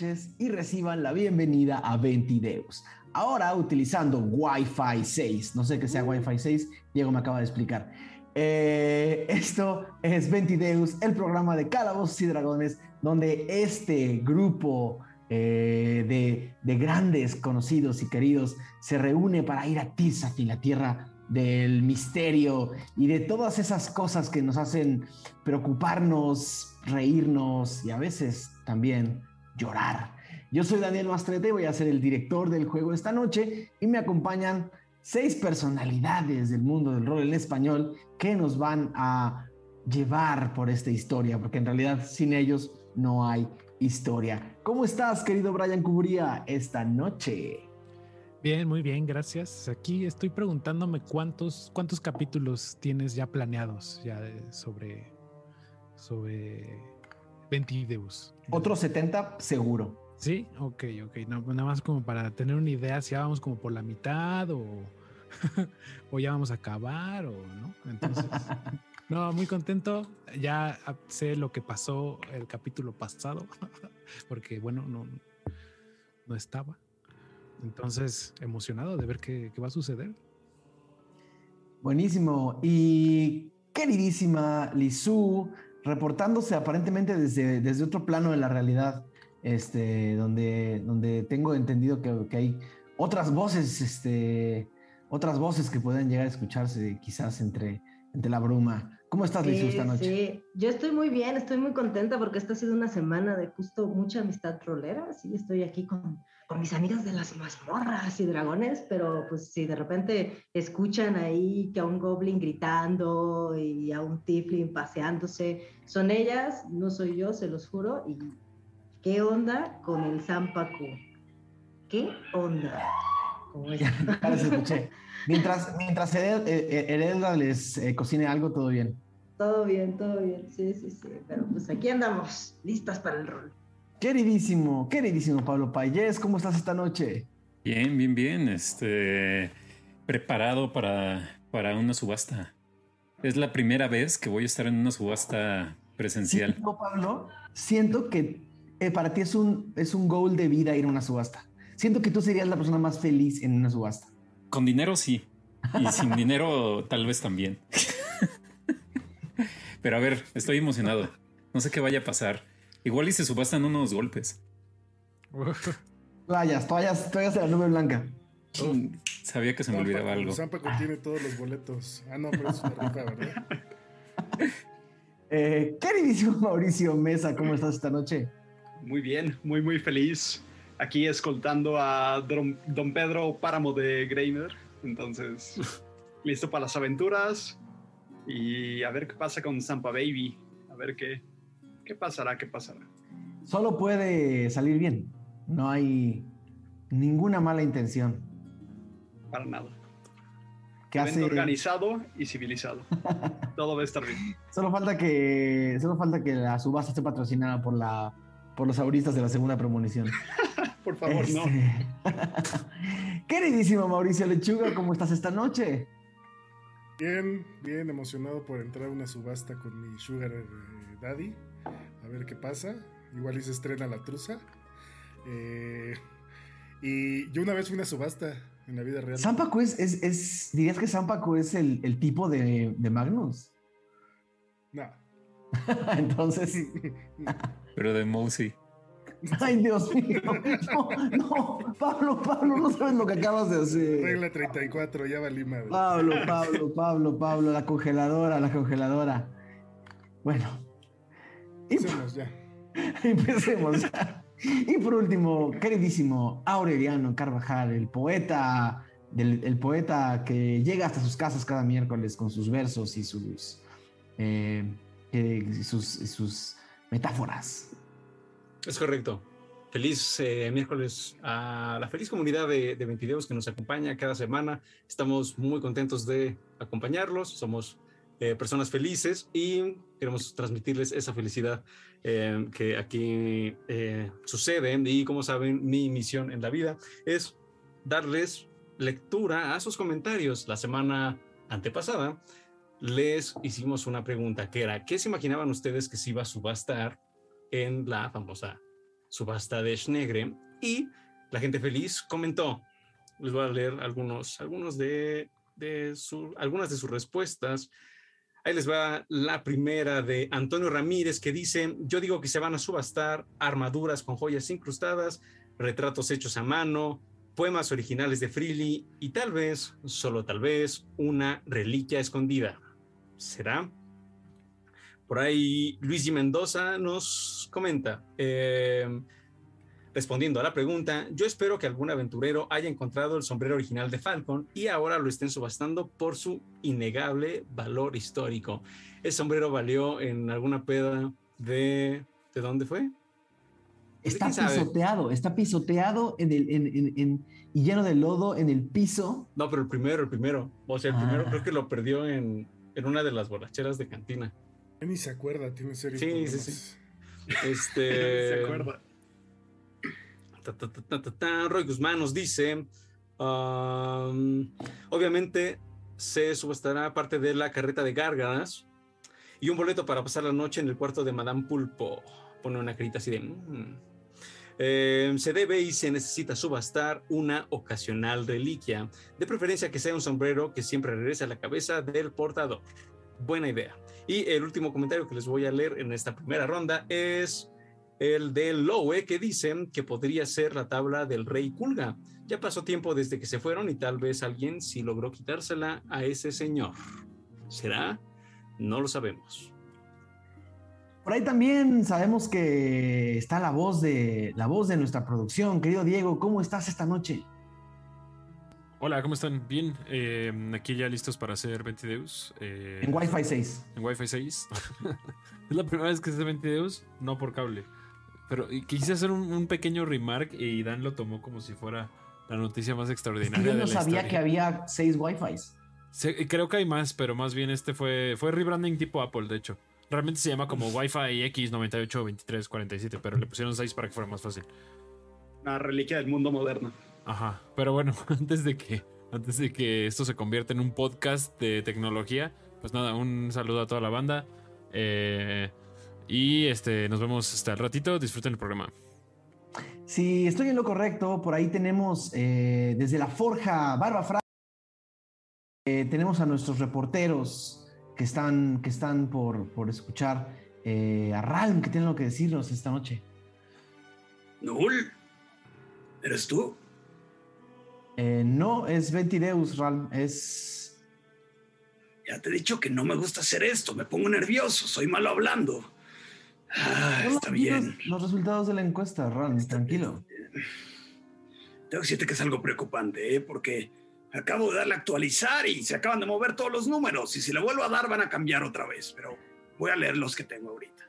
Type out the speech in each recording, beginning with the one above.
Noches y reciban la bienvenida a Ventideus. Ahora utilizando Wi-Fi 6. No sé qué sea Wi-Fi 6, Diego me acaba de explicar. Eh, esto es Ventideus, el programa de Calabozos y Dragones, donde este grupo eh, de, de, grandes conocidos y queridos se reúne para ir a Tizafi, la tierra del misterio y de todas esas cosas que nos hacen preocuparnos, reírnos y a veces también llorar. Yo soy Daniel Mastrete, voy a ser el director del juego esta noche y me acompañan seis personalidades del mundo del rol en español que nos van a llevar por esta historia, porque en realidad sin ellos no hay historia. ¿Cómo estás, querido Brian Cubría, esta noche? Bien, muy bien, gracias. Aquí estoy preguntándome cuántos, cuántos capítulos tienes ya planeados ya sobre, sobre Ventideus. Otros 70 seguro. Sí, ok, ok. nada más como para tener una idea si ya vamos como por la mitad o, o ya vamos a acabar o no. Entonces, no, muy contento. Ya sé lo que pasó el capítulo pasado, porque bueno, no, no estaba. Entonces, emocionado de ver qué, va a suceder. Buenísimo. Y queridísima Lizu, reportándose aparentemente desde, desde otro plano de la realidad, este, donde, donde tengo entendido que, hay otras voces, este, otras voces que pueden llegar a escucharse quizás entre, entre la bruma. ¿Cómo estás, Lizu, esta noche? Sí, yo estoy muy bien, estoy muy contenta porque esta ha sido una semana de justo mucha amistad trolera. Sí, estoy aquí con, con mis amigas de las mazmorras y dragones, pero pues si de repente escuchan ahí que a un goblin gritando y a un tiflin paseándose, son ellas, no soy yo, se los juro. ¿Y qué onda con el Zampacu? ¿Qué onda? Como escuché. Mientras, mientras Heredra les eh, cocine algo, todo bien. Todo bien, todo bien. Sí, sí, sí. Pero pues aquí andamos, listas para el rol. Queridísimo, queridísimo Pablo Payés, ¿cómo estás esta noche? Bien, bien, bien. Este, preparado para, para una subasta. Es la primera vez que voy a estar en una subasta presencial. Sí, Pablo, siento que eh, para ti es un, es un goal de vida ir a una subasta. Siento que tú serías la persona más feliz en una subasta. Con dinero sí. Y sin dinero tal vez también. Pero a ver, estoy emocionado. No sé qué vaya a pasar. Igual y se subastan unos golpes. Toallas, toallas, toallas de la nube blanca. sabía que se me olvidaba algo. Zampa contiene todos los boletos. Ah, no, pero es una rifa, ¿verdad? Eh, queridísimo Mauricio Mesa, ¿cómo estás esta noche? Muy bien, muy, muy feliz aquí escoltando a Don, Pedro Páramo de Grainer. Entonces, listo para las aventuras y a ver qué pasa con Zampa Baby. A ver qué, qué pasará, qué pasará. Solo puede salir bien. No hay ninguna mala intención. Para nada. Que hace... organizado y civilizado. Todo va a estar bien. Solo falta que, solo falta que la subasta esté patrocinada por la por los auristas de la segunda premonición. por favor, no. Este, queridísimo Mauricio Lechuga, ¿cómo estás esta noche? Bien, bien emocionado por entrar a una subasta con mi Sugar eh, Daddy. A ver qué pasa. Igual y se estrena la truza. Eh, y yo una vez fui a una subasta en la vida real. ¿Sampaku es, es, dirías que Sampaku es el, el tipo de, de, Magnus? No. Entonces. Pero de Mousy. Ay, Dios mío. No, no, Pablo, Pablo, no sabes lo que acabas de hacer. Regla 34, ya valí madre. Pablo, Pablo, Pablo, Pablo, la congeladora, la congeladora. Bueno. Empecemos ya. Empecemos ya. Y por último, queridísimo Aureliano Carvajal, el poeta, del, el poeta que llega hasta sus casas cada miércoles con sus versos y sus, eh, sus, sus metáforas. Es correcto. Feliz eh, miércoles a la feliz comunidad de, de Ventideos que nos acompaña cada semana. Estamos muy contentos de acompañarlos. Somos eh, personas felices y queremos transmitirles esa felicidad eh, que aquí eh, sucede. Y como saben, mi misión en la vida es darles lectura a sus comentarios. La semana antepasada les hicimos una pregunta que era, ¿qué se imaginaban ustedes que se iba a subastar en la famosa subasta de Schnegre y la gente feliz comentó. Les voy a leer algunos, algunos de, de su, algunas de sus respuestas. Ahí les va la primera de Antonio Ramírez que dice, yo digo que se van a subastar armaduras con joyas incrustadas, retratos hechos a mano, poemas originales de Freely y tal vez, solo tal vez, una reliquia escondida. ¿Será? Por ahí Luis Mendoza nos comenta, eh, respondiendo a la pregunta, yo espero que algún aventurero haya encontrado el sombrero original de Falcon y ahora lo estén subastando por su innegable valor histórico. El sombrero valió en alguna peda de... ¿De dónde fue? Está ¿Quién sabe? pisoteado, está pisoteado en el, en, en- en- y lleno de lodo en el piso. No, pero el primero, el primero. O sea, el primero Ah. creo que lo perdió en, en una de las borracheras de cantina. Ni se acuerda, tiene serios Sí, sí, problemas. sí. Este. ¿Se acuerda? Ta, ta. Roy Guzmán nos dice, um, obviamente se subastará parte de la carreta de gárgaras y un boleto para pasar la noche en el cuarto de Madame Pulpo. Pone una carita así de... "Mm". Eh, se debe y se necesita subastar una ocasional reliquia, de preferencia que sea un sombrero que siempre regrese a la cabeza del portador. Buena idea. Y el último comentario que les voy a leer en esta primera ronda es el de Lowe, que dicen que podría ser la tabla del rey Kulga. Ya pasó tiempo desde que se fueron y tal vez alguien sí logró quitársela a ese señor. ¿Será? No lo sabemos. Por ahí también sabemos que está la voz de la voz de nuestra producción. Querido Diego, ¿cómo estás esta noche? Hola, ¿cómo están? Bien, eh, aquí ya listos para hacer Ventideus. eh, En Wi-Fi 6. en Wi-Fi 6. es la primera vez que hace Ventideus, no por cable. Pero quise hacer un, un pequeño remark y Dan lo tomó como si fuera la noticia más extraordinaria yo de no la sabía historia. que había seis Wi-Fis. Sí, creo que hay más, pero más bien este fue, fue rebranding tipo Apple, de hecho. Realmente se llama como Wi-Fi X982347, pero le pusieron 6 para que fuera más fácil. Una reliquia del mundo moderno. Ajá, pero bueno, antes de que antes de que esto se convierta en un podcast de tecnología, pues nada, un saludo a toda la banda. eh, y este, nos vemos hasta el ratito. Disfruten el programa. Si estoy en lo correcto, por ahí tenemos eh, desde la Forja Barba Fra. eh, tenemos a nuestros reporteros que están, que están por, por escuchar eh, a Ralm, que tiene lo que decirnos esta noche. Null, ¿eres tú? Eh, no es Ventideus, Ralm, es. Ya te he dicho que no me gusta hacer esto, me pongo nervioso, soy malo hablando. Ah, está bien. Los resultados de la encuesta, Ralm, Está tranquilo. Tengo que decirte que es algo preocupante, ¿eh? porque acabo de darle a actualizar y se acaban de mover todos los números. Y si le vuelvo a dar, van a cambiar otra vez. Pero voy a leer los que tengo ahorita.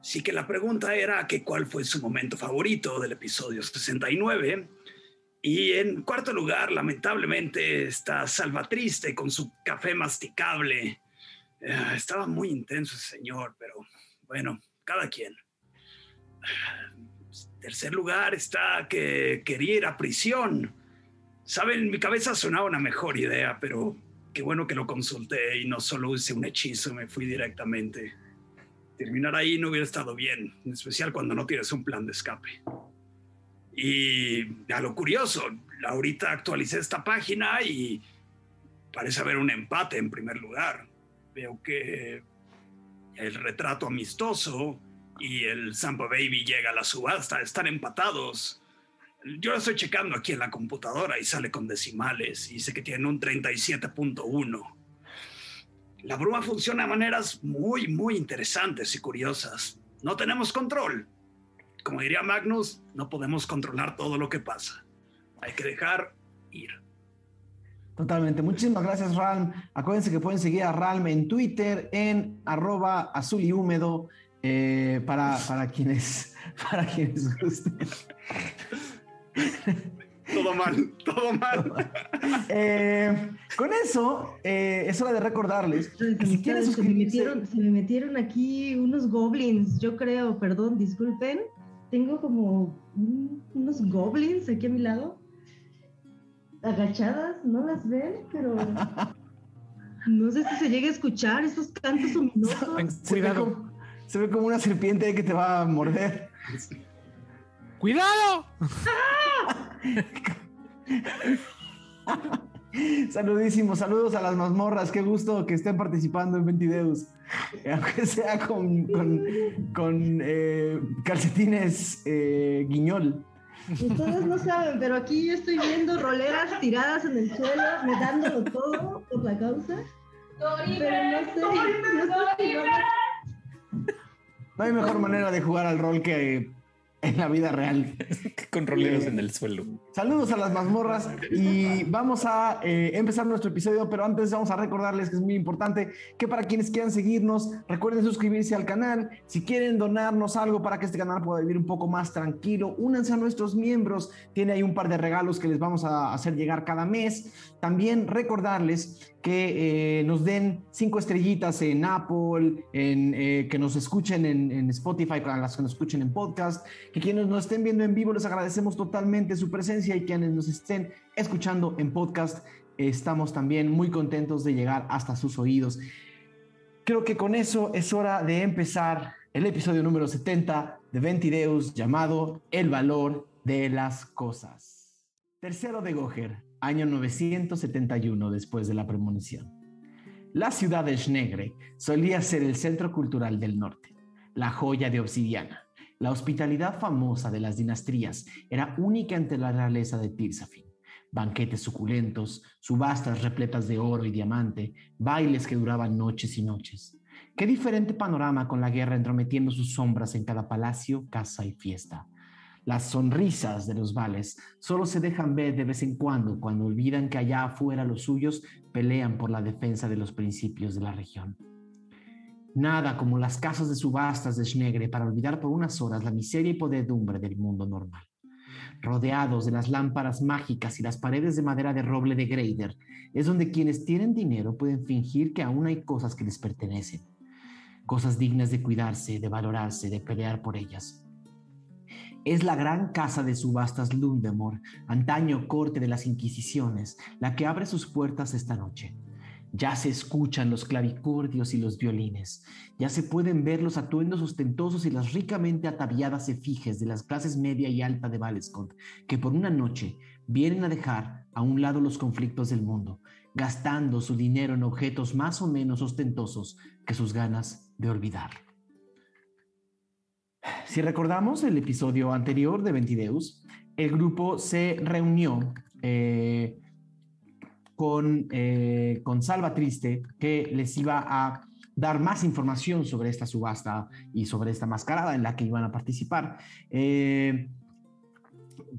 Sí que la pregunta era que cuál fue su momento favorito del episodio 69. Y en cuarto lugar, lamentablemente, está Salvatriste con su café masticable. Eh, estaba muy intenso ese señor, pero bueno, cada quien. Tercer lugar está que quería ir a prisión. Saben, en mi cabeza sonaba una mejor idea, pero qué bueno que lo consulté y no solo hice un hechizo, me fui directamente. Terminar ahí no hubiera estado bien, en especial cuando no tienes un plan de escape. Y a lo curioso, ahorita actualicé esta página y parece haber un empate en primer lugar. Veo que el retrato amistoso y el Zampa Baby llega a la subasta, están empatados. Yo lo estoy checando aquí en la computadora y sale con decimales y dice que tienen un 37.1. La bruma funciona de maneras muy, muy interesantes y curiosas. No tenemos control. Como diría Magnus, no podemos controlar todo lo que pasa. Hay que dejar ir. Totalmente. Muchísimas gracias, Ralm. Acuérdense que pueden seguir a Ralm en Twitter, en arroba azul y húmedo, eh, para, para, quienes, para quienes gusten. Todo mal, todo mal. Eh, con eso, eh, es hora de recordarles que si quieren se, me suscribirse, metieron, se me metieron aquí unos goblins, yo creo, perdón, disculpen. Tengo como un- unos goblins aquí a mi lado. Agachadas, no las ven, pero no sé si se llega a escuchar estos cantos ominosos. se ve, como, se ve como una serpiente que te va a morder. ¡Cuidado! Saludísimos, saludos a las mazmorras. Qué gusto que estén participando en Ventideus. Aunque sea con, con, con, eh, calcetines eh, guiñol. Ustedes no saben, pero aquí yo estoy viendo roleras tiradas en el suelo, me dándolo todo por la causa. Pero no sé, no sé si vamos- No hay mejor manera de jugar al rol que en la vida real. Con roleros en el suelo. Saludos a las mazmorras y vamos a eh, empezar nuestro episodio, pero antes vamos a recordarles que es muy importante que para quienes quieran seguirnos, recuerden suscribirse al canal. Si quieren donarnos algo para que este canal pueda vivir un poco más tranquilo, únanse a nuestros miembros. Tiene ahí un par de regalos que les vamos a hacer llegar cada mes. También recordarles que eh, nos den cinco estrellitas en Apple, en, eh, que nos escuchen en, en Spotify, para las que nos escuchen en podcast, que quienes nos estén viendo en vivo les agradecemos totalmente su presencia y quienes nos estén escuchando en podcast, estamos también muy contentos de llegar hasta sus oídos. Creo que con eso es hora de empezar el episodio número 70 de Ventideus llamado El valor de las cosas. Tercero de Goher, año 971 después de la premonición. La ciudad de Schnegre solía ser el centro cultural del norte, la joya de obsidiana. La hospitalidad famosa de las dinastías era única ante la realeza de Tirsafin. Banquetes suculentos, subastas repletas de oro y diamante, bailes que duraban noches y noches. Qué diferente panorama con la guerra entrometiendo sus sombras en cada palacio, casa y fiesta. Las sonrisas de los vales solo se dejan ver de vez en cuando cuando olvidan que allá afuera los suyos pelean por la defensa de los principios de la región. Nada como las casas de subastas de Schnegre para olvidar por unas horas la miseria y podredumbre del mundo normal. Rodeados de las lámparas mágicas y las paredes de madera de roble de Greider, es donde quienes tienen dinero pueden fingir que aún hay cosas que les pertenecen. Cosas dignas de cuidarse, de valorarse, de pelear por ellas. Es la gran casa de subastas Lundemor, antaño corte de las Inquisiciones, la que abre sus puertas esta noche. Ya se escuchan los clavicordios y los violines. Ya se pueden ver los atuendos ostentosos y las ricamente ataviadas efigies de las clases media y alta de Valescont, que por una noche vienen a dejar a un lado los conflictos del mundo, gastando su dinero en objetos más o menos ostentosos que sus ganas de olvidar. Si recordamos el episodio anterior de Ventideus, el grupo se reunió eh, con, eh, con Salva Triste, que les iba a dar más información sobre esta subasta y sobre esta mascarada en la que iban a participar. Eh,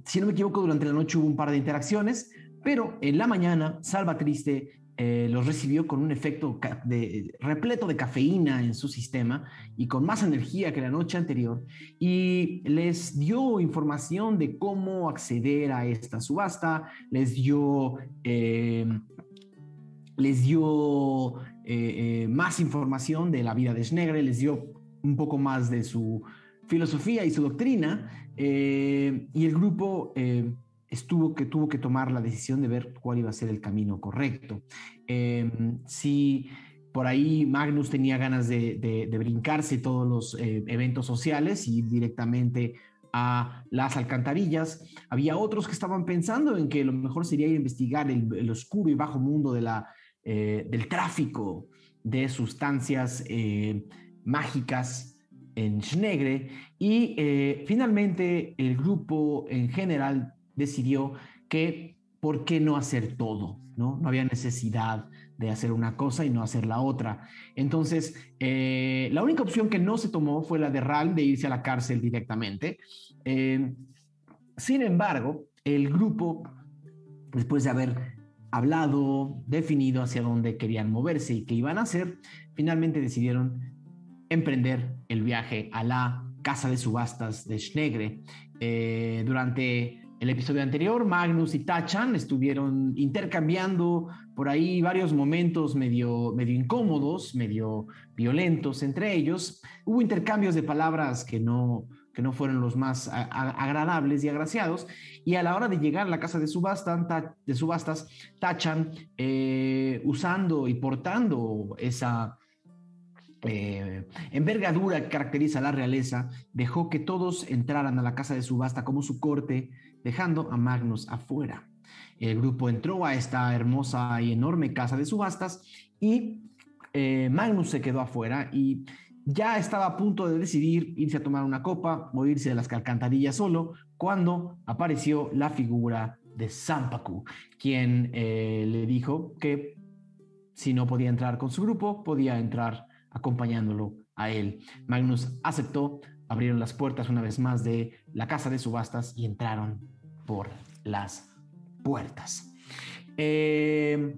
si no me equivoco, durante la noche hubo un par de interacciones, pero en la mañana Salva Triste eh, los recibió con un efecto de, repleto de cafeína en su sistema y con más energía que la noche anterior y les dio información de cómo acceder a esta subasta, les dio, eh, les dio eh, eh, más información de la vida de Schnegre, les dio un poco más de su filosofía y su doctrina eh, y el grupo eh, estuvo que tuvo que tomar la decisión de ver cuál iba a ser el camino correcto. Eh, si por ahí Magnus tenía ganas de, de- brincarse todos los eh, eventos sociales y ir directamente a las alcantarillas. Había otros que estaban pensando en que lo mejor sería investigar el, oscuro y bajo mundo de la, eh, del tráfico de sustancias eh, mágicas en Schnegre. Y finalmente el grupo en general decidió que por qué no hacer todo, ¿no? No había necesidad de hacer una cosa y no hacer la otra. Entonces, eh, la única opción que no se tomó fue la de Ral de irse a la cárcel directamente. Eh, sin embargo, el grupo, después de haber hablado, definido hacia dónde querían moverse y qué iban a hacer, finalmente decidieron emprender el viaje a la casa de subastas de Schnegre. Eh, durante el episodio anterior, Magnus y Tachan estuvieron intercambiando por ahí varios momentos medio, medio incómodos, medio violentos entre ellos. Hubo intercambios de palabras que no, que no fueron los más agradables y agraciados. Y a la hora de llegar a la casa de, de subastas, Tachan, eh, usando y portando esa, eh, envergadura que caracteriza a la realeza, dejó que todos entraran a la casa de subasta como su corte, dejando a Magnus afuera. El grupo entró a esta hermosa y enorme casa de subastas y eh, Magnus se quedó afuera y ya estaba a punto de decidir irse a tomar una copa o irse de las alcantarillas solo cuando apareció la figura de Sampaku, quien eh, le dijo que si no podía entrar con su grupo, podía entrar acompañándolo a él. Magnus aceptó, abrieron las puertas una vez más de la casa de subastas y entraron por las puertas. Eh,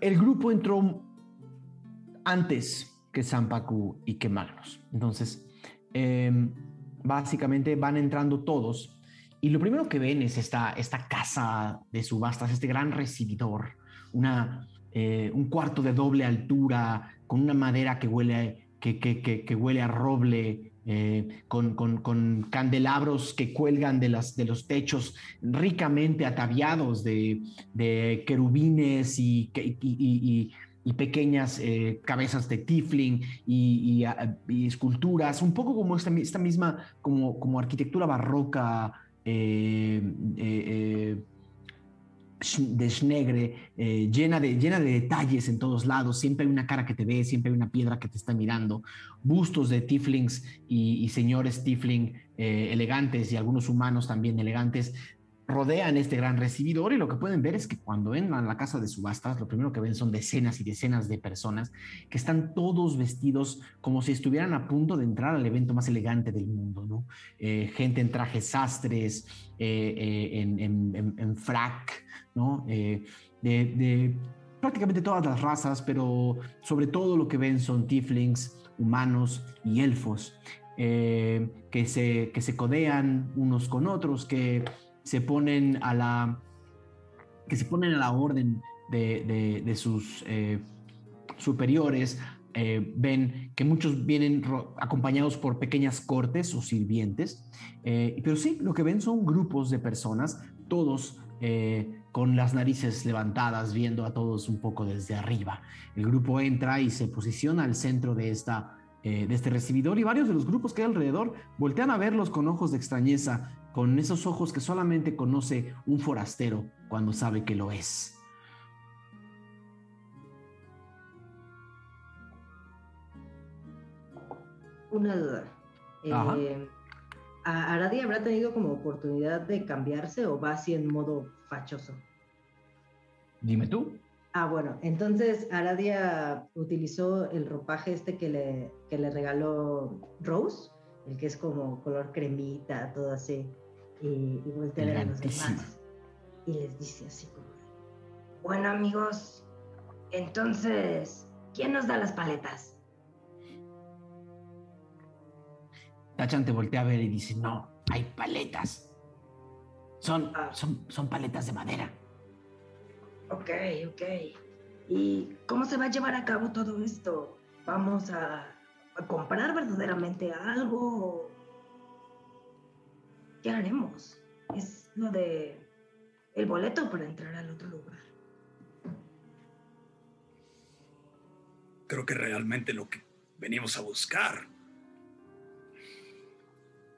el grupo entró antes que Sampaku y que Magnus. Entonces, em, básicamente van entrando todos y lo primero que ven es esta, esta casa de subastas, este gran recibidor, una, eh, un cuarto de doble altura con una madera que huele, que, que, que, huele a roble, eh, con, con, con, candelabros que cuelgan de, las, de los techos ricamente ataviados de, de querubines y, pequeñas eh, cabezas de tifling y, esculturas, un poco como esta, esta misma, como, como arquitectura barroca eh, eh, de Schnegre, llena, de, llena de detalles en todos lados, siempre hay una cara que te ve, siempre hay una piedra que te está mirando, bustos de tiflings y, y señores tifling elegantes y algunos humanos también elegantes rodean este gran recibidor. Y lo que pueden ver es que cuando entran a la casa de subastas, lo primero que ven son decenas y decenas de personas que están todos vestidos como si estuvieran a punto de entrar al evento más elegante del mundo, ¿no? Eh, gente en trajes sastres, eh, eh, en, en, frac, ¿no? de, prácticamente todas las razas, pero sobre todo lo que ven son tieflings, humanos y elfos. que, se, que se codean unos con otros, que se ponen a la, que se ponen a la orden de, sus eh, superiores, eh, ven que muchos vienen acompañados por pequeñas cortes o sirvientes, eh, pero sí, lo que ven son grupos de personas, todos con las narices levantadas, viendo a todos un poco desde arriba. El grupo entra y se posiciona al centro de esta de este recibidor y varios de los grupos que hay alrededor voltean a verlos con ojos de extrañeza con esos ojos que solamente conoce un forastero cuando sabe que lo es. Una duda. Eh, ¿Aradia habrá tenido como oportunidad de cambiarse o va así en modo fachoso? Dime tú. Ah, bueno, entonces Aradia utilizó el ropaje este que le, que le regaló Rose, el que es como color cremita, todo así y, y voltea a ver a los demás y les dice así como, bueno amigos, entonces, ¿quién nos da las paletas? Tachan te voltea a ver y dice, no, hay paletas. Son, ah. son, son paletas de madera. Ok, ok. ¿Y cómo se va a llevar a cabo todo esto? ¿Vamos a, a comprar verdaderamente algo? ¿qué haremos? Es lo de el boleto para entrar al otro lugar. Creo que realmente lo que venimos a buscar.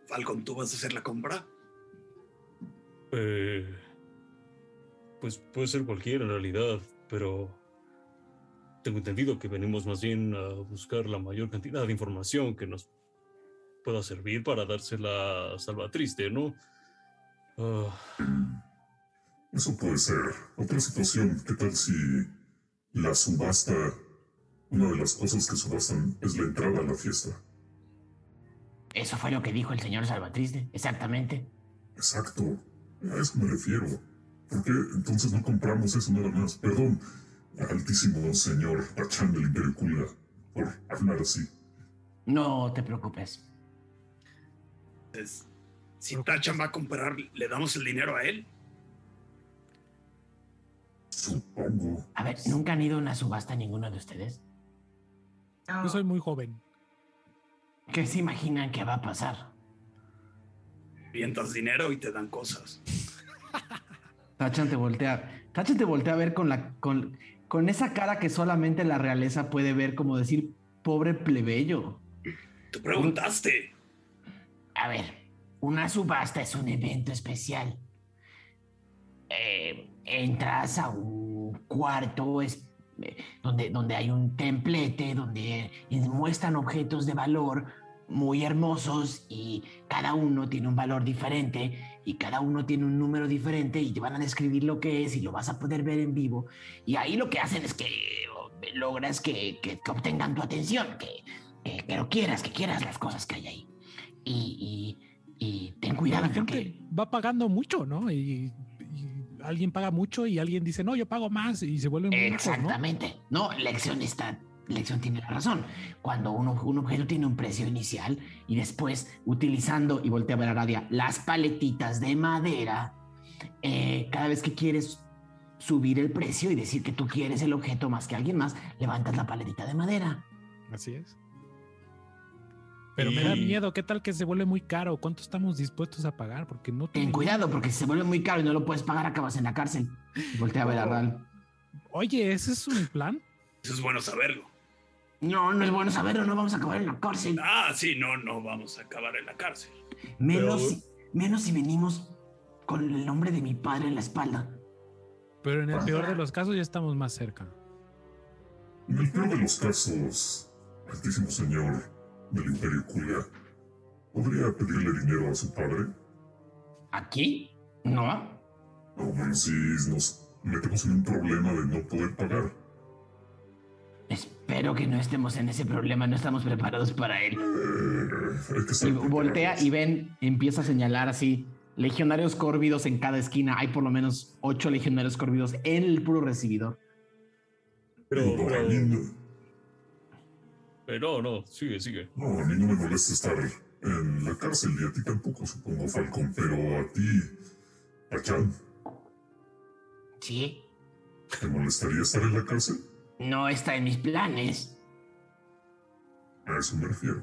Falcon, ¿tú vas a hacer la compra? Eh, pues puede ser cualquiera en realidad, pero tengo entendido que venimos más bien a buscar la mayor cantidad de información que nos pueda servir para dársela a Salvatriste, ¿no? Ah. Eso puede ser. Otra situación, ¿qué tal si la subasta, una de las cosas que subastan es la entrada a la fiesta? Eso fue lo que dijo el señor Salvatriste, exactamente. Exacto, a eso me refiero. ¿Por qué entonces no compramos eso nada más? Perdón, altísimo señor Pachán del Imperio por hablar así. No te preocupes si Tachan va a comprar, ¿le damos el dinero a él? A ver, ¿nunca han ido a una subasta ninguno de ustedes? Yo soy muy joven. ¿Qué se imaginan que va a pasar? Vientas dinero y te dan cosas. Tachan te voltea. Tachan te voltea a ver con la. Con, con esa cara que solamente la realeza puede ver, como decir, pobre plebeyo. Tú preguntaste. A ver, una subasta es un evento especial. Eh, entras a un cuarto es- eh, donde, donde hay un templete, donde muestran objetos de valor muy hermosos y cada uno tiene un valor diferente y cada uno tiene un número diferente y te van a describir lo que es y lo vas a poder ver en vivo. Y ahí lo que hacen es que oh, logras que, que- que obtengan tu atención, que, que, que lo quieras, que quieras las cosas que hay ahí. Y, y, y ten cuidado la gente porque... va pagando mucho, ¿no? Y, y alguien paga mucho y alguien dice, no, yo pago más y se vuelven muy ricos, ¿no? Exactamente. No, lección está. Lección tiene la razón. Cuando uno- un objeto tiene un precio inicial y después, utilizando, y voltea a ver a Radia, las paletitas de madera, eh, cada vez que quieres subir el precio y decir que tú quieres el objeto más que alguien más, levantas la paletita de madera. Así es. Pero me da miedo, ¿qué tal que se vuelve muy caro? ¿Cuánto estamos dispuestos a pagar? Porque no Ten cuidado, porque si se vuelve muy caro y no lo puedes pagar, acabas en la cárcel. Voltea a ver a Ral. Oye, ¿ese es un plan? Eso es bueno saberlo. No, no es bueno saberlo, no vamos a acabar en la cárcel. Ah, sí, no, no vamos a acabar en la cárcel. Menos, Pero- si, menos si venimos con el nombre de mi padre en la espalda. Pero en el peor de los casos ya estamos más cerca. En el peor de los casos, altísimo señor del Imperio Kulga, ¿podría pedirle dinero a su padre? ¿Aquí? ¿No? O menos si nos metemos en un problema de no poder pagar. Espero que no estemos en ese problema, no estamos preparados para él. Hay que estar Y voltea y ven, empieza a señalar así, legionarios córvidos en cada esquina. Hay por lo menos ocho legionarios córvidos en el puro recibidor. Pero, a pero, no, pero no, sigue, sigue. no, a mí no me molesta estar en la cárcel y a ti tampoco, supongo, Falcon, pero a ti, Pachan, Sí, ¿te molestaría estar en la cárcel? No está en mis planes. A eso me refiero.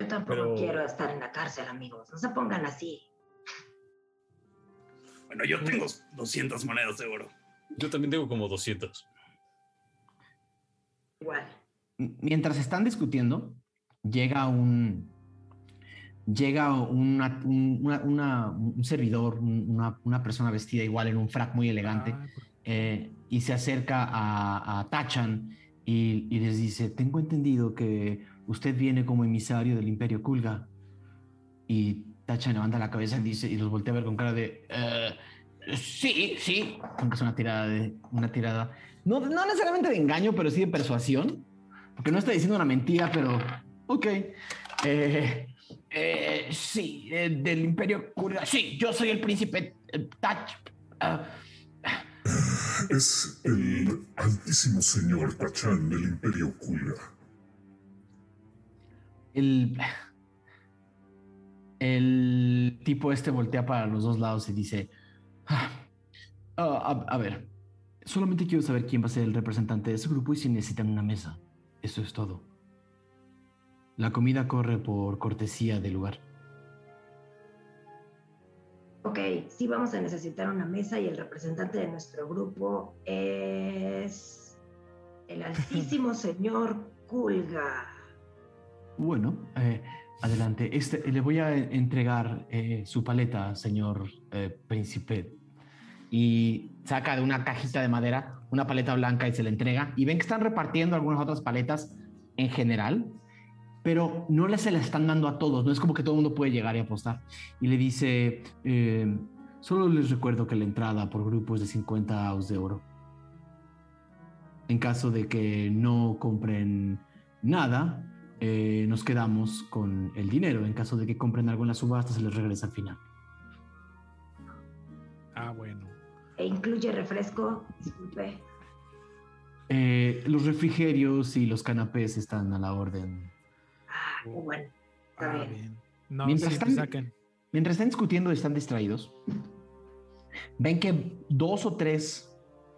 Yo tampoco Pero- quiero estar en la cárcel, amigos. No se pongan así. Bueno, yo tengo 200 monedas de oro. Yo también tengo como 200. Igual. Mientras están discutiendo, llega un. Llega una- un, una- una- un servidor, un- una, una persona vestida igual en un frac muy elegante, por- eh, y se acerca a, a Tachan y, y les dice: Tengo entendido que usted viene como emisario del Imperio Kulga. Y Tachan levanta la cabeza y dice: Y los voltea a ver con cara de. "Eh, sí, sí. Aunque es una tirada de. Una tirada. No, no necesariamente de engaño, pero sí de persuasión. Porque no está diciendo una mentira, pero. Ok. Eh, eh, sí, eh, del Imperio Kulga. Sí, yo soy el príncipe eh, Tach. ah, Es el altísimo señor Pachan del Imperio Kulga. el. El tipo este voltea para los dos lados y dice: "Ah, ah, a, a ver, solamente quiero saber quién va a ser el representante de ese grupo y si necesitan una mesa. Eso es todo. La comida corre por cortesía del lugar. Ok, sí vamos a necesitar una mesa y el representante de nuestro grupo es el altísimo señor Kulga. Bueno, eh, adelante. Este, le voy a entregar eh, su paleta, señor eh, príncipe. Y saca de una cajita de madera una paleta blanca y se la entrega. Y ven que están repartiendo algunas otras paletas en general, pero no les se las están dando a todos. No es como que todo el mundo puede llegar y apostar. Y le dice, eh, solo les recuerdo que la entrada por grupo es de 50 aus de oro. En caso de que no compren nada, eh, nos quedamos con el dinero. En caso de que compren algo en la subasta, se les regresa al final. Ah, bueno. E incluye refresco, disculpe. Eh, los refrigerios y los canapés están a la orden. Bueno. Está Ah, bien. bien. No, Mientras sí, están- saquen. Mientras están discutiendo y están distraídos, ven que dos o tres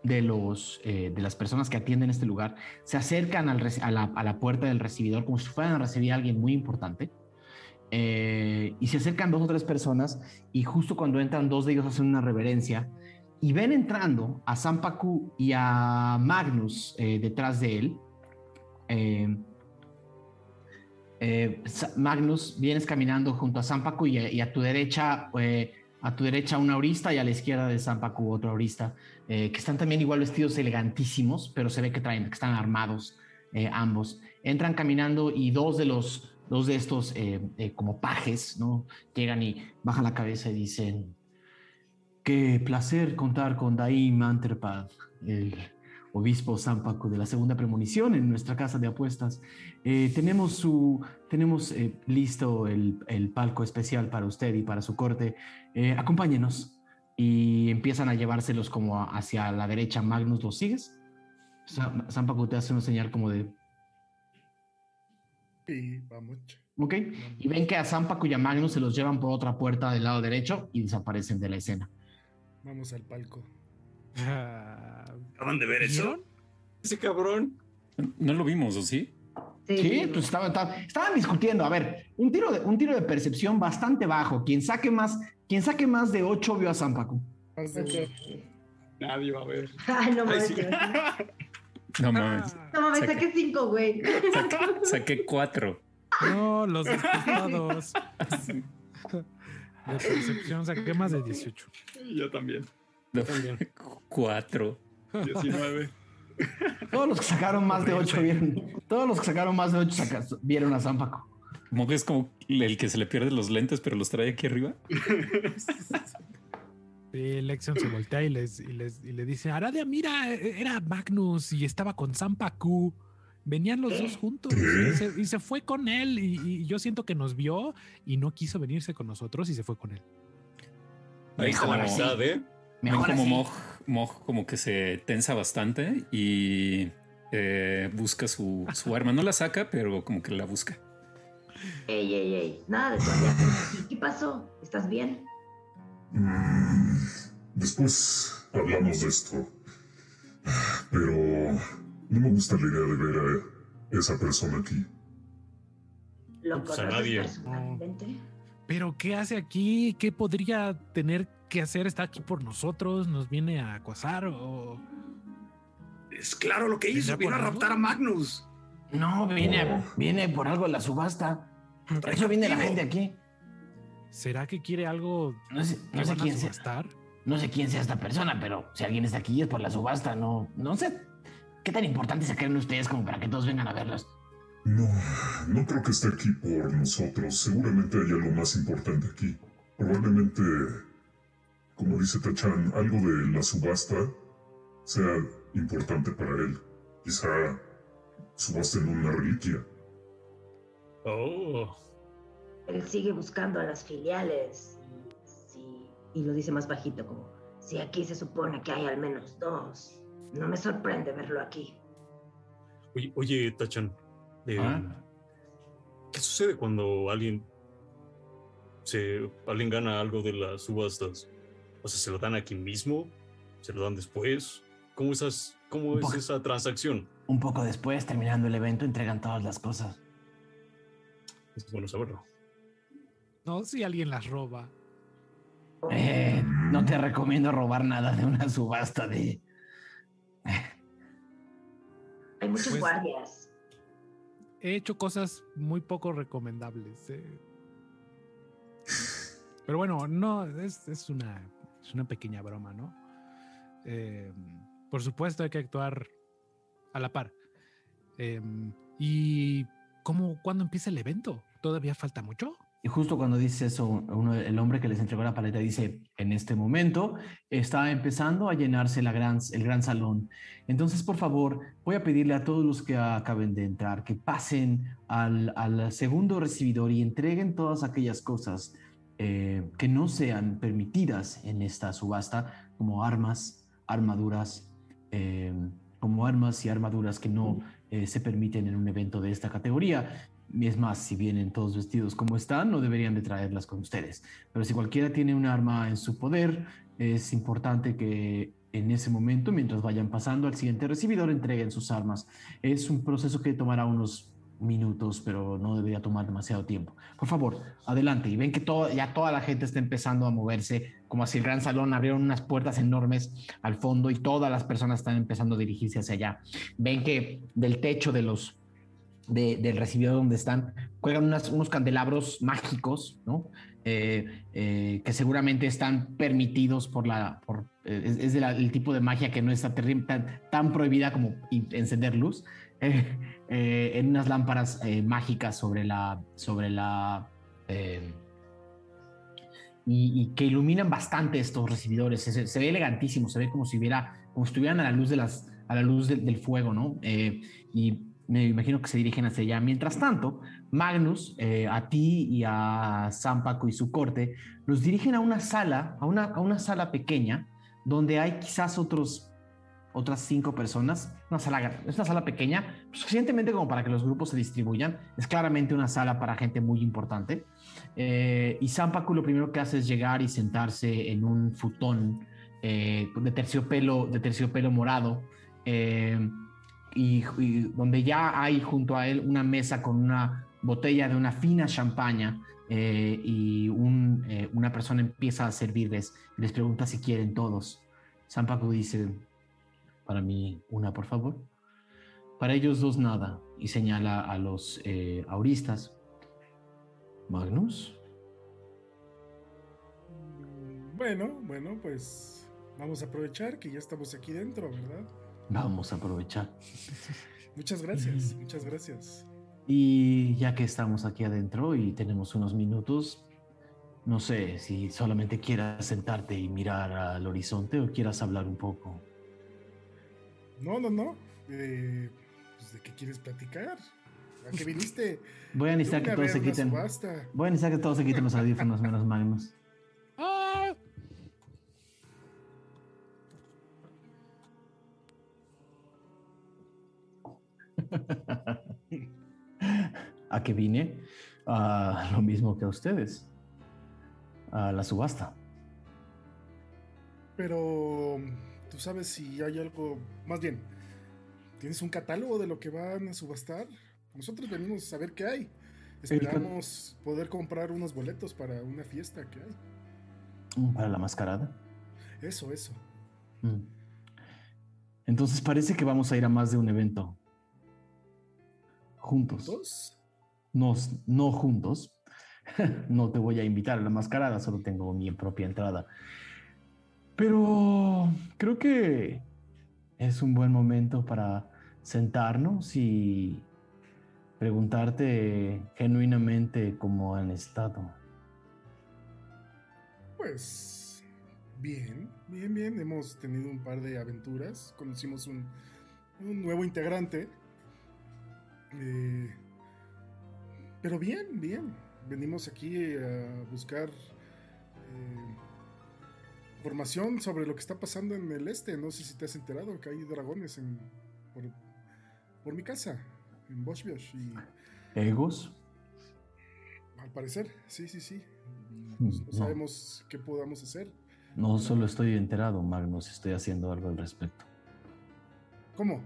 de, los, eh, de las personas que atienden este lugar se acercan al a, la, a la puerta del recibidor como si fueran a recibir a alguien muy importante. Eh, y se acercan dos o tres personas y justo cuando entran dos de ellos hacen una reverencia y ven entrando a Zampacu y a Magnus eh, detrás de él. Eh, Magnus, vienes caminando junto a Zampacu y, y a tu derecha, eh, a tu derecha una aurista y a la izquierda de Zampacu otra aurista, eh, que están también igual vestidos elegantísimos, pero se ve que traen, que están armados eh, ambos. Entran caminando y dos de los, dos de estos como pajes, ¿no? Llegan y bajan la cabeza y dicen, qué placer contar con Daim Anterpad, el obispo Zampacu de la segunda premonición en nuestra casa de apuestas. Eh, tenemos su, tenemos eh, listo el, el palco especial para usted y para su corte. Eh, acompáñenos. Y empiezan a llevárselos como a- hacia la derecha. Magnus, ¿los sigues? Zam- Zampacu te hace una señal como de, Y vamos. ok. Y ven que a Zampacu y a Magnus se los llevan por otra puerta del lado derecho y desaparecen de la escena. Vamos al palco. ¿Acaban de ver eso? Ese cabrón. No lo vimos, ¿o sí? Sí, pues estaban, discutiendo. A ver, un tiro, de, un tiro de percepción bastante bajo. Quien saque más, quien saque más de 8 vio a Ok. uno. Nadie va a ver. Ay, no mames. sí. No mames. No mames, Saqué- saqué cinco, güey. Saqué, saqué cuatro. No, los despojados. De percepción saqué más de 18. Yo también. No, cuatro. 19. Todos los que sacaron más de 8 vieron. Todos los que sacaron más de 8 vieron a Zampacu. Como que es como el que se le pierde los lentes, pero los trae aquí arriba. Sí, Lexion se voltea y, les, y, les, y le dice, Aradia, mira, e- era Magnus y estaba con Zampacu. Venían los dos juntos y se, y se fue con él y, y yo siento que nos vio y no quiso venirse con nosotros y se fue con él. Ahí Mejor como, así. Amistad, ¿eh? ven Mejor como así. Moj, Moj como que se tensa bastante y eh, busca su, su arma. No la saca, pero como que la busca. Ey, ey, ey. Nada de todavía. ¿Qué pasó? ¿Estás bien? Mm, Después hablamos de esto. Pero no me gusta la idea de ver a esa persona aquí. ¿Lo Pues a nadie. Pero ¿qué hace aquí? ¿Qué podría tener que hacer? ¿Está aquí por nosotros? ¿Nos viene a acosar o...? Es claro lo que hizo. ¿Vendrá Vino a raptar a? Magnus. No, viene, viene por algo de la subasta. Por eso viene la gente aquí. ¿Será que quiere algo No sé, que no sé quién sea. No sé quién sea esta persona, pero si alguien está aquí es por la subasta. No, no sé qué tan importante se creen ustedes como para que todos vengan a verlos. No, no creo que esté aquí por nosotros. Seguramente hay algo más importante aquí. Probablemente, como dice Tachan, algo de la subasta sea importante para él. Quizá subasten una reliquia. Oh. Él sigue buscando a las filiales. Y, sí, y lo dice más bajito, como, si aquí se supone que hay al menos dos. No me sorprende verlo aquí. Oye, oye Tachan. eh, Ah. ¿Qué sucede cuando alguien se alguien gana algo de las subastas? O sea, ¿se lo dan aquí mismo? ¿Se lo dan después? ¿Cómo, esas, cómo es poco. esa transacción? Un poco después, terminando el evento, entregan todas las cosas. Es bueno saberlo. No, si alguien las roba. Eh, no te recomiendo robar nada de una subasta de... Hay muchos Pues- guardias. He hecho cosas muy poco recomendables. eh. Pero bueno, no, es, es una, es una pequeña broma, ¿no? Eh, por supuesto hay que actuar a la par. Eh, ¿Y cómo, cuándo empieza el evento? ¿Todavía falta mucho? Y justo cuando dice eso, el hombre que les entregó la paleta dice, en este momento está empezando a llenarse la gran, el gran salón. Entonces, por favor, voy a pedirle a todos los que acaben de entrar que pasen al segundo recibidor y entreguen todas aquellas cosas eh, que no sean permitidas en esta subasta, como armas, armaduras, eh, como armas y armaduras que no eh, se permiten en un evento de esta categoría. Y es más, si vienen todos vestidos como están, no deberían de traerlas con ustedes. Pero si cualquiera tiene un arma en su poder, es importante que en ese momento, mientras vayan pasando al siguiente recibidor, entreguen sus armas. Es un proceso que tomará unos minutos, pero no debería tomar demasiado tiempo. Por favor, adelante. Y ven que todo, ya toda la gente está empezando a moverse, como hacia el gran salón, abrieron unas puertas enormes al fondo y todas las personas están empezando a dirigirse hacia allá. Ven que del techo de los, de- del recibidor donde están, cuelgan unas- unos candelabros mágicos, ¿no? Eh, eh, que seguramente están permitidos por la, por, eh, es, es el tipo de magia que no está tan, tan prohibida como encender luz, eh, en unas lámparas eh, mágicas sobre la, sobre la, eh, y, que iluminan bastante estos recibidores. Se, se ve elegantísimo, se ve como si hubiera, como estuvieran a la luz de las, a la luz del- fuego, ¿no? Y me imagino que se dirigen hacia allá. Mientras tanto, Magnus, a ti y a San Paco y su corte, los dirigen a una sala, a una, a una sala pequeña, donde hay quizás otros, otras cinco personas. Una sala, es una sala pequeña, suficientemente como para que los grupos se distribuyan. Es claramente una sala para gente muy importante. Eh, y San Paco lo primero que hace es llegar y sentarse en un futón eh, de terciopelo, de terciopelo morado. eh, y, y donde ya hay junto a él una mesa con una botella de una fina champaña eh, y un, eh, una persona empieza a servirles les pregunta si quieren todos. San Paco dice, para mí una, por favor. Para ellos dos nada y señala a los eh, auristas. Magnus, Bueno, bueno, pues vamos a aprovechar que ya estamos aquí dentro, ¿verdad? vamos a aprovechar. Muchas gracias, muchas gracias. Y ya que estamos aquí adentro y tenemos unos minutos, no sé si solamente quieras sentarte y mirar al horizonte o quieras hablar un poco. No, no, no. Eh, pues, ¿De qué quieres platicar? ¿A qué viniste? Voy a necesitar que todos se quiten. subasta. Voy a necesitar que todos se quiten los audífonos menos Magnus. ¿A qué vine? A lo mismo que a ustedes. A la subasta. Pero tú sabes si hay algo, más bien, ¿tienes un catálogo de lo que van a subastar? Nosotros venimos a saber qué hay. Esperamos poder comprar unos boletos para una fiesta que hay. Para la mascarada. Eso, eso. Mm. Entonces parece que vamos a ir a más de un evento. Juntos. ¿Dos? No, no juntos. no te voy a invitar a la mascarada, solo tengo mi propia entrada. Pero creo que es un buen momento para sentarnos y preguntarte genuinamente cómo han estado. Pues bien, bien, bien. Hemos tenido un par de aventuras. Conocimos un, un nuevo integrante. Eh, pero bien, bien. Venimos aquí a buscar eh, información sobre lo que está pasando en el este. No sé si te has enterado que hay dragones en, por, por mi casa, en Boschbiosh. Y ¿Egos? al parecer, sí, sí, sí. Y, pues, no No. sabemos qué podamos hacer. No solo estoy enterado, Magnus, estoy haciendo algo al respecto. ¿Cómo?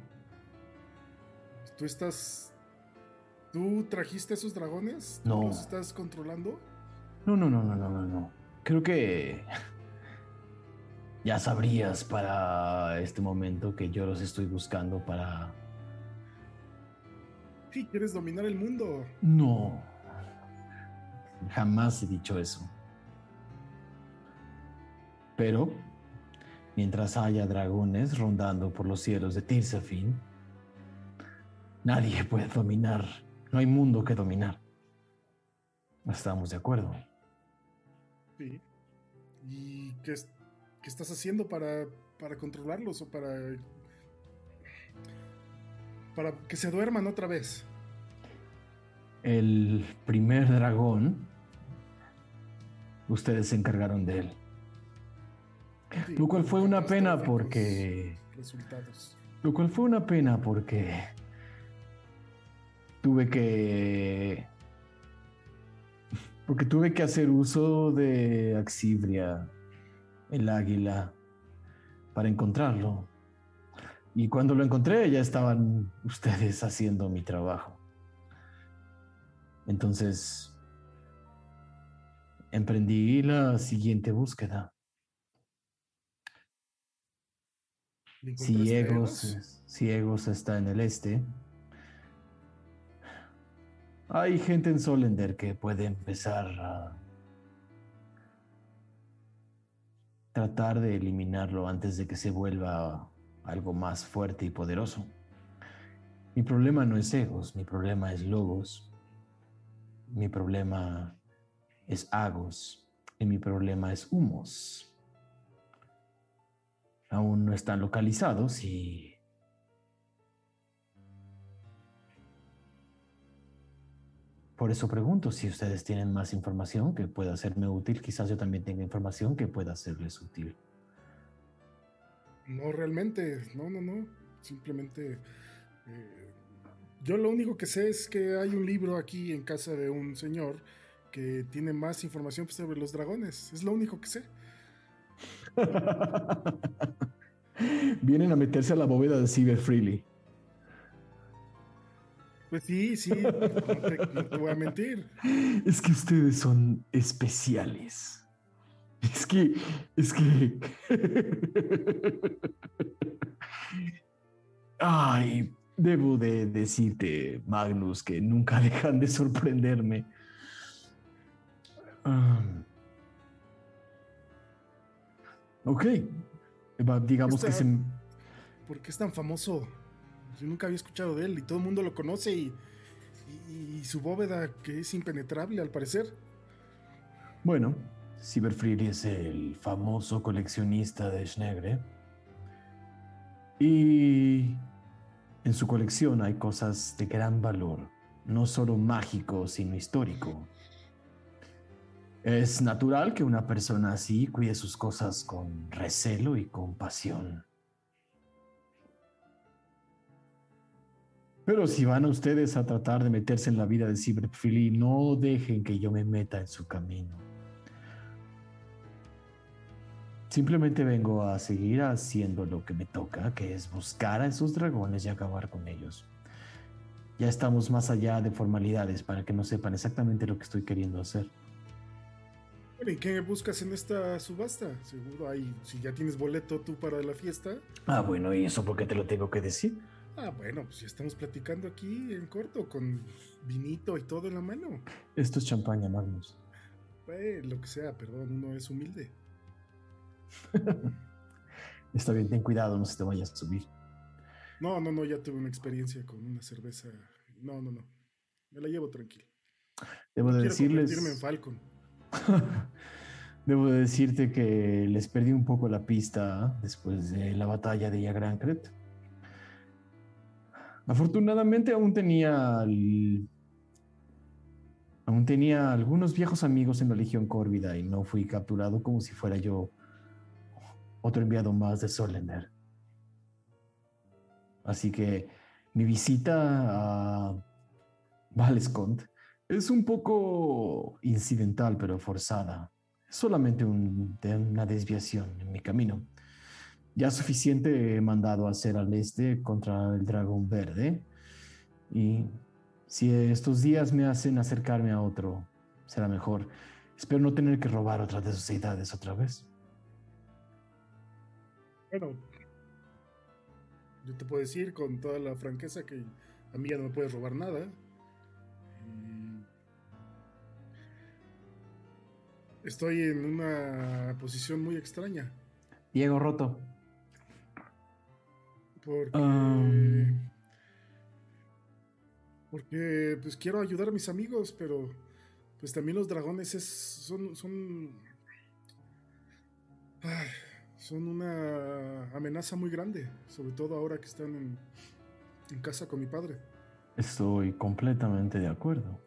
¿Tú estás... ¿Tú trajiste esos dragones? ¿Tú No. los estás controlando? No, no, no, no, no, no, no. Creo que ya sabrías para este momento que yo los estoy buscando para... Sí, quieres dominar el mundo. No. Jamás he dicho eso. Pero, mientras haya dragones rondando por los cielos de Tirsafin, nadie puede dominar. No hay mundo que dominar. Estamos de acuerdo. Sí. ¿Y qué, es- qué estás haciendo para, para controlarlos o para... para que se duerman otra vez? El primer dragón, ustedes se encargaron de él. Sí, Lo cual fue una pena porque... Resultados. Lo cual fue una pena porque tuve que... Porque tuve que hacer uso de Axibria, el águila, para encontrarlo. Y cuando lo encontré ya estaban ustedes haciendo mi trabajo. Entonces, emprendí la siguiente búsqueda. ¿Le encontraste Si a Egos, Egos? si Egos está en el este, hay gente en Solender que puede empezar a tratar de eliminarlo antes de que se vuelva algo más fuerte y poderoso. Mi problema no es Egos, mi problema es Logos, mi problema es Agos y mi problema es Humos aún no están localizados y por eso pregunto si ustedes tienen más información que pueda serme útil. Quizás yo también tenga información que pueda serles útil. No, realmente, no, no, no. Simplemente, eh, yo lo único que sé es que hay un libro aquí en casa de un señor que tiene más información sobre los dragones. Es lo único que sé. Vienen a meterse a la bóveda de Cyber Freely. Pues sí, sí, no te, no te voy a mentir. Es que ustedes son especiales. Es que, es que... Ay, debo de decirte, Magnus, que nunca dejan de sorprenderme. Um, ok, digamos que se... ¿Por qué es tan famoso? Yo nunca había escuchado de él y todo el mundo lo conoce y, su bóveda que es impenetrable al parecer. Bueno, Cyberfreely es el famoso coleccionista de Schnegre. Y en su colección hay cosas de gran valor, no solo mágico, sino histórico. Es natural que una persona así cuide sus cosas con recelo y compasión. Pero si van a ustedes a tratar de meterse en la vida de Cyberfreely, no dejen que yo me meta en su camino. Simplemente vengo a seguir haciendo lo que me toca, que es buscar a esos dragones y acabar con ellos. Ya estamos más allá de formalidades para que no sepan exactamente lo que estoy queriendo hacer. ¿Y qué buscas en esta subasta? Seguro hay, si ya tienes boleto tú para la fiesta. Ah, bueno, ¿y eso por qué te lo tengo que decir? Ah, bueno, pues ya estamos platicando aquí en corto con vinito y todo en la mano. Esto es champaña, Magnus. Eh, lo que sea, perdón, uno es humilde. Está bien, ten cuidado, no se te vayas a subir. No, no, no, ya tuve una experiencia con una cerveza. No, no, no. Me la llevo tranquila. Debo No de decirles... en Falcon. Debo de decirte que les perdí un poco la pista después de la batalla de Yagrancret. Afortunadamente aún tenía aún tenía algunos viejos amigos en la Legión Córvida y no fui capturado como si fuera yo otro enviado más de Solender. Así que mi visita a Valescont es un poco incidental, pero forzada. Es solamente una desviación en mi camino. Ya suficiente he mandado a hacer al este contra el dragón verde. Y si estos días me hacen acercarme a otro, será mejor. Espero no tener que robar otra de sus deidades otra vez. Bueno, yo te puedo decir con toda la franqueza que a mí ya no me puedes robar nada. Estoy en una posición muy extraña. Diego Roto. Porque. Um. Porque pues quiero ayudar a mis amigos, pero pues también los dragones es, son, son, ay, son una amenaza muy grande, sobre todo ahora que están en, en casa con mi padre. Estoy completamente de acuerdo.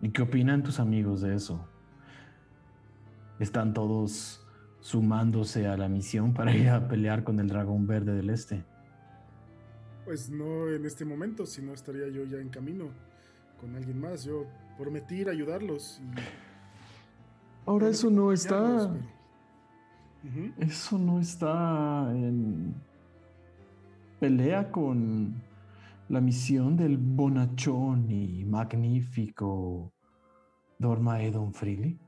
¿Y qué opinan tus amigos de eso? ¿Están todos sumándose a la misión para ir a pelear con el dragón verde del este? Pues no en este momento, si no estaría yo ya en camino con alguien más. Yo prometí ir a ayudarlos. Y Ahora eso no está... Eso no está en pelea con la misión del bonachón y magnífico Dormaedon Freely?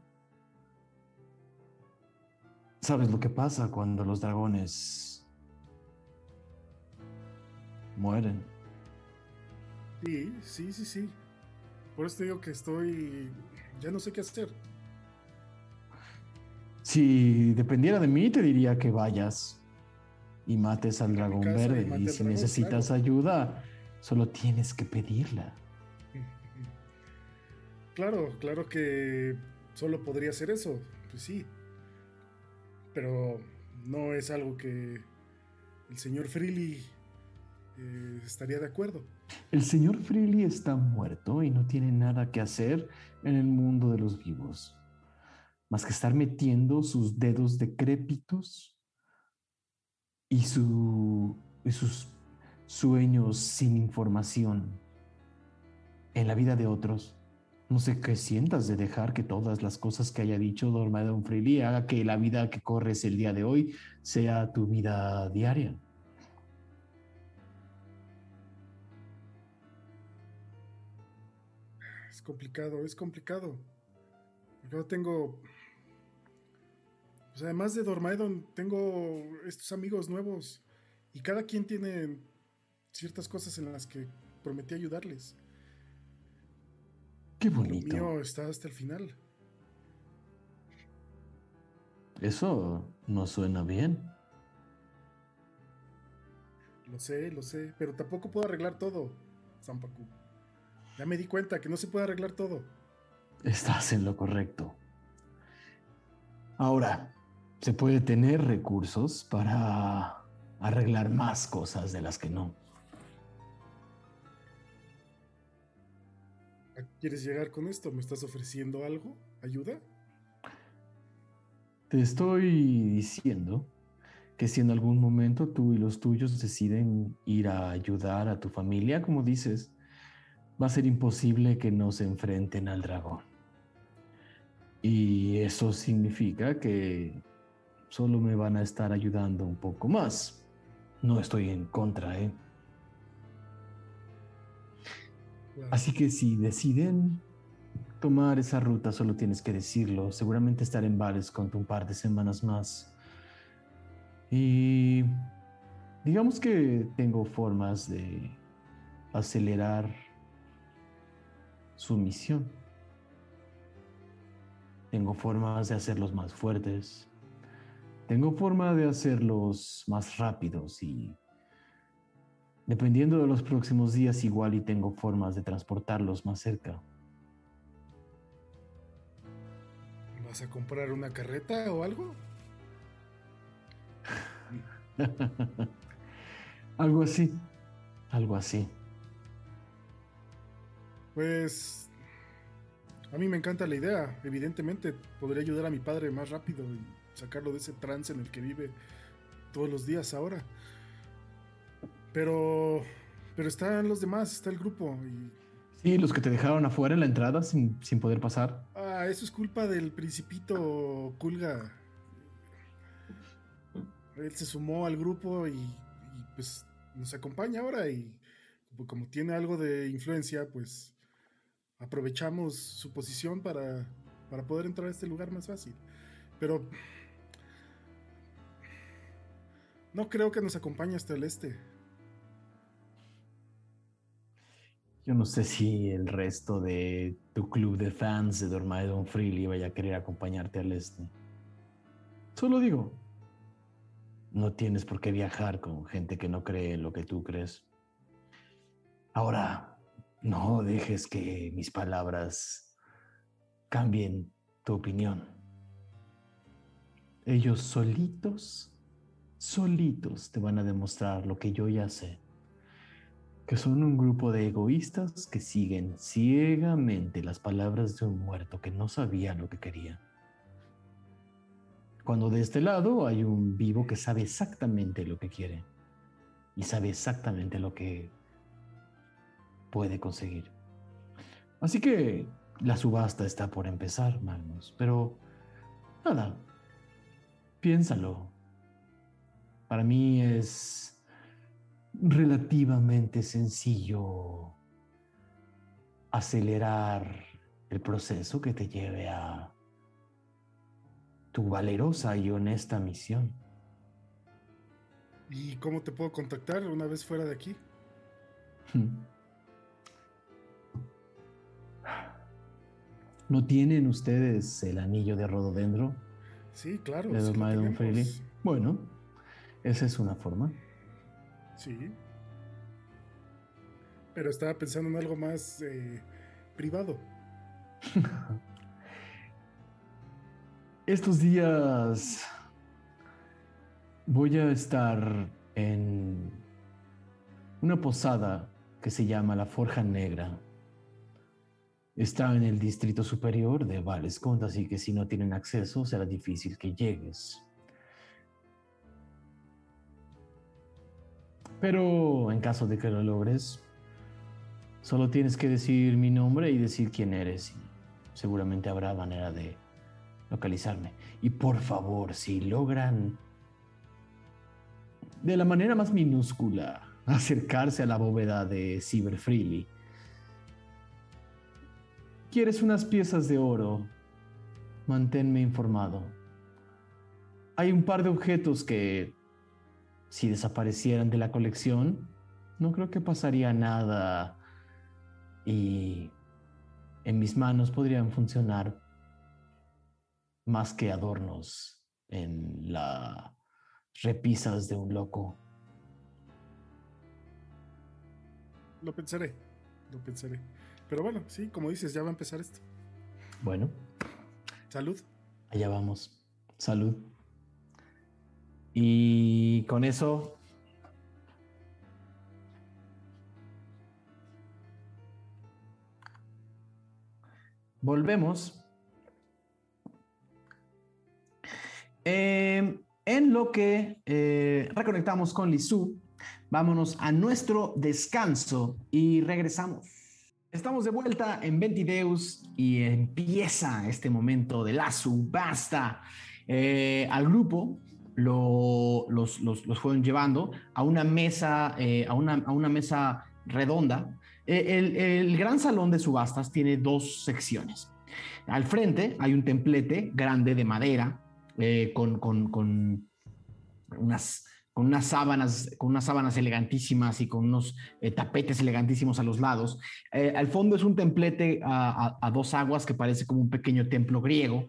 ¿Sabes lo que pasa cuando los dragones mueren? Sí, sí, sí, sí. Por eso te digo que estoy. Ya no sé qué hacer. Si dependiera de mí, te diría que vayas y mates al dragón verde. Y si dragón, necesitas ayuda, solo tienes que pedirla. Claro, claro que solo podría hacer eso. Pues sí. Pero no es algo que el señor Freely eh, estaría de acuerdo. El señor Freely está muerto y no tiene nada que hacer en el mundo de los vivos, más que estar metiendo sus dedos decrépitos y, su, y sus sueños sin información en la vida de otros. No sé qué sientas de dejar que todas las cosas que haya dicho Dormadon Freely haga que la vida que corres el día de hoy sea tu vida diaria. Es complicado, es complicado. Yo tengo. Pues además de Dormaedon, tengo estos amigos nuevos. Y cada quien tiene ciertas cosas en las que prometí ayudarles. Qué bonito. mío está hasta el final. Eso no suena bien. Lo sé, lo sé. Pero tampoco puedo arreglar todo, Zampacu. Ya me di cuenta que no se puede arreglar todo. Estás en lo correcto. Ahora, se puede tener recursos para arreglar más cosas de las que no. ¿Quieres llegar con esto? ¿Me estás ofreciendo algo? ¿Ayuda? Te estoy diciendo que si en algún momento tú y los tuyos deciden ir a ayudar a tu familia, como dices, va a ser imposible que no se enfrenten al dragón. Y eso significa que solo me van a estar ayudando un poco más. No estoy en contra, ¿eh? Así que si deciden tomar esa ruta, solo tienes que decirlo. Seguramente estaré en Vales con un par de semanas más. Y digamos que tengo formas de acelerar su misión. Tengo formas de hacerlos más fuertes. Tengo forma de hacerlos más rápidos y dependiendo de los próximos días igual y tengo formas de transportarlos más cerca. ¿Vas a comprar una carreta o algo? algo así, algo así. Pues a mí me encanta la idea. Evidentemente podría ayudar a mi padre más rápido y sacarlo de ese trance en el que vive todos los días ahora. Pero pero están los demás, está el grupo y Sí, los que te dejaron afuera en la entrada sin, sin poder pasar. ah, eso es culpa del principito Kulga. Él se sumó al grupo y, y, pues nos acompaña ahora y como, como tiene algo de influencia, pues aprovechamos su posición para, para poder entrar a este lugar más fácil. Pero no creo que nos acompañe hasta el este. Yo no sé si el resto de tu club de fans de Dormaedon Freely vaya a querer acompañarte al este. Solo digo, no tienes por qué viajar con gente que no cree en lo que tú crees. Ahora, no dejes que mis palabras cambien tu opinión. Ellos solitos, solitos te van a demostrar lo que yo ya sé que son un grupo de egoístas que siguen ciegamente las palabras de un muerto que no sabía lo que quería. Cuando de este lado hay un vivo que sabe exactamente lo que quiere y sabe exactamente lo que puede conseguir. Así que la subasta está por empezar, Magnus, pero nada, piénsalo. Para mí es relativamente sencillo acelerar el proceso que te lleve a tu valerosa y honesta misión. ¿Y cómo te puedo contactar una vez fuera de aquí? ¿No tienen ustedes el anillo de rododendro? Sí, claro. de sí. Bueno, esa es una forma. Sí. Pero estaba pensando en algo más eh, privado. Estos días voy a estar en una posada que se llama La Forja Negra. Está en el distrito superior de Valescont, así que si no tienen acceso será difícil que llegues. Pero en caso de que lo logres, solo tienes que decir mi nombre y decir quién eres. y seguramente habrá manera de localizarme. Y por favor, si logran de la manera más minúscula acercarse a la bóveda de Cyber Freely, quieres unas piezas de oro, manténme informado. Hay un par de objetos que, si desaparecieran de la colección, no creo que pasaría nada y en mis manos podrían funcionar más que adornos en las repisas de un loco. Lo pensaré. Lo pensaré. Pero bueno, sí, como dices, ya va a empezar esto. Bueno, Salud. allá vamos. Salud. Y con eso... Volvemos. Eh, en lo que eh, reconectamos con Lizu, vámonos a nuestro descanso y regresamos. Estamos de vuelta en Ventideus y empieza este momento de la subasta. Eh, al grupo lo- los, fueron llevando a una mesa, eh, a, una, a una mesa redonda. Eh, el, gran salón de subastas tiene dos secciones. Al frente hay un templete grande de madera eh, con, con- con unas, con unas sábanas, con unas sábanas elegantísimas y con unos eh, tapetes elegantísimos a los lados. Al fondo es un templete a dos aguas que parece como un pequeño templo griego.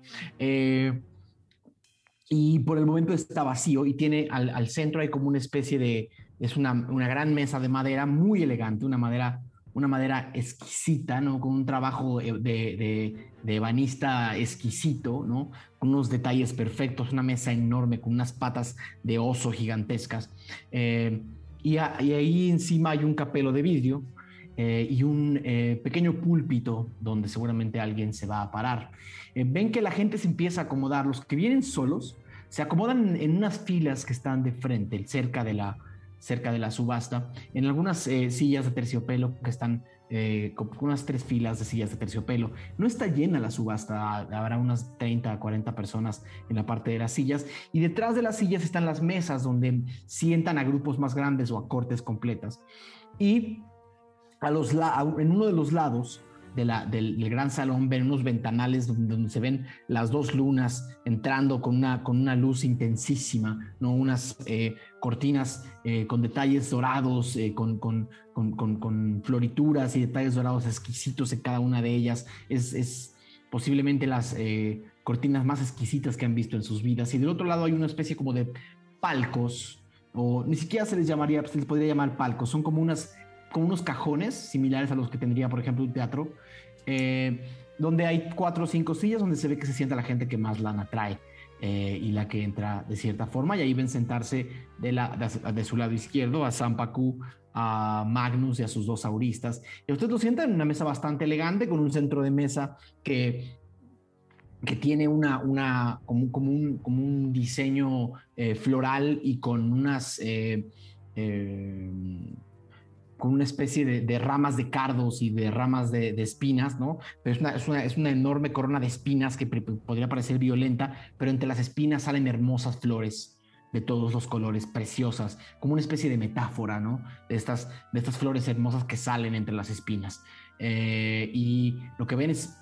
Y por el momento está vacío y tiene al, centro hay como una especie de, es una, una gran mesa de madera muy elegante, una madera, una madera exquisita, ¿no? Con un trabajo de, de, de ebanista exquisito, ¿no? Con unos detalles perfectos, una mesa enorme con unas patas de oso gigantescas. Eh, y, a- y ahí encima hay un capelo de vidrio eh, y un eh, pequeño púlpito donde seguramente alguien se va a parar. Eh, ven que la gente se empieza a acomodar, los que vienen solos se acomodan en, unas filas que están de frente, cerca de la, cerca de la subasta, en algunas sillas de terciopelo que están con unas tres filas de sillas de terciopelo. No está llena la subasta, habrá unas 30, 40 personas en la parte de las sillas y detrás de las sillas están las mesas donde sientan a grupos más grandes o a cortes completas. Y a los a- en uno de los lados de la- del, del gran salón ven unos ventanales donde, se ven las dos lunas entrando con una, con una luz intensísima, ¿no? unas eh, cortinas eh, con detalles dorados, eh, con- con- con florituras y detalles dorados exquisitos en cada una de ellas. Es, es posiblemente las eh, cortinas más exquisitas que han visto en sus vidas. Y del otro lado hay una especie como de palcos, o ni siquiera se les llamaría, se les podría llamar palcos, son como unas como unos cajones similares a los que tendría, por ejemplo, un teatro, eh, donde hay cuatro o cinco sillas donde se ve que se sienta la gente que más lana trae eh, y la que entra de cierta forma. Y ahí ven sentarse de, la, de, de su lado izquierdo a Sampaku, a Magnus y a sus dos auristas. Y ustedes lo sientan en una mesa bastante elegante con un centro de mesa que que tiene una, una como, como un, como un diseño eh, floral y con unas eh, eh, con una especie de, ramas de cardos y de ramas de, espinas, ¿no? Pero es una, es, una, es una, enorme corona de espinas que podría parecer violenta, pero entre las espinas salen hermosas flores de todos los colores, preciosas, como una especie de metáfora, ¿no? De estas, de estas flores hermosas que salen entre las espinas. Eh, y lo que ven es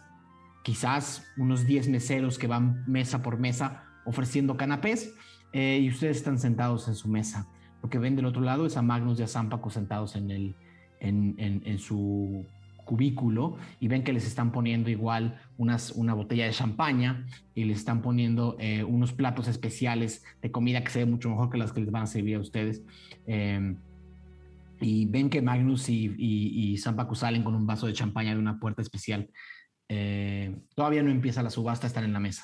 quizás unos 10 meseros que van mesa por mesa ofreciendo canapés eh, y ustedes están sentados en su mesa. Que ven del otro lado es a Magnus y a Zampaco sentados en, el, en, en- en su cubículo y ven que les están poniendo igual unas, una botella de champaña y les están poniendo eh, unos platos especiales de comida que se ve mucho mejor que las que les van a servir a ustedes. Eh, y ven que Magnus y, y, y Zampaco salen con un vaso de champaña de una puerta especial. Eh, todavía no empieza la subasta, están en la mesa.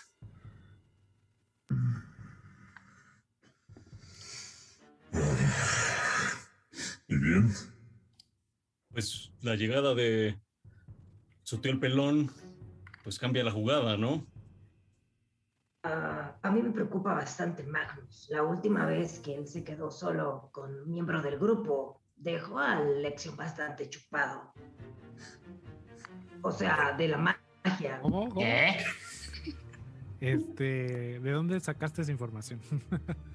¿Y bien? Pues la llegada de su tío el pelón, pues cambia la jugada, ¿no? Ah, a mí me preocupa bastante Magnus. La última vez que él se quedó solo con un miembro del grupo, dejó a Lección bastante chupado. O sea, de la magia. ¿Cómo? ¿Cómo? ¿Qué? Este, ¿de dónde sacaste esa información?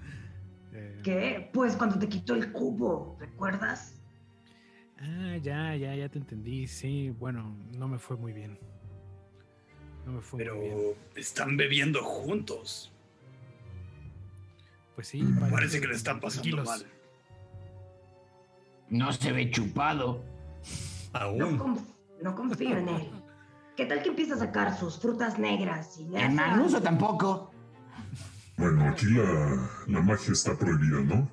Eh, ¿Qué? Pues cuando te quitó el cubo, ¿recuerdas? Ah, ya, ya, ya te entendí. Sí, bueno, no me fue muy bien. No me fue Pero muy bien. están bebiendo juntos. Pues sí, Parece que le están pasando tranquilos. mal. No se ve chupado. No, Aún. conf- no confío en él. ¿Qué tal que empieza a sacar sus frutas negras y le ¿En hace Magnus o algo? tampoco? Bueno, aquí la, la magia está prohibida, ¿no?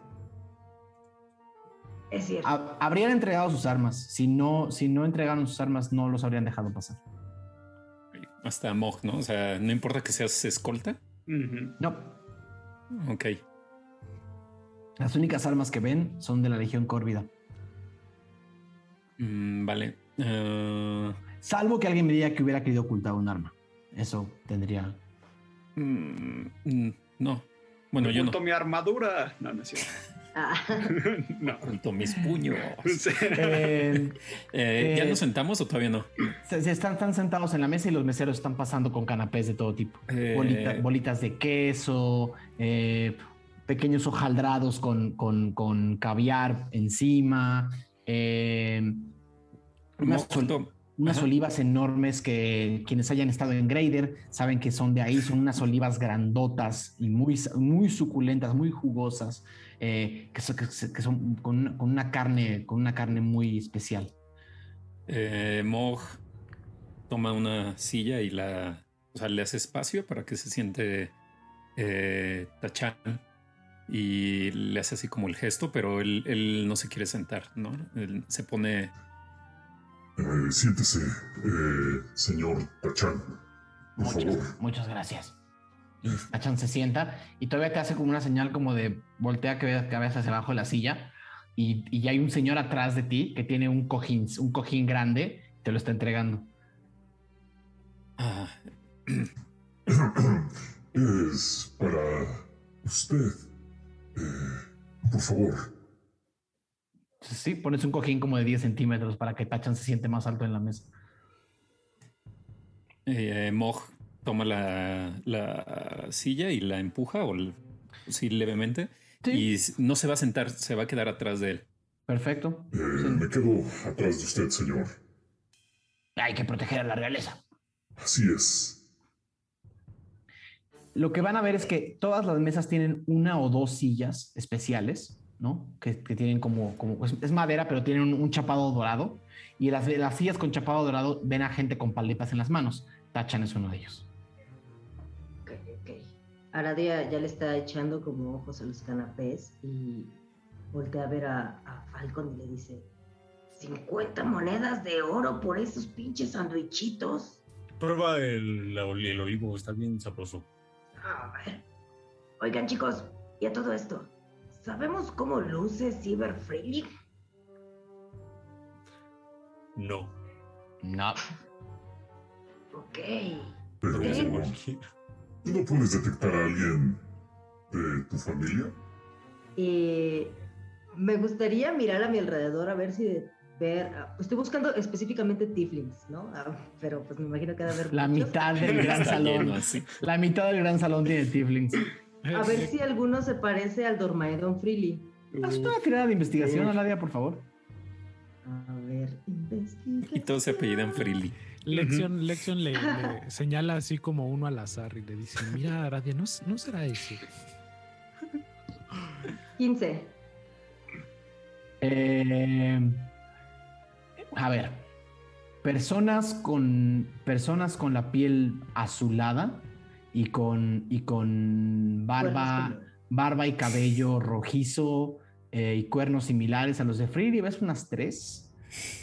Es cierto. Ha- habrían entregado sus armas. Si no, si no entregaron sus armas, no los habrían dejado pasar. Hasta Mog, ¿no? O sea, no importa que seas escolta. No, Ok. las únicas armas que ven son de la Legión Córvida. Mm, vale. Ah, Salvo que alguien me diga que hubiera querido ocultar un arma. Eso tendría. mm, mm, no. Bueno, yo no. Mi armadura. No, no es cierto. Ah, no. Oculto mis puños. Eh, Eh, ¿Ya Eh, nos sentamos o todavía no? se, se están, están sentados en la mesa y los meseros están pasando con canapés de todo tipo. Eh, Bolita- bolitas de queso, eh, pequeños hojaldrados con, con, con caviar encima, eh, unas, Mog, ol- to- unas Ajá. olivas enormes que quienes hayan estado en Grader saben que son de ahí, son unas olivas grandotas y muy, muy suculentas, muy jugosas, eh, que, son, que son con, una- con una carne, con una carne muy especial. eh, Mog toma una silla y la. O sea, le hace espacio para que se siente eh, Tachan. Y le hace así como el gesto, pero él, él no se quiere sentar, ¿no? Él se pone. Eh, siéntese, eh, señor Tachan. Por favor. Muchas, gracias. Tachan se sienta y todavía te hace como una señal como de voltea que veas cabeza hacia abajo de la silla y, y hay un señor atrás de ti que tiene un cojín, un cojín grande, te lo está entregando. Ah, Es para usted. Eh, por favor. Sí, pones un cojín como de 10 centímetros para que Tachan se siente más alto en la mesa. eh, Mog toma la, la silla y la empuja, o sí, levemente. Sí. Y no se va a sentar, se va a quedar atrás de él. Perfecto. Eh, me quedo atrás de usted, señor. Hay que proteger a la realeza. Así es. Lo que van a ver es que todas las mesas tienen una o dos sillas especiales, ¿no? Que, que tienen como, como es, es madera, pero tienen un, un chapado dorado. Y las, las sillas con chapado dorado ven a gente con paletas en las manos. Tachan es uno de ellos. ok, ok. Aradia ya le está echando como ojos a los canapés y voltea a ver a, a Falcon y le dice: ¿50 monedas de oro por esos pinches sandwichitos? Prueba el, el olivo, está bien sabroso. A ver. Oigan, chicos, y a todo esto, ¿sabemos cómo luce Cyber Freely? No. No. Ok. Pero. ¿tú no puedes detectar a alguien de tu familia? Y me gustaría mirar a mi alrededor a ver si de- ver. ah, Estoy buscando específicamente Tiflings, ¿no? Ah, pero pues me imagino que debe haber. La muchos. mitad del gran salón. lleno. La mitad del gran salón tiene Tiflings. A ver si alguno se parece al Dormaedon Freely. Haz una tirada de investigación, Aladia, por favor. A ver, investiga. Y todos se apellidan Freely. Lección, Lección le, le señala así como uno al azar y le dice, mira, Aradia, no, no será ese. 15. Eh, a ver, personas con personas con la piel azulada y con y con barba, barba y cabello rojizo eh, y cuernos similares a los de Freely, ves unas tres.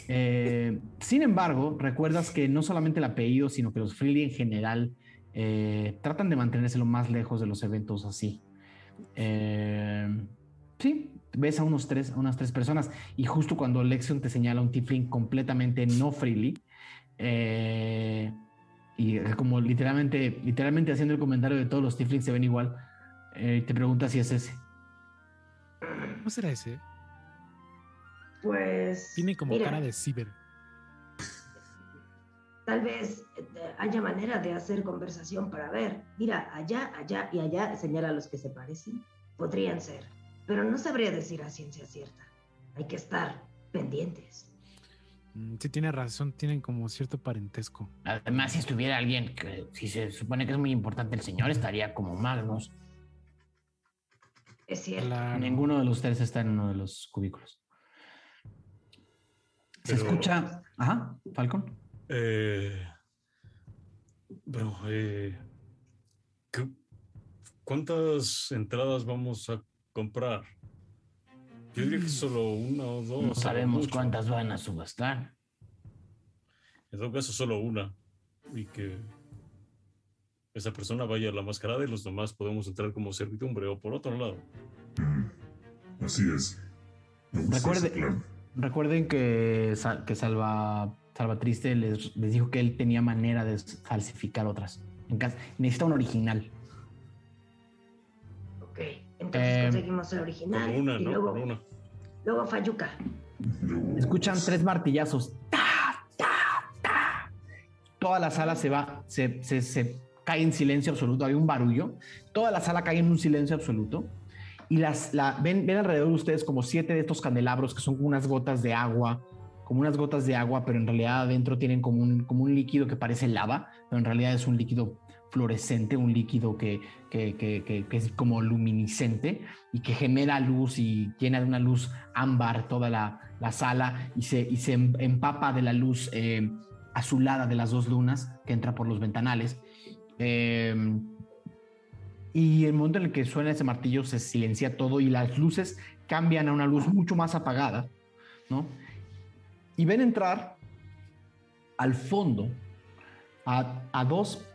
Eh, sin embargo, recuerdas que no solamente el apellido, sino que los Freely en general eh, tratan de mantenerse lo más lejos de los eventos así. Eh, sí, ves a unos tres, a unas tres personas y justo cuando Lexion te señala un tiefling completamente no freely eh, y como literalmente, literalmente haciendo el comentario de todos los tieflings se ven igual, eh, te pregunta si es ese. ¿No será ese? Pues. Tiene como mira, cara de ciber. Tal vez eh, haya manera de hacer conversación para ver. Mira, allá, allá y allá, señala a los que se parecen. Podrían ser, pero no sabría decir a ciencia cierta. Hay que estar pendientes. Mm, Sí, tiene razón, tienen como cierto parentesco. Además, si estuviera alguien que, si se supone que es muy importante el señor, estaría como Magnus. Es cierto. Claro. Ninguno de los tres está en uno de los cubículos. Se Pero- escucha. Ajá, Falcon. Eh, bueno, eh, ¿qué- ¿cuántas entradas vamos a comprar? Yo diría que solo una o dos. No sabemos mucho. cuántas van a subastar. En todo caso, solo una. Y que esa persona vaya a la mascarada y los demás podemos entrar como servidumbre. O por otro lado, Mm, Así es. Recuerde- plan. Recuerden que, que Salva, Salvatriste les, les dijo que él tenía manera de falsificar otras. En caso- necesita un original. Ok, entonces Eh, conseguimos el original. con una, y ¿no? luego, Con una. luego Fayuca. Escuchan tres martillazos. ¡Ta, ta, ta! Toda la sala se va, se, se- se cae en silencio absoluto. Hay un barullo. Toda la sala cae en un silencio absoluto. Y las, la, ven, ven alrededor de ustedes como siete de estos candelabros que son como unas gotas de agua, como unas gotas de agua, pero en realidad adentro tienen como un, como un líquido que parece lava, pero en realidad es un líquido fluorescente, un líquido que, que- que- es como luminiscente y que genera luz y llena de una luz ámbar toda la, la sala y se, y se em- empapa de la luz eh, azulada de las dos lunas que entra por los ventanales. Eh, y el momento en el que suena ese martillo se silencia todo y las luces cambian a una luz mucho más apagada, ¿no? Y ven entrar al fondo a, a dos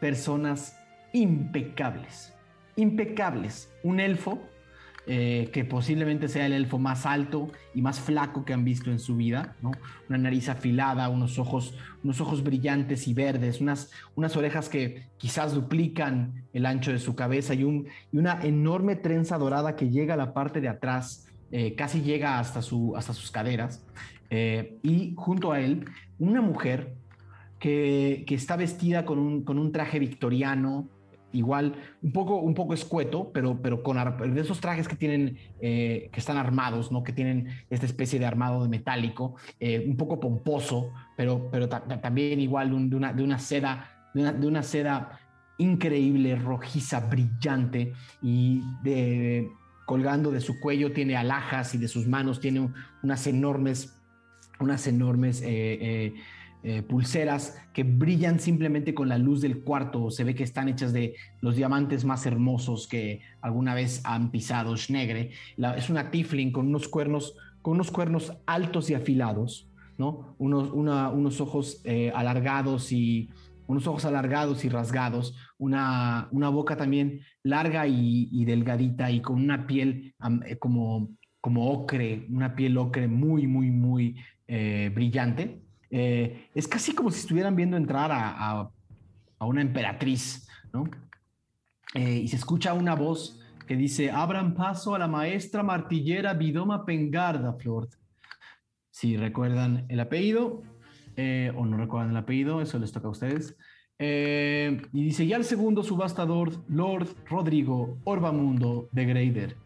personas impecables, impecables. Un elfo, eh, que posiblemente sea el elfo más alto y más flaco que han visto en su vida. Una nariz afilada, unos ojos, unos ojos brillantes y verdes, unas, unas orejas que quizás duplican el ancho de su cabeza y, un, y una enorme trenza dorada que llega a la parte de atrás, eh, casi llega hasta, su, hasta sus caderas. Eh, y junto a él, una mujer que, está vestida con un, con un traje victoriano, igual un poco, un poco escueto, pero, pero con de esos trajes que tienen, eh, que están armados, ¿no? Que tienen esta especie de armado de metálico, eh, un poco pomposo, pero, pero ta- ta- también igual de, una, de una seda, de una, de una seda increíble, rojiza, brillante y de colgando de su cuello tiene alhajas y de sus manos tiene un- unas enormes, unas enormes eh, eh, pulseras que brillan simplemente con la luz del cuarto. Se ve que están hechas de los diamantes más hermosos que alguna vez han pisado Schnegre. La- es una Tiflin con unos cuernos, con unos cuernos altos y afilados, ¿no? Unos, una- unos ojos eh, alargados y unos ojos alargados y rasgados, una, una boca también larga y, delgadita y con una piel eh, como, como ocre, una piel ocre muy, muy, muy brillante. Eh, es casi como si estuvieran viendo entrar a, a- una emperatriz, ¿no? Eh, y se escucha una voz que dice, abran paso a la maestra martillera Bidoma Pengarda, Flor. Si recuerdan el apellido eh, o no recuerdan el apellido, eso les toca a ustedes. Y dice, y al segundo subastador, Lord Rodrigo Orbamundo de Grader.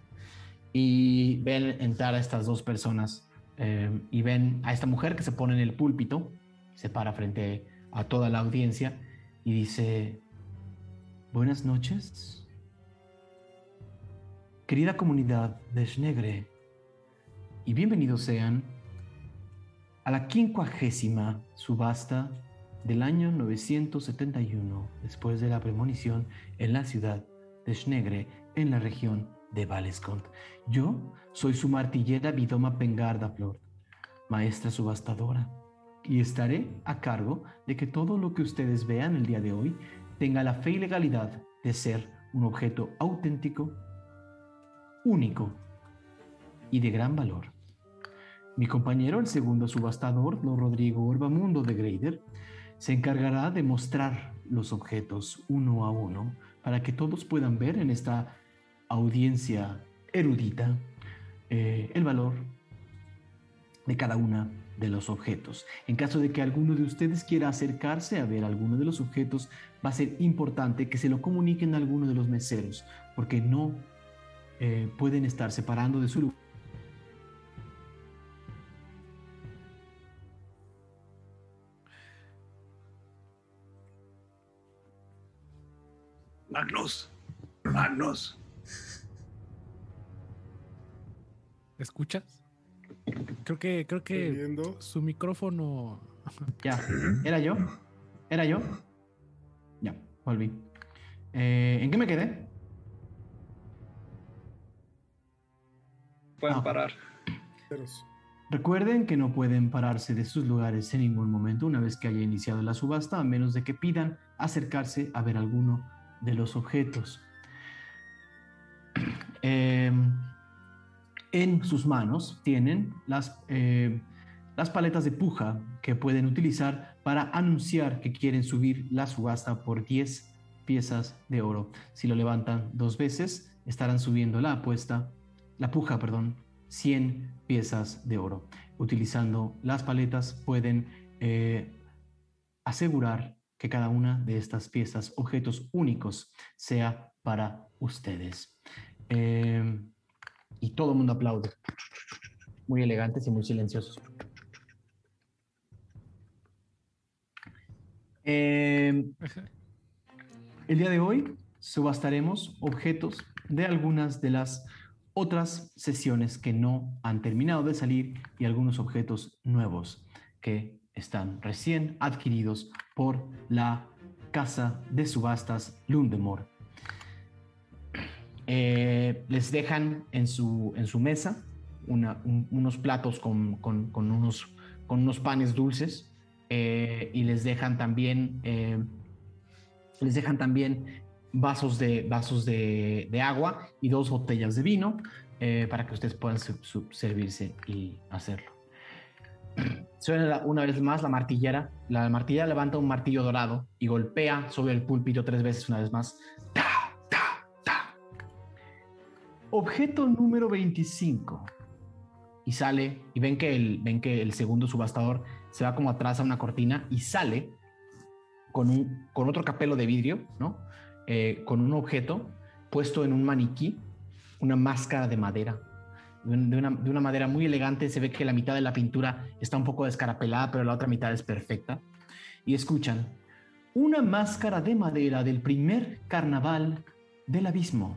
Y ven entrar a estas dos personas eh, y ven a esta mujer que se pone en el púlpito, se para frente a toda la audiencia y dice, buenas noches. Querida comunidad de Schnegre, y bienvenidos sean a la quincuagésima subasta del año 971, después de la premonición en la ciudad de Schnegre, en la región de Valescont. Yo soy su martillera Vidoma Pengarda Flor, maestra subastadora, y estaré a cargo de que todo lo que ustedes vean el día de hoy tenga la fe y legalidad de ser un objeto auténtico, único y de gran valor. Mi compañero, el segundo subastador, don Rodrigo Urbamundo de Grader, se encargará de mostrar los objetos uno a uno para que todos puedan ver en esta audiencia erudita eh, el valor de cada una de los objetos. En caso de que alguno de ustedes quiera acercarse a ver alguno de los objetos, va a ser importante que se lo comuniquen a alguno de los meseros, porque no eh, pueden estar separando de su lugar. Magnus, Magnus. ¿Escuchas? Creo que, creo que viendo. su micrófono. Ya, ¿era yo? ¿Era yo? Ya, volví. Eh, ¿En qué me quedé? Pueden Ah. parar. Recuerden que no pueden pararse de sus lugares en ningún momento una vez que haya iniciado la subasta, a menos de que pidan acercarse a ver alguno de los objetos. Eh, en sus manos tienen las, eh, las paletas de puja que pueden utilizar para anunciar que quieren subir la subasta por 10 piezas de oro. Si lo levantan dos veces, estarán subiendo la apuesta, la puja, perdón, 100 piezas de oro. Utilizando las paletas pueden eh, asegurar que cada una de estas piezas, objetos únicos, sea para ustedes. Eh, y todo el mundo aplaude. Muy elegantes y muy silenciosos. Eh, el día de hoy subastaremos objetos de algunas de las otras sesiones que no han terminado de salir y algunos objetos nuevos que están recién adquiridos por la casa de subastas Lundemore. Eh, les dejan en su, mesa unos platos con, unos, panes dulces eh, y les dejan también eh, les dejan también vasos de, agua y dos botellas de vino para que ustedes puedan servirse y hacerlo. Suena una vez más la martillera. La martillera levanta un martillo dorado y golpea sobre el púlpito tres veces una vez más. Ta, ta, ta. Objeto número 25. Y sale, y ven que, el, ven que el segundo subastador se va como atrás a una cortina y sale con, un, con otro capelo de vidrio, ¿no? Eh, con un objeto puesto en un maniquí, una máscara de madera, de, un- de una, de una madera muy elegante. Se ve que la mitad de la pintura está un poco descarapelada, pero la otra mitad es perfecta. Y escuchan, una máscara de madera del primer carnaval del abismo.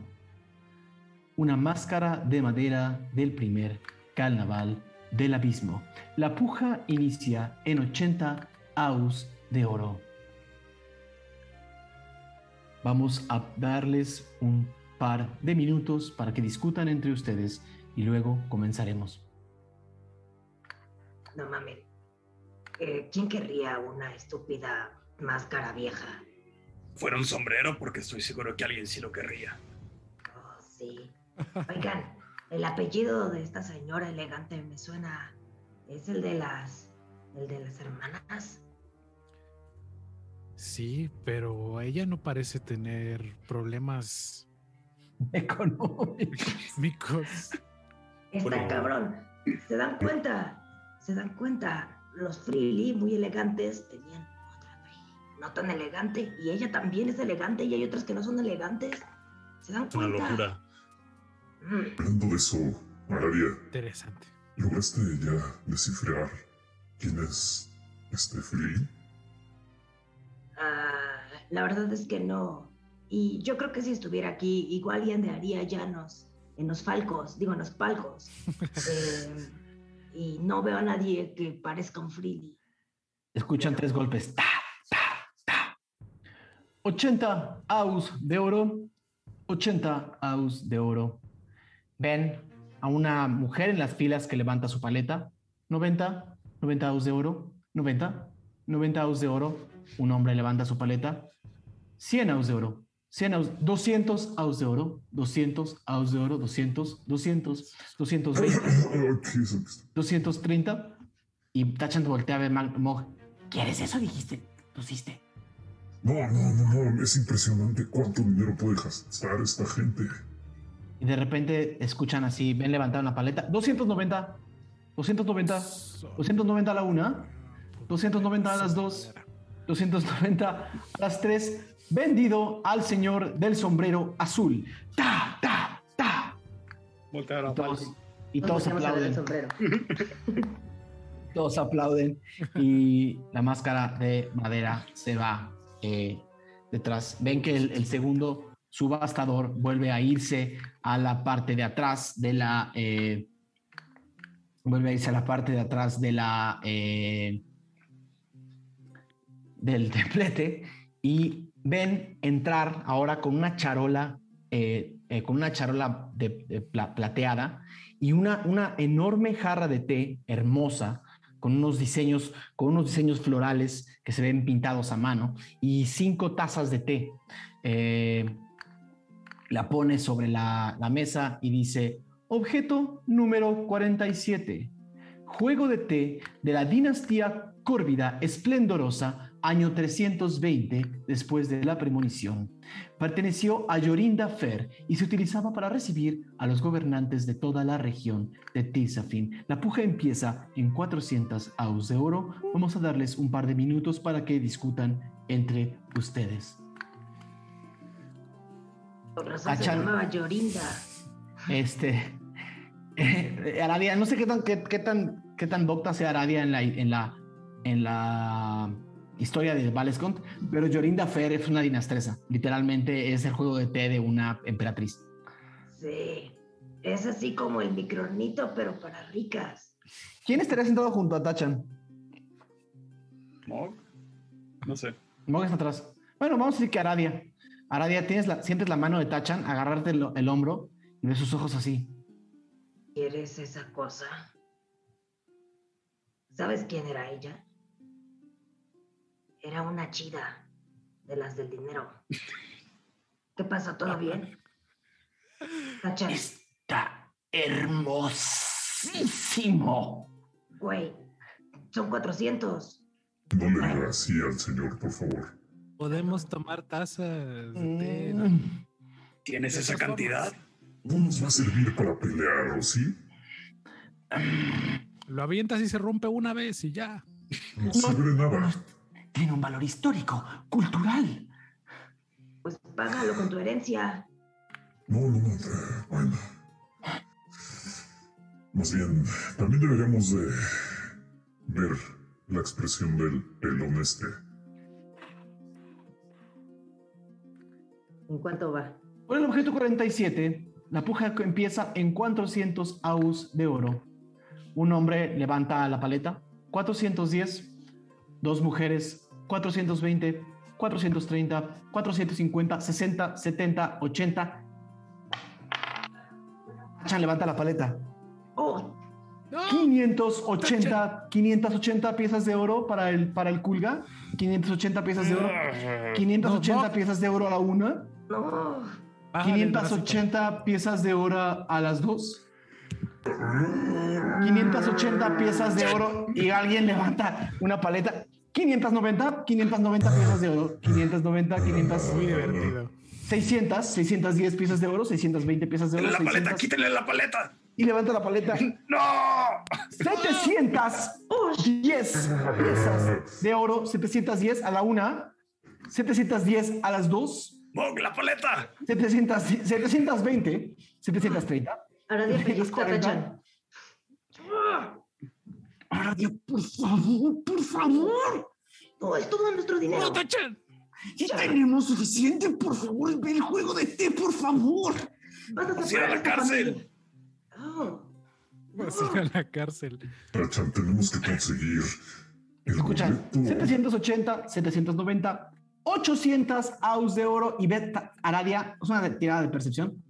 Una máscara de madera del primer carnaval del abismo. La puja inicia en 80 aus de oro. Vamos a darles un par de minutos para que discutan entre ustedes y luego comenzaremos. No mames. Eh, ¿Quién querría una estúpida máscara vieja? Fuera un sombrero porque estoy seguro que alguien sí lo querría. Oh, sí. Oigan, el apellido de esta señora elegante me suena. Es el de las. el de las hermanas. Sí, pero ella no parece tener problemas Económicos. micos. Está Bueno. cabrón. ¿Se dan cuenta? ¿Se dan cuenta? Los Freely, muy elegantes, tenían otra Freely. no tan elegante. Y ella también es elegante y hay otras que no son elegantes. ¿Se dan Es una cuenta? locura. Hablando de eso, Aradia, Interesante. ¿lograste ya descifrar quién es este Freely? ah, la verdad es que no. Y yo creo que si estuviera aquí, igual y andaría ya en los, en los falcos, digo, en los palcos. Eh, y no veo a nadie que parezca un freely. Escuchan tres golpes. Ta, ta, ta. 80 aus de oro. 80 aus de oro. Ven a una mujer en las filas que levanta su paleta. 90, 90 aus de oro. 90, 90 aus de oro. Un hombre levanta su paleta. 100 aus de oro. 100 aus, 200 aus de oro. 200 aus de oro. 200, 200, 220. Ah, ¿Qué es esto? 230 y Tachan voltea a ver Mog. ¿Quieres eso? Dijiste. Pusiste. No, no, no, no, es impresionante cuánto dinero puede gastar esta gente. Y de repente escuchan así, ven levantar una paleta. 290, 290, 290 a la una, 290 a las dos, 290 a las tres. Vendido al señor del sombrero azul. Ta, ta, ta. Voltear a Y todos, y todos aplauden. sombrero. Todos aplauden y la máscara de madera se va eh, detrás. Ven que el, el segundo subastador vuelve a irse a la parte de atrás de la... eh, vuelve a irse a la parte de atrás de la... eh, del templete y ven entrar ahora con una charola, eh, con una charola de, de pla- plateada y una, una enorme jarra de té hermosa con unos diseños, con unos diseños florales que se ven pintados a mano y cinco tazas de té. La pone sobre la, mesa y dice, objeto número 47, juego de té de la dinastía Córvida esplendorosa, año 320 después de la premonición. Perteneció a Yorinda Fer y se utilizaba para recibir a los gobernantes de toda la región de Tisafin. La puja empieza en 400 aus de oro. Vamos a darles un par de minutos para que discutan entre ustedes. Por razón se Achan. llamaba Yorinda. Este. eh, Aradia, no sé qué tan, qué, qué tan, qué tan docta sea Aradia en la, en la, en la historia de Valescont, pero Yorinda Fer es una dinastresa. Literalmente es el juego de té de una emperatriz. Sí. Es así como el micronito, pero para ricas. ¿Quién estaría sentado junto a Tachan? Mog. No sé. Mog está atrás. Bueno, vamos a decir que Aradia. Aradia, tienes la, sientes la mano de Tachan, agarrarte el, el hombro y ves sus ojos así. ¿Quieres esa cosa? ¿Sabes quién era ella? Era una chida de las del dinero. ¿Qué pasa? ¿Todo bien? Tachan, Está hermosísimo. güey, son 400. No le diga así al señor, por favor. Podemos tomar tazas de té, ¿no? Mm, ¿Tienes esa cantidad? No nos va a servir para pelear, ¿o sí? Lo avientas y se rompe una vez y ya. No sirve de nada. Tiene un valor histórico, cultural. Pues págalo con tu herencia. No, no, no. eh, Bueno. Más bien, también deberíamos de ver la expresión del pelón este. ¿En cuánto va? Por el objeto 47, la puja empieza en 400 aus de oro. Un hombre levanta la paleta, 410, dos mujeres, 420, 430, 450, 60, 70, 80. Chan levanta la paleta. ¡Oh! 580, 580 piezas de oro para el, para el Kulga. 580 piezas de oro. 580 No, no. piezas de oro a la una. ¡No! Bájale el bracito. 580 piezas de oro a las dos. 580 piezas de oro y alguien levanta una paleta. 590, 590 piezas de oro. 590, 500. Muy divertido. 600, 610 piezas de oro, 620 piezas de oro. ¡Quítenle la paleta! 600, ¡Quítenle la paleta! y levanta la paleta. ¡No! 710 piezas de oro, 710 a la una. 710 a las 2. ¡Mog, la paleta! 700, 720, 730. Aradia pellizca a 740. Tachan. Aradia, por favor, por favor. No, es todo nuestro dinero. Ya tenemos suficiente, por favor, ve el juego de té, por favor. Vas a ¡Vamos a ir a la cárcel! Vas a ir a la cárcel. Tachan, tenemos que conseguir el Escuchan, boleto. 780, 790, 800 aus de oro y Bet Aradia, es una tirada de percepción.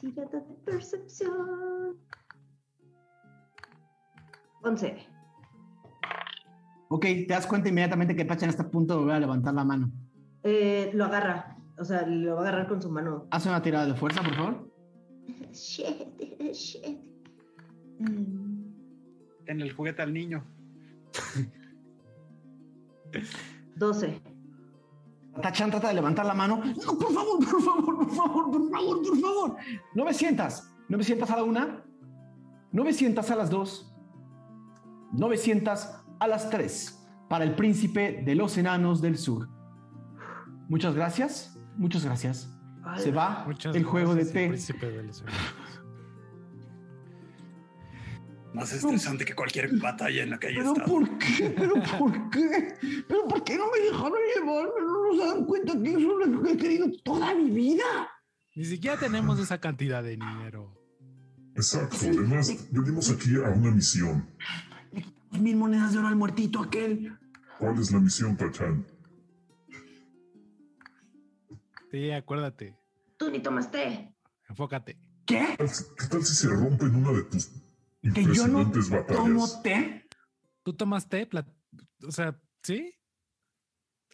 tirada de percepción. 11. Ok, te das cuenta inmediatamente que Tachan está a punto de volver a levantar la mano. Eh, lo agarra. O sea, lo va a agarrar con su mano. Haz una tirada de fuerza, por favor. Shit, shit. Mm, En el juguete al niño. 12. Tachan trata de levantar la mano. No, por favor, por favor, por favor, por favor, por favor. 900. 900 a la una. 900 a las dos. 900 a las tres. Para el príncipe de los enanos del sur. Muchas gracias. Muchas gracias. Se va Muchas el juego de gracias, té. príncipe de los. Más estresante que cualquier batalla en la que haya ¿Pero estado. por qué? ¿Pero por qué? ¿Pero por qué no me dejaron llevarme? ¿No se dan cuenta que eso es lo que he querido toda mi vida? Ni siquiera tenemos esa cantidad de dinero. Exacto, además, venimos aquí a una misión. Mil monedas de oro al muertito aquel. ¿Cuál es la misión, Tachan? Sí, acuérdate. Tú ni tomaste. Enfócate. ¿Qué? ¿Qué tal si se rompen una de tus ¿Que yo no impresionantes tomo batallas? té? ¿Tú tomas té? Plat- O sea, ¿sí?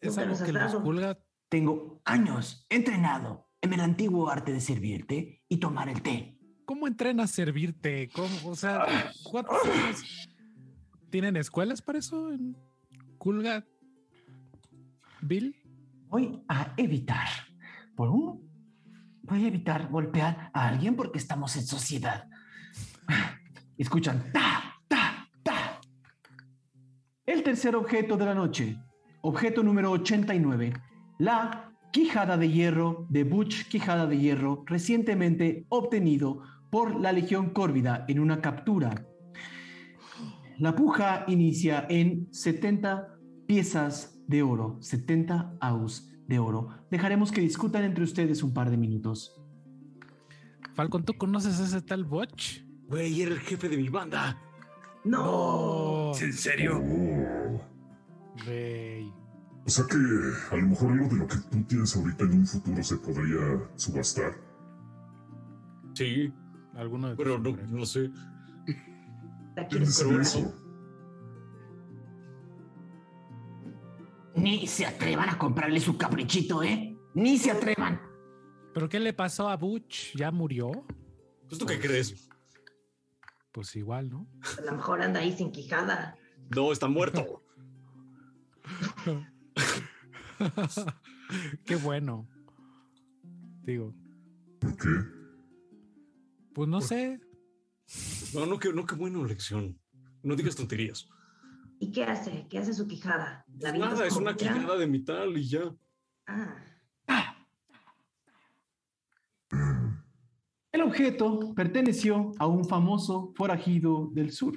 Es algo que los pulga. Tengo años entrenado en el antiguo arte de servirte y tomar el té. ¿Cómo entrenas a servirte? ¿Cómo? O sea, ¿cuántos años? ¿Tienen escuelas para eso en Kulga? ¿Bill? Voy a evitar, por uno, voy a evitar golpear a alguien porque estamos en sociedad. Escuchan. Ta, ta, ta. El tercer objeto de la noche. Objeto número 89. La quijada de hierro de Butch Quijada de Hierro, recientemente obtenido por la Legión Córvida en una captura. La puja inicia en 70 piezas de oro, 70 aus de oro. Dejaremos que discutan entre ustedes un par de minutos. Falcon, ¿tú conoces a ese tal Butch? Güey, era el jefe de mi banda. No. ¿Es en serio? Oh. Güey. O sea que a lo mejor algo de lo que tú tienes ahorita en un futuro se podría subastar. Sí, Alguno de pero no, no sé. ¿La ¿Quién eso? Ni se atrevan a comprarle su caprichito, ¿eh? Ni se atrevan. ¿Pero qué le pasó a Butch? ¿Ya murió? Pues tú qué crees? Pues igual, ¿no? A lo mejor anda ahí sin quijada. No, está muerto. qué bueno. Digo, ¿Por qué? pues no sé. No, no, qué, no, qué buena lección. No digas tonterías. ¿Y qué hace? ¿Qué hace su quijada? ¿La avientas Nada, es una quijada de metal y ya. Ah. El objeto perteneció a un famoso forajido del sur.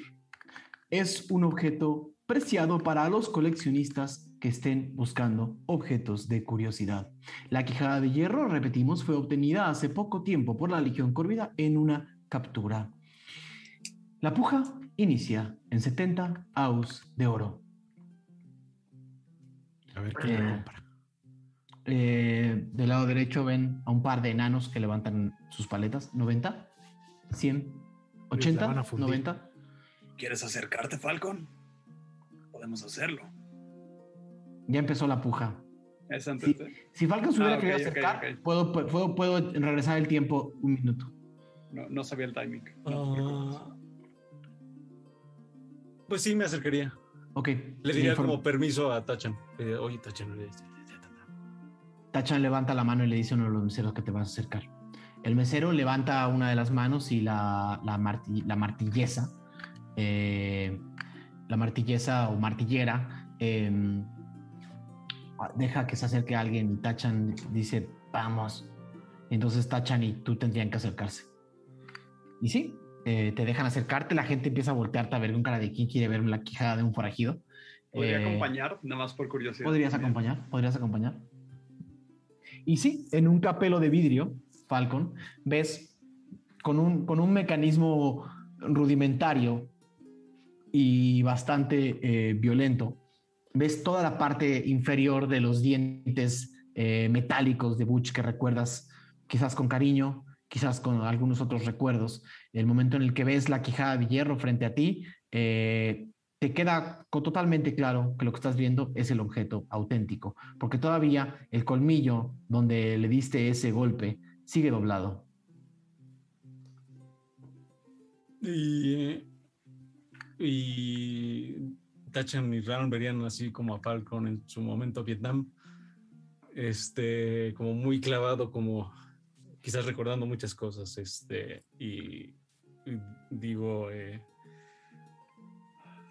Es un objeto preciado para los coleccionistas que estén buscando objetos de curiosidad. La quijada de hierro, repetimos, fue obtenida hace poco tiempo por la Legión Córvida en una captura. La puja inicia en 70 aus de oro. A ver qué le Eh, compra. Eh, del lado derecho ven a un par de enanos que levantan sus paletas. 90, 100, la 80, van a fundir. 90. ¿Quieres acercarte, Falcon? Podemos hacerlo. Ya empezó la puja. Es antes Sí. de- Si Falcon se hubiera Ah, ok, querido acercar, ok. Puedo, puedo, puedo regresar el tiempo un minuto. No, no sabía el timing. No. Ah, pues sí, me acercaría. Ok. Le diría informo. como permiso a Tachan. Diría, Oye, Tachan, Tachan levanta la mano y le dice a uno de los meseros que te vas a acercar. El mesero levanta una de las manos y la, la, marti- la martilleza, eh, la martilleza o martillera, eh, deja que se acerque alguien y Tachan dice, vamos. Entonces Tachan y tú tendrían que acercarse. Y sí, eh, te dejan acercarte, la gente empieza a voltearte a ver con cara de quién quiere ver la quijada de un forajido. ¿Podría Eh, acompañar? Nada más por curiosidad. Podrías acompañar, podrías acompañar. Y sí, en un capelo de vidrio, Falcon, ves con un, con un mecanismo rudimentario y bastante eh, violento, ves toda la parte inferior de los dientes eh, metálicos de Butch que recuerdas quizás con cariño, quizás con algunos otros recuerdos. El momento en el que ves la quijada de hierro frente a ti, eh, te queda totalmente claro que lo que estás viendo es el objeto auténtico, porque todavía el colmillo donde le diste ese golpe sigue doblado. Y, y Tachan y Ron verían así como a Falcon en su momento Vietnam, este, como muy clavado, como quizás recordando muchas cosas, este, y, y digo, eh,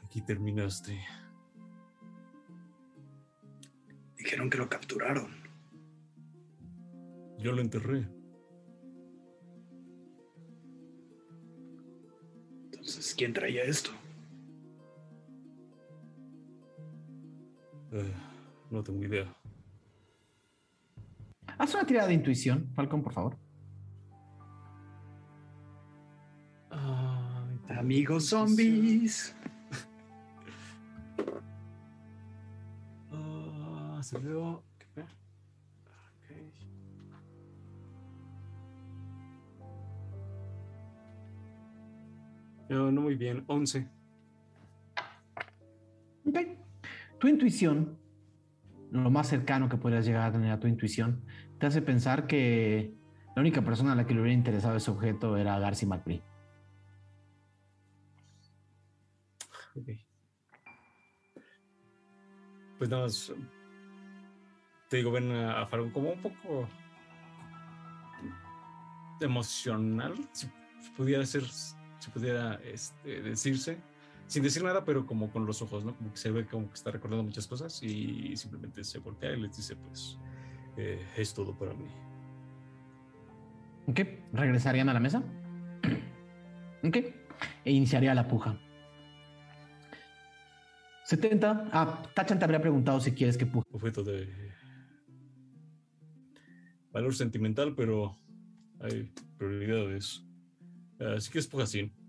aquí terminaste. Dijeron que lo capturaron. Yo lo enterré. Entonces, ¿quién traía esto? Eh, no tengo idea. Haz una tirada de intuición, Falcon, por favor. Amigos zombies. Ah, se veo. ¿qué fue? Ok. No, no muy bien. 11. Ok. Tu intuición, lo más cercano que podrías llegar a tener a tu intuición, te hace pensar que la única persona a la que le hubiera interesado ese objeto era Garci McBride. Ok. Pues nada más. Te digo, ven a, a Farón como un poco emocional, si pudiera este, decirse, sin decir nada, pero como con los ojos, ¿no? Como que se ve como que está recordando muchas cosas y simplemente se voltea y les dice, pues, eh, es todo para mí. Ok. ¿Regresarían a la mesa? Ok. E iniciaría la puja. 70. Ah, Tachan te habría preguntado si quieres que puje. Objeto de valor sentimental, pero hay prioridades. Así que es poca 100.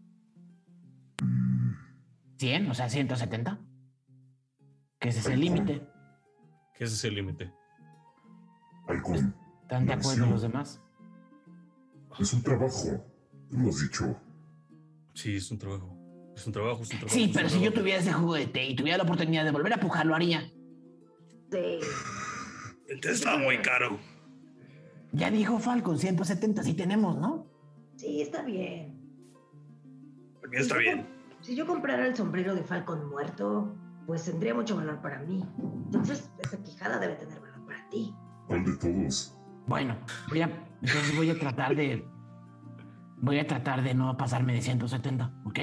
100, o sea, 170. Que ese es el límite. Que ese es el límite. ¿Están de acuerdo los demás? es un trabajo. Tú lo has dicho. Sí, es un trabajo. Es un trabajo, es un trabajo. Sí, pero si yo tuviera ese jugo de té y tuviera la oportunidad de volver a pujar, lo haría. Sí. El té estaba muy caro. Ya dijo Falcon, 170, sí tenemos, ¿no? Sí, está bien. Está bien. Si yo comprara el sombrero de Falcon muerto, pues tendría mucho valor para mí. Entonces, esa quijada debe tener valor para ti. ¿Cuál de todos? Bueno, voy a, entonces voy a tratar de. Voy a tratar de no pasarme de 170, ¿ok?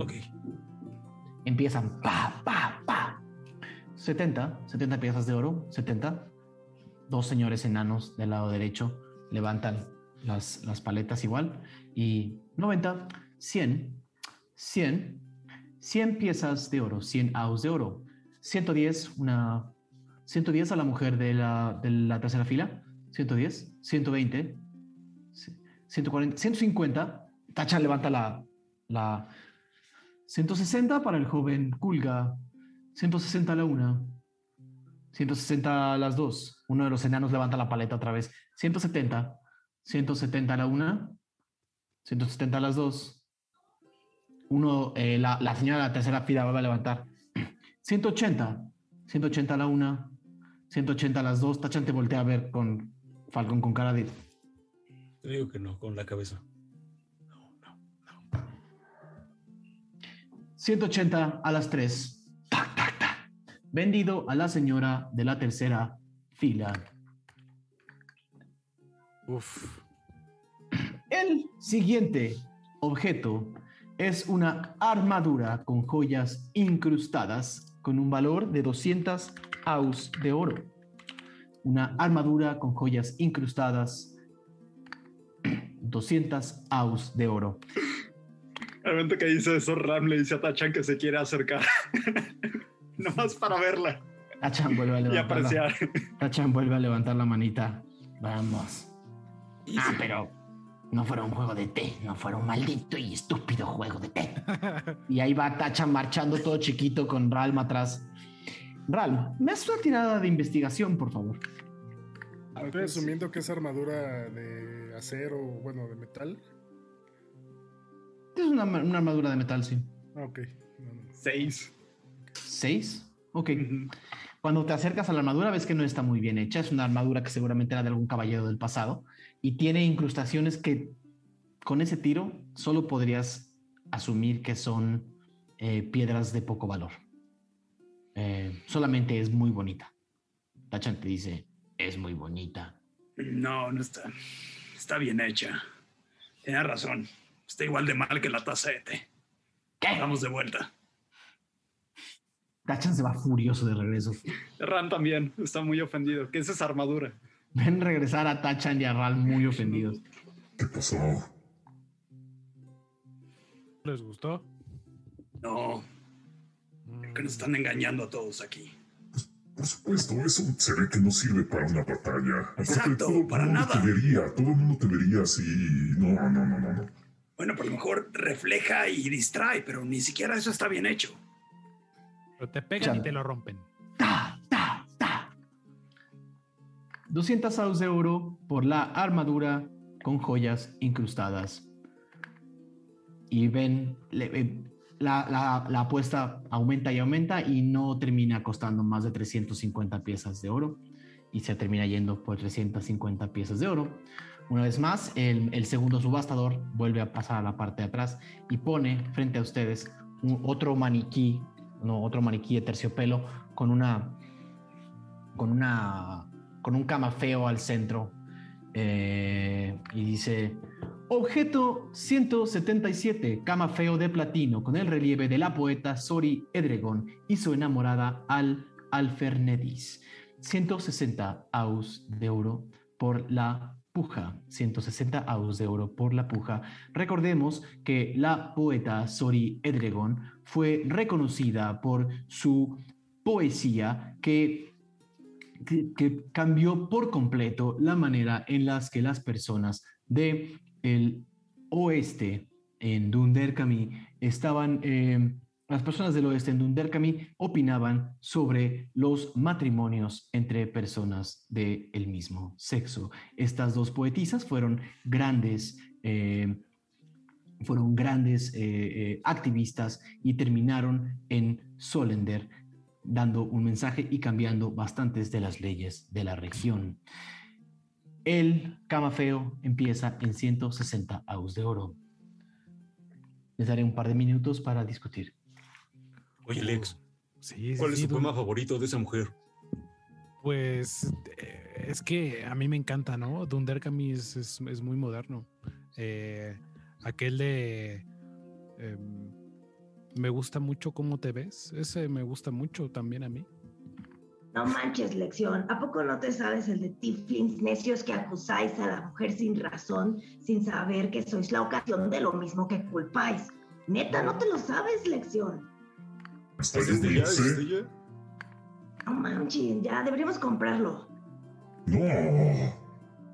Ok. Empiezan pa, pa, pa. 70, 70 piezas de oro, 70. Dos señores enanos del lado derecho levantan las, las paletas igual. Y 90, 100, 100, 100 piezas de oro, 100 aus de oro. 110, una 110 a la mujer de la, de la tercera fila. 110, 120, 140, 150. Tacha levanta la, la 160 para el joven Kulga. 160 a la una. 160 a las dos. Uno de los enanos levanta la paleta otra vez. 170. 170 a la una. 170 a las dos. Uno, eh, la, la señora de la tercera fila va a levantar. 180. 180 a la una. 180 a las dos. Tachan te voltea a ver con Falcon con cara de. Te digo que no, con la cabeza. 180 a las 3. Tac, tac, tac. Vendido a la señora de la tercera fila. Uf. El siguiente objeto es una armadura con joyas incrustadas con un valor de 200 aus de oro. una armadura con joyas incrustadas, 200 aus de oro. Al momento que dice eso, Ram le dice a Tachan que se quiere acercar. Nomás para verla Tachan vuelve a y levantar. la- apreciar. Tachan vuelve a levantar la manita. Vamos. Ah, pero no fuera un juego de té, no fuera un maldito y estúpido juego de té. Y ahí va Tachan marchando todo chiquito con Ralm atrás. Ralm, me haces una tirada de investigación, por favor. Estoy asumiendo que es armadura de acero, bueno, de metal. Es una, una armadura de metal, sí. Ah, ok. No, no. Seis. ¿Seis? Ok. Cuando te acercas a la armadura ves que no está muy bien hecha. Es una armadura que seguramente era de algún caballero del pasado y tiene incrustaciones que con ese tiro solo podrías asumir que son eh, piedras de poco valor. Eh, solamente es muy bonita. Tachan te dice, es muy bonita. No, no está. Está bien hecha. Tienes razón. Está igual de mal que la taza de té. Vamos de vuelta. Tachan se va furioso de regreso. Ram también está muy ofendido. ¿Qué es esa armadura? Ven regresar a Tachan y a Ral muy ofendidos. ¿Qué pasó? ¿Les gustó? No, que nos están engañando a todos aquí. Por supuesto, eso se ve que no sirve para una batalla. Aparte, Exacto, todo para mundo nada. te vería, todo el mundo te vería así. No, no, no, no, no. Bueno, por lo mejor refleja y distrae, pero ni siquiera eso está bien hecho. Pero te pegan Chale. y te lo rompen. 200 aus de oro por la armadura con joyas incrustadas. Y ven, eh, la, la- apuesta aumenta y aumenta y no termina costando más de 350 piezas de oro. Y se termina yendo por 350 piezas de oro. Una vez más, el, el segundo subastador vuelve a pasar a la parte de atrás y pone frente a ustedes otro maniquí, no, otro maniquí de terciopelo con una, con una, con un camafeo al centro eh, y dice objeto 177 camafeo de platino con el relieve de la poeta Sori Edregon y su enamorada Al Alfernedis. 160 aus de oro por la puja 160 aus de oro por la puja. Recordemos que la poeta Sori Edregon fue reconocida por su poesía que que, cambió por completo la manera en las que las personas de el oeste en Dunderkami estaban, eh, las personas del oeste en Dunderkami opinaban sobre los matrimonios entre personas del mismo sexo. Estas dos poetisas fueron grandes eh, fueron grandes eh, eh, activistas y terminaron en Solender dando un mensaje y cambiando bastantes de las leyes de la región. El camafeo empieza en 160 aus de oro. Les daré un par de minutos para discutir. Oye, Lex, Sí, sí, ¿cuál es sí, tu poema favorito de esa mujer? Pues eh, es que a mí me encanta, ¿no? Dunderkami es, es, es muy moderno. Eh, aquel de em, me gusta mucho cómo te ves, ese me gusta mucho también a mí. No manches, lección. ¿A poco no te sabes el de Tiflins necios que acusáis a la mujer sin razón, sin saber que sois la ocasión de lo mismo que culpáis? Neta, ¿no te lo sabes, lección? ¿Está ¿Es este ya? No manches, ya deberíamos comprarlo. No.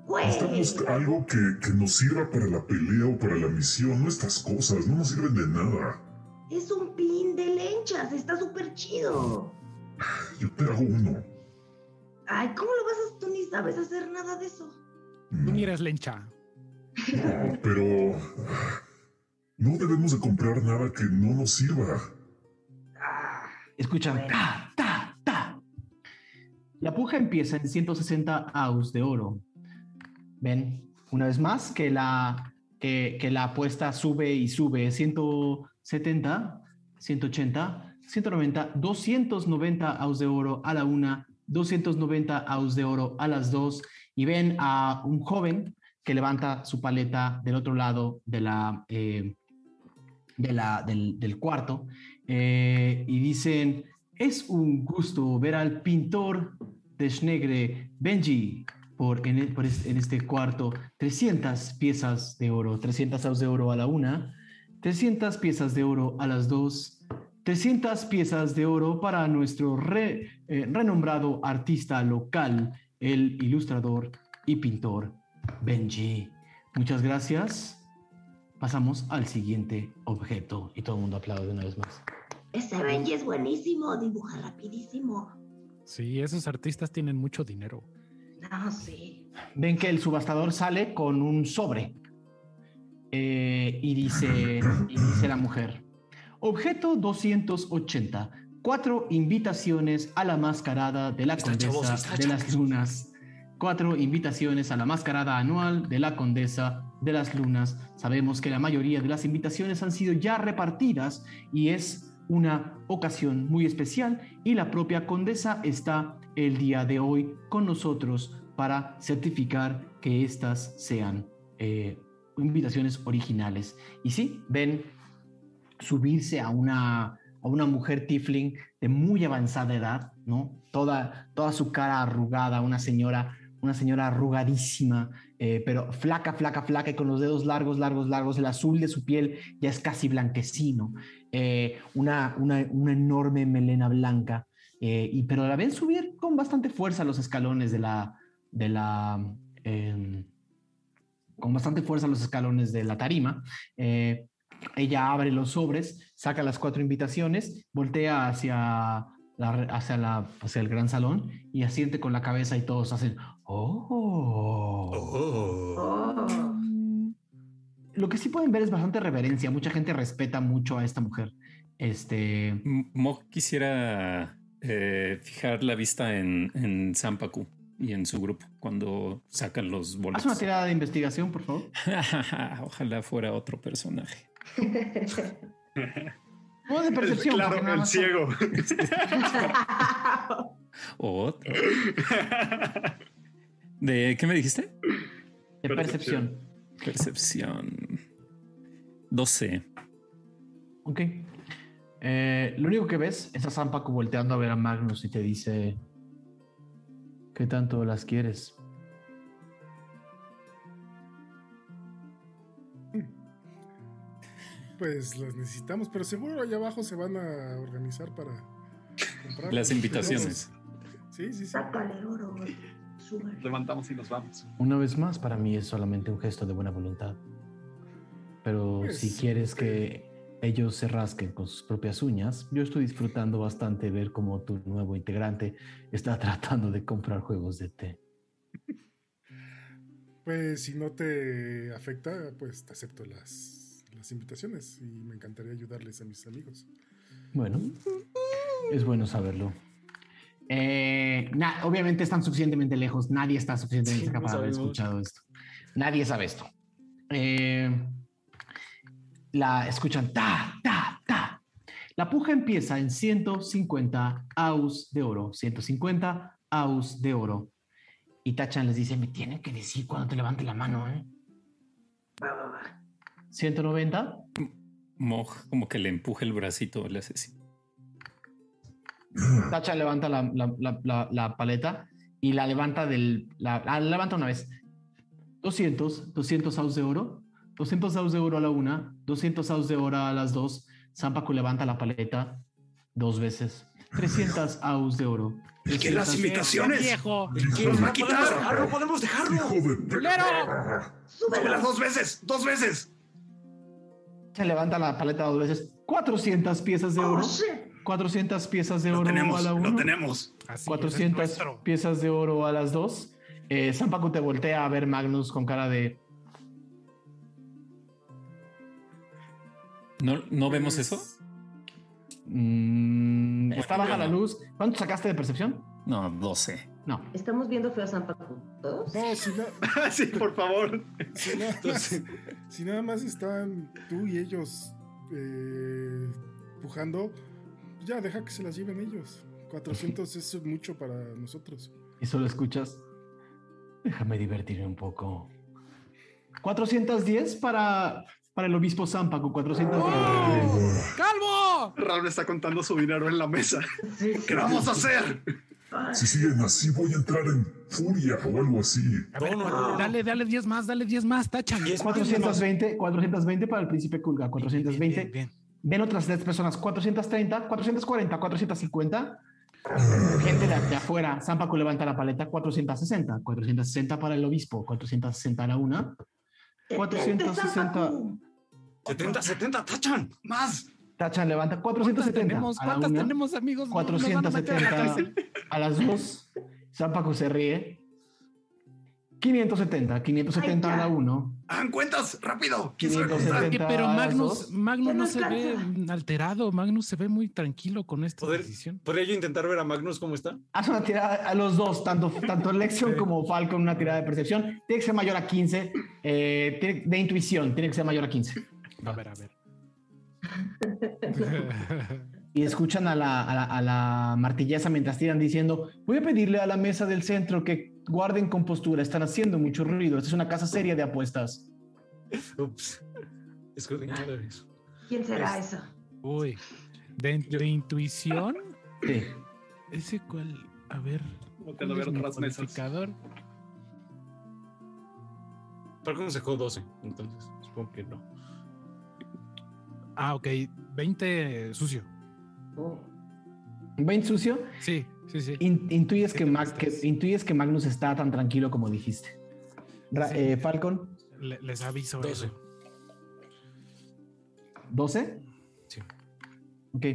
Güey. Necesitamos algo que, que nos sirva para la pelea o para la misión. No estas cosas, no nos sirven de nada. Es un pin de lenchas, está súper chido. Yo te hago uno. Ay, ¿cómo lo vas a... Tú ni sabes hacer nada de eso. Tú ni eres lencha. No, pero no debemos de comprar nada que no nos sirva. Escuchan, ta, ta, ta. La puja empieza en 160 aus de oro. Ven, una vez más que la, que, que la apuesta sube y sube. 170, 180, 190, 290 aus de oro a la una, 290 aus de oro a las dos. Y ven a un joven que levanta su paleta del otro lado de la, eh, de la, del, cuarto eh, y dicen, es un gusto ver al pintor Desnegre Benji por, en, por es- en este cuarto 300 piezas de oro, 300 aus de oro a la una, 300 piezas de oro a las dos, 300 piezas de oro para nuestro re- eh, renombrado artista local, el ilustrador y pintor Benji. Muchas gracias. Pasamos al siguiente objeto y todo el mundo aplaude una vez más. Ese Benji es buenísimo, dibuja rapidísimo. Sí, esos artistas tienen mucho dinero. No, sí. Ven que el subastador sale con un sobre Eh, y, dice, y dice la mujer, objeto 280, cuatro invitaciones a la mascarada de la Está, condesa chavos, de las lunas. Cuatro invitaciones a la mascarada anual de la condesa de las lunas. Sabemos que la mayoría de las invitaciones han sido ya repartidas y es una ocasión muy especial y la propia condesa está el día de hoy con nosotros para certificar que estas sean eh, invitaciones originales. Y sí, ven subirse a una, a una mujer tiefling de muy avanzada edad, ¿no? Toda, toda su cara arrugada, una señora, una señora arrugadísima, eh, pero flaca, flaca, flaca y con los dedos largos, largos, largos. El azul de su piel ya es casi blanquecino. Eh, una, una, una enorme melena blanca. eh, y, pero la ven subir con bastante fuerza los escalones de la, de la, em, con bastante fuerza los escalones de la tarima. Eh, ella abre los sobres, saca las cuatro invitaciones, voltea hacia, la, hacia, la, hacia el gran salón y asiente con la cabeza y todos hacen, oh. Oh. Lo que sí pueden ver es bastante reverencia. Mucha gente respeta mucho a esta mujer. Este. M- Mog quisiera eh, fijar la vista en, en Sampaku y en su grupo cuando sacan los Haz una boletos. tirada de investigación, por favor. Ojalá fuera otro personaje. O de percepción. Claro, el ciego. Otro. ¿De qué me dijiste? De percepción. Percepción. 12. Ok. Eh, lo único que ves es a Zampaco volteando a ver a Magnus y te dice: ¿Qué tanto las quieres? Pues las necesitamos, pero seguro allá abajo se van a organizar para comprar. Las invitaciones. Sí, sí, sí. Sácale oro, sugar. Levantamos y nos vamos. Una vez más, para mí es solamente un gesto de buena voluntad. Pero Pues, si quieres que ellos se rasquen con sus propias uñas, yo estoy disfrutando bastante ver cómo tu nuevo integrante está tratando de comprar juegos de té. Pues si no te afecta, pues te acepto las, las invitaciones y me encantaría ayudarles a mis amigos. Bueno, es bueno saberlo. Eh, na- obviamente están suficientemente lejos, nadie está suficientemente Sí, no para haber escuchado esto. Nadie sabe esto. Eh, la escuchan ta, ta, ta. La puja empieza en 150 aus de oro. 150 aus de oro. Y Tachan les dice: Me tienen que decir cuando te levante la mano, ¿eh? 190. Mog como que le empuja el bracito, le hace así. Tacha levanta la, la- la- la- la paleta y la levanta del. La, la levanta una vez. 200, 200 aus de oro. 200 aus de oro a la una. 200 aus de oro a las dos. Zampaco levanta la paleta dos veces. 300 aus de oro. ¿Qué las 300 invitaciones? ¡Viejo! ¡Los va a quitar! dejarlo, podemos dejarlo. ¡Hijo de ¡Culero! ¡Súbelas dos veces! ¡Dos veces! Se levanta la paleta dos veces. 400 piezas de oro. Oh, shit. 400 piezas de Lo oro tenemos, a la lo una. tenemos. Así es, es 400 nuestro. piezas de oro a las dos. Eh, Zampaco te voltea a ver Magnus con cara de. ¿No, ¿no vemos eso? Mm, está baja la luz. ¿Cuánto sacaste de percepción? No, 12. No. Estamos viendo feo a Zampacu. ¿Todos? No, si, na- sí, por favor. si nada, más, si nada más están tú y ellos eh, pujando, ya deja que se las lleven ellos. 400 es mucho para nosotros. Y solo escuchas. Déjame divertirme un poco. 410 para, para el obispo Zampaco. 410. ¡Calvo! Raúl está contando su dinero en la mesa. ¿Qué vamos a hacer? Si siguen así, voy a entrar en furia o algo así. A ver, dale, dale 10 más, dale 10 más, tachan. 420, 420 para el príncipe Kulga, 420. Bien, bien, Ven otras 10 personas, 430, 440, 450. Gente de, de afuera, Zampacu levanta la paleta, 460, 460 para el obispo, 460 a la una, 460, 70, 70, tachan, más. Tachan levanta, 470 tenemos? a la ¿Cuántas una, tenemos, amigos? Nos van a meter a la 470 a las dos, Zampacu se ríe, 570, 570 a la 1, ¡Hagan cuentas! ¡Rápido! ¿Quién sabe contar? 570 Pero Magnus. Magnus no se ve alterado, Magnus se ve muy tranquilo con esta Poder- decisión. ¿Podría yo intentar ver a Magnus cómo está? Haz una tirada a los dos, tanto, tanto Lexion como Falcon, una tirada de percepción. Tiene que ser mayor a 15. eh, tiene- de intuición, tiene que ser mayor a 15. A ver, a ver. Y escuchan a la, a la, a la martillesa mientras tiran diciendo: Voy a pedirle a la mesa del centro que guarden compostura. Están haciendo mucho ruido. Esta es una casa seria de apuestas. Ups. ¿Quién será eso? Uy, de, de intuición, Sí. ese cual, a ver, Volteando ¿cuál a es ver mi otras mesas. Falcon sacó 12, entonces supongo que no. Ah, ok, 20 sucio. Oh, ¿20 sucio? Sí, sí, sí. In- intuyes, que Siete Mag- más que, tres. intuyes que Magnus está tan tranquilo como dijiste. Ra- Sí. eh, Falcon, Le- les aviso 12. eso. 12. Sí. Ok,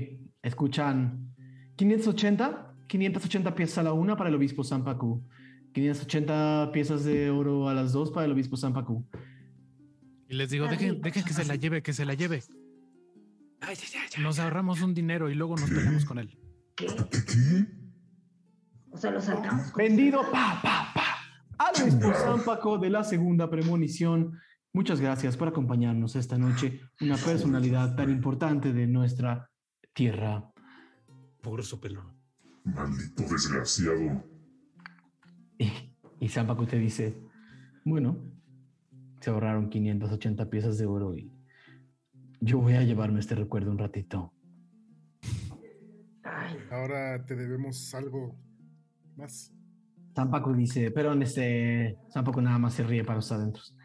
escuchan 580, 580 piezas a la una para el obispo Sampaku. 580 piezas de oro a las dos para el obispo Sampaku. Y les digo, dejen, dejen que se la lleve, que se la lleve. Ay, ya, ya, ya. Nos ahorramos un dinero y luego nos peleamos con él. ¿Qué? O sea, lo saltamos. Vendido, pa, pa, pa. Al obispo Sampaku de la segunda premonición. Muchas gracias por acompañarnos esta noche. Una personalidad tan importante de nuestra tierra. Puro sopelón. Maldito desgraciado. Y, y Zampacu te dice, bueno, se ahorraron 580 piezas de oro y yo voy a llevarme este recuerdo un ratito. Ay, Ahora te debemos algo más. Zampacu dice, pero este, Zampacu nada más se ríe para los adentros.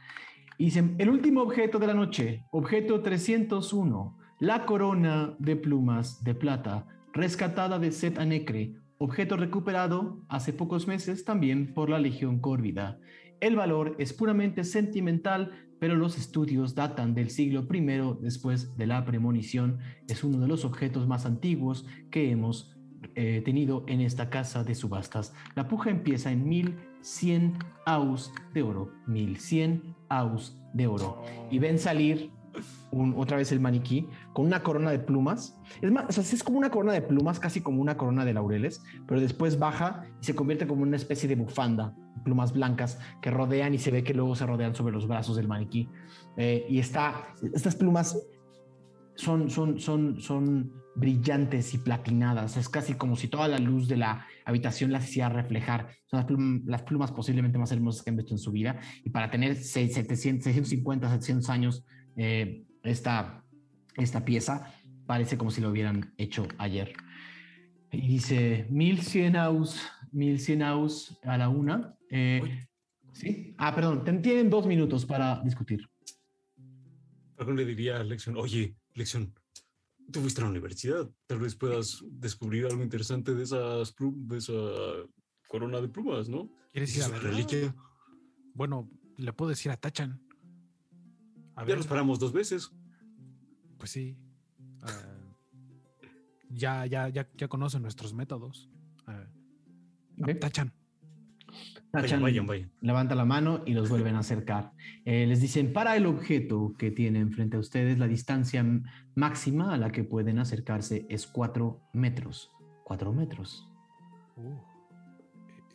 Y dice, el último objeto de la noche, objeto 301, la corona de plumas de plata, rescatada de Set Anecre, objeto recuperado hace pocos meses también por la Legión Córvida. El valor es puramente sentimental, pero los estudios datan del siglo I después de la premonición. Es uno de los objetos más antiguos que hemos eh, tenido en esta casa de subastas. La puja empieza en 1100 aus de oro. 1100 aus de oro. Y ven salir un- otra vez el maniquí con una corona de plumas. Es más, o sea, es como una corona de plumas, casi como una corona de laureles, pero después baja y se convierte como una especie de bufanda, plumas blancas que rodean y se ve que luego se rodean sobre los brazos del maniquí. Eh, y está, estas plumas son, son, son, son brillantes y platinadas. Es casi como si toda la luz de la habitación las hiciera reflejar. Son las, plum- las plumas posiblemente más hermosas que han visto en su vida. Y para tener seis- 700, 650, 700 años, eh, esta, esta pieza parece como si lo hubieran hecho ayer. Y dice 1100 aus, 1100 aus a la una. Eh, ¿Sí? Ah, perdón, tienen dos minutos para discutir. Falcon le diría a Lexion, oye, Lexion, tú fuiste a la universidad, tal vez puedas descubrir algo interesante de esas de esa corona de plumas, ¿no? ¿Quieres ir a verla? reliquia. Bueno, le puedo decir a Tachan. A Ya ver, nos paramos dos veces. pues sí. Ah, ya, ya, ya, ya conocen nuestros métodos. Ok. Tachan. Tachan Vayan, vayan, vayan. levanta la mano y los vuelven a acercar. Eh, les dicen, para el objeto que tienen frente a ustedes, la distancia máxima a la que pueden acercarse es 4 metros. 4 metros. Uh,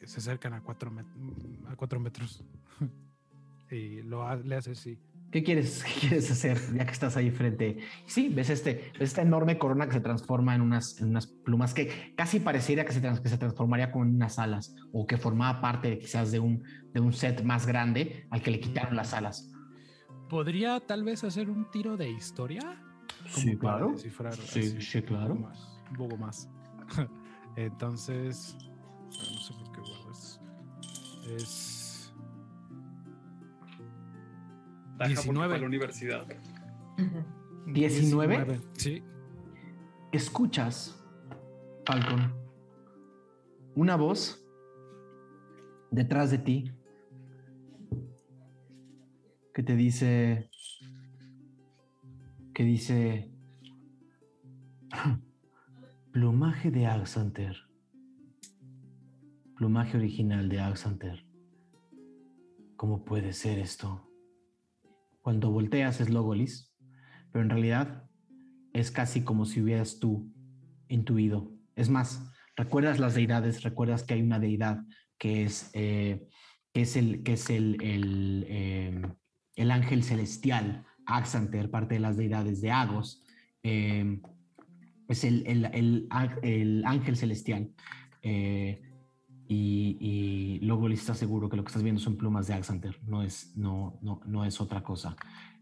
se acercan a cuatro, met- a cuatro metros. y lo ha- le hace así. ¿Qué quieres, qué quieres hacer ya que estás ahí frente? Sí, ves, este, ves esta enorme corona que se transforma en unas, en unas plumas que casi pareciera que se, trans- que se transformaría como en unas alas o que formaba parte quizás de un, de un set más grande al que le quitaron las alas. ¿Podría tal vez hacer un tiro de historia? Sí, claro. Sí, así sí, claro. Un poco más. Un poco más. Entonces, no sé por qué guardo es. Taja, porque 19. fue a la universidad. 19. Sí. Escuchas, Falcon, una voz detrás de ti que te dice, que dice, plumaje de Axanter, plumaje original de Axanter. ¿Cómo puede ser esto? Cuando volteas es Logolis, pero en realidad es casi como si hubieras tú intuido. Es más, recuerdas las deidades, recuerdas que hay una deidad que es, eh, que es, el, que es el, el, eh, el ángel celestial, Axanter, parte de las deidades de Agos. eh, es el, el- ángel celestial. Y, y luego le está seguro que lo que estás viendo son plumas de Axanter, no es, no, no, no es otra cosa.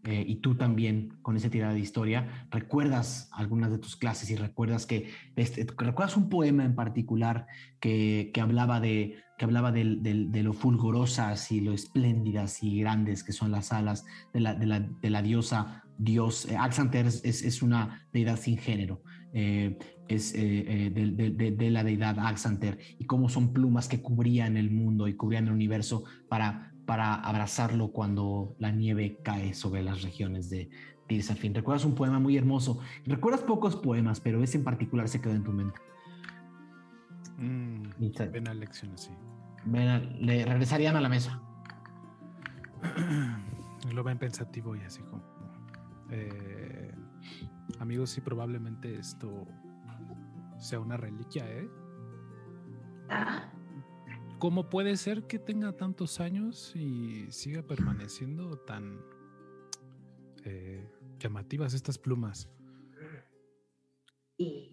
Eh, y tú también, con esa tirada de historia, recuerdas algunas de tus clases y recuerdas que, este, recuerdas un poema en particular que, que hablaba, de, que hablaba de lo fulgurosas y lo espléndidas y grandes que son las alas de la, de la, diosa Dios. Eh, es, es- es una deidad sin género. Eh, es eh, eh, de, de- de- de la deidad Axanter y cómo son plumas que cubrían el mundo y cubrían el universo para, para abrazarlo cuando la nieve cae sobre las regiones de Tirsafin. Recuerdas un poema muy hermoso. Recuerdas pocos poemas, pero ese en particular se quedó en tu mente. Mm, ven a lección así. ven a- le regresarían a la mesa. Lo ven pensativo y así como. eh, amigos, sí, probablemente esto sea una reliquia, ¿eh? Ah, ¿Cómo puede ser que tenga tantos años y siga permaneciendo tan eh, llamativas estas plumas? y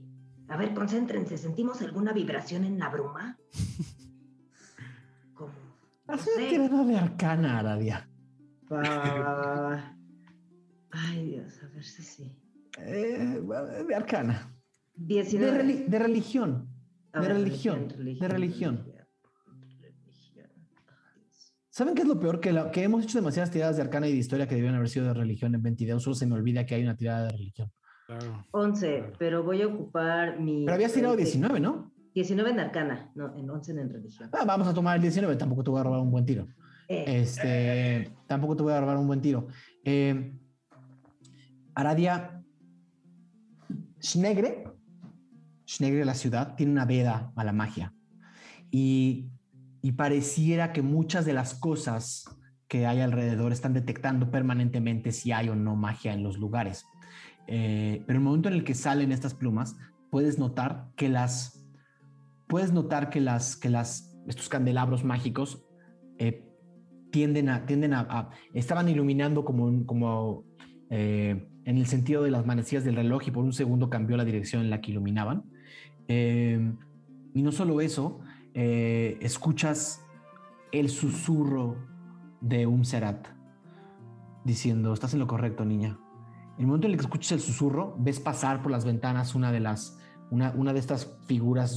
a ver, concéntrense. ¿Sentimos alguna vibración en la bruma? Como. No Haz una sé. tirada de arcana, Aradia. Ah, ay, Dios, a ver si sí. Eh, de arcana. De, 19. reli- de religión. De ver, religión. De religión. ¿Saben qué es lo peor? Que, la- que hemos hecho demasiadas tiradas de arcana y de historia que debían haber sido de religión en 22. Solo se me olvida que hay una tirada de religión. Claro. 11, pero voy a ocupar mi. Pero habías tirado este, 19, ¿no? 19 en arcana, no, en 11 en religión. Ah, vamos a tomar el 19. Tampoco te voy a robar un buen tiro. Eh, Este, tampoco te voy a robar un buen tiro. Eh, Aradia Schnegre, Schnegre, la ciudad, tiene una veda a la magia. Y, y pareciera que muchas de las cosas que hay alrededor están detectando permanentemente si hay o no magia en los lugares. Eh, pero el momento en el que salen estas plumas, puedes notar que las, puedes notar que las, que las, estos candelabros mágicos eh, tienden a, tienden a, a- estaban iluminando como, como eh, en el sentido de las manecillas del reloj y por un segundo cambió la dirección en la que iluminaban. Eh, y no solo eso, eh, escuchas el susurro de Umserat diciendo, estás en lo correcto, niña. En el momento en el que escuchas el susurro, ves pasar por las ventanas una de las, una, una de estas figuras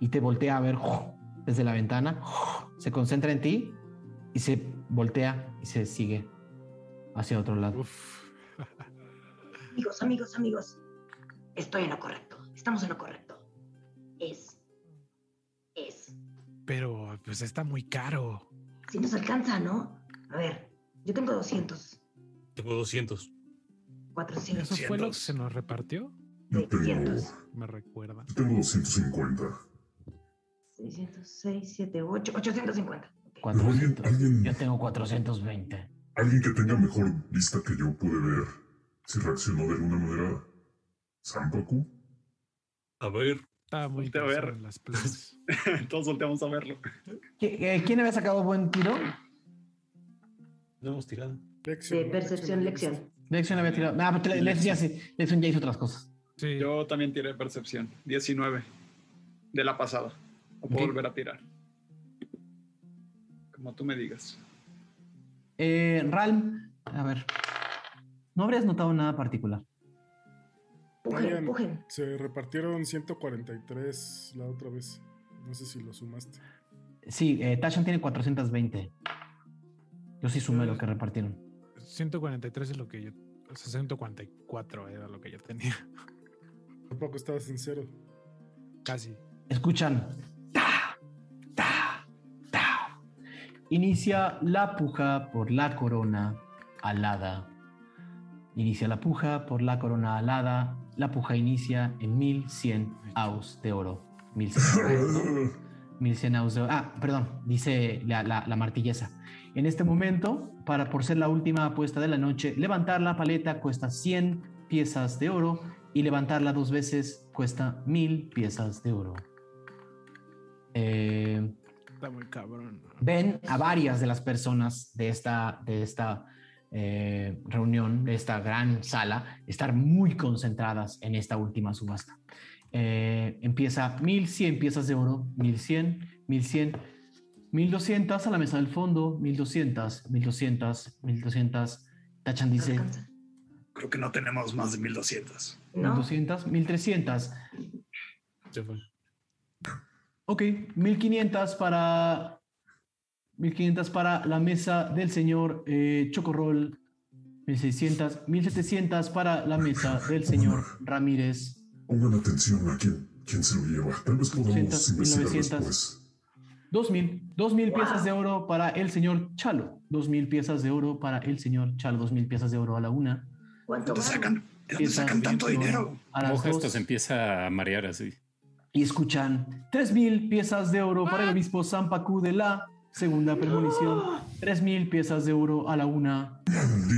y te voltea a ver desde la ventana, se concentra en ti y se voltea y se sigue hacia otro lado. Amigos, amigos, amigos. Estoy en lo correcto. Estamos en lo correcto. Es. Es. Pero pues está muy caro. Si nos alcanza, ¿no? A ver, yo tengo 200, Tengo 200. 400. ¿Eso fue lo que se nos repartió? Yo tengo, 600. Me recuerda. yo tengo 250. 606, 7, 8, 850. Pero alguien, 400. alguien, Yo tengo 420. alguien que tenga mejor vista que yo puede ver si reaccionó de alguna manera Sampaku. A ver, Estaba muy a ver. en las. Todos volteamos a verlo. ¿Qui- eh, ¿Quién había sacado buen tiro? no hemos tirado. Lección, percepción, Lección. lección. Había tirado. Ah, pero Lección ya, sí, Lección ya hizo otras cosas. Sí. Yo también tiré percepción. 19 de la pasada. O puedo Ok. volver a tirar. Como tú me digas. Eh, Ralm, a ver. No habrías notado nada particular. Pujen, Vayan, pujen. se repartieron 143 la otra vez. No sé si lo sumaste. Sí, eh, Tashan tiene 420. Yo sí sumé lo que repartieron. 143 es lo que yo. O sea, 144 era lo que yo tenía. Tampoco estaba sincero. Casi. Escuchan. Ta, ta, ta. Inicia la puja por la corona alada. Inicia la puja por la corona alada. La puja inicia en 1100 aus de oro. 1100, 1100 aus de oro. Ah, perdón, dice la, la, la martillesa. En este momento, para por ser la última apuesta de la noche, levantar la paleta cuesta 100 piezas de oro y levantarla dos veces cuesta 1000 piezas de oro. Eh, Está muy cabrón. ven a varias de las personas de esta, de esta eh, reunión, de esta gran sala, estar muy concentradas en esta última subasta. Eh, empieza 1100 piezas de oro, 1100, 1100, 1200 a la mesa del fondo, 1200, 1200, 1200. Tachan dice Creo que no tenemos más de 1200. 1200, 1300. Se fue. Ok, 1500 para 1500 para la mesa del señor eh, Chocorrol. 1600, 1700 para la mesa del señor Ramírez. Pongan atención a quién, quién se lo lleva. Tal vez podamos 800, investigar 1900. después. 2000, 2000 piezas de oro para el señor Chalo. 2000 piezas de oro para el señor Chalo. 2000 piezas de oro a la una. ¿Cuánto ¿Dónde sacan, ¿De dónde sacan tanto dinero? A las Moja dos. esto se empieza a marear así. Y escuchan 3000 piezas de oro para el obispo Zampacú de la segunda premonición. 3000 piezas de oro a la una.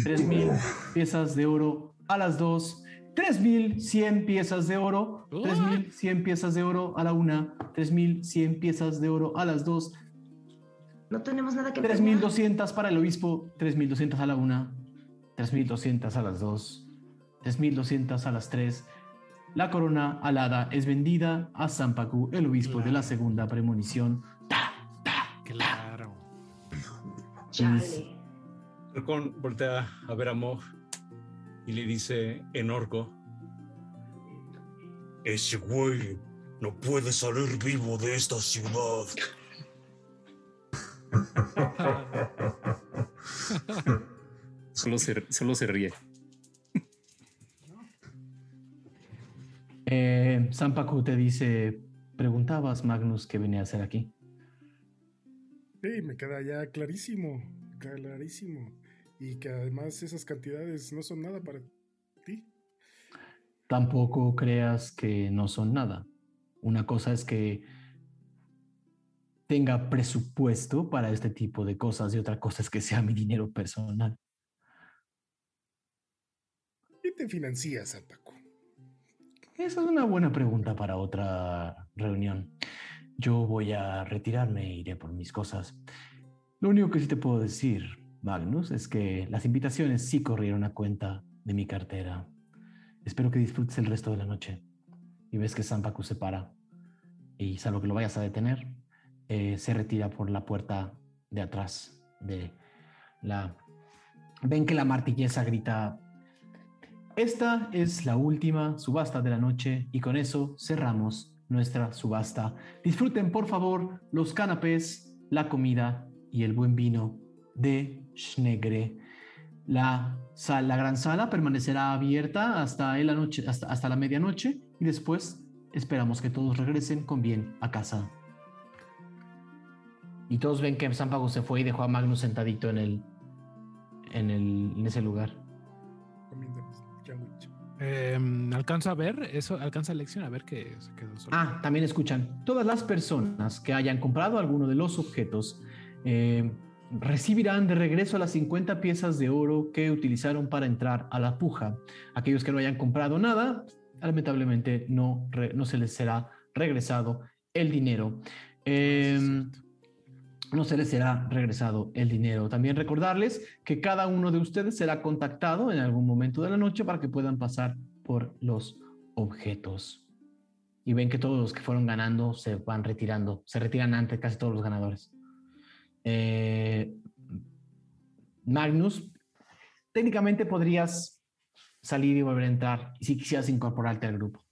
3000 piezas de oro a las dos. 3100 piezas de oro. 3100 piezas de oro a la una. 3100 piezas de oro a las dos. No tenemos nada que empeñar. 3200 para el obispo. 3200 a la una. 3200 a las dos. 3200 a las tres. La corona alada es vendida a Zampacú, el obispo de la segunda premonición. Claro. Chale. Voltea a ver a Mog y le dice en orco: Ese güey no puede salir vivo de esta ciudad. Solo se, solo se ríe. Eh, te dice, preguntabas Magnus qué venía a hacer aquí. Sí, me queda ya clarísimo, clarísimo. Y que además esas cantidades no son nada para ti. Tampoco creas que no son nada. Una cosa es que tenga presupuesto para este tipo de cosas y otra cosa es que sea mi dinero personal. ¿Qué te financias, Zampaco? Esa es una buena pregunta para otra reunión. Yo voy a retirarme e iré por mis cosas. Lo único que sí te puedo decir, Magnus, es que las invitaciones sí corrieron a cuenta de mi cartera. Espero que disfrutes el resto de la noche. Y ves que Zampacu se para y salvo que lo vayas a detener, eh, se retira por la puerta de atrás de la... Ven que la martillesa grita esta es la última subasta de la noche y con eso cerramos nuestra subasta. Disfruten por favor los canapés, la comida y el buen vino de Schnegre. La, gran sala permanecerá abierta hasta, la medianoche y después esperamos que todos regresen con bien a casa. Y todos ven que Zampago se fue y dejó a Magnus sentadito en, el, en, el, en ese lugar. Eh, ¿Alcanza a ver eso? ¿Alcanza lección a ver que se quedó solo? Ah, también escuchan. Todas las personas que hayan comprado alguno de los objetos eh, recibirán de regreso las 50 piezas de oro que utilizaron para entrar a la puja. Aquellos que no hayan comprado nada, lamentablemente no, re- no se les será regresado el dinero. Eh, no se les será regresado el dinero. También recordarles que cada uno de ustedes será contactado en algún momento de la noche para que puedan pasar por los objetos. Y ven que todos los que fueron ganando se van retirando, se retiran antes casi todos los ganadores. Eh, Magnus, técnicamente podrías salir y volver a entrar si quisieras incorporarte al grupo.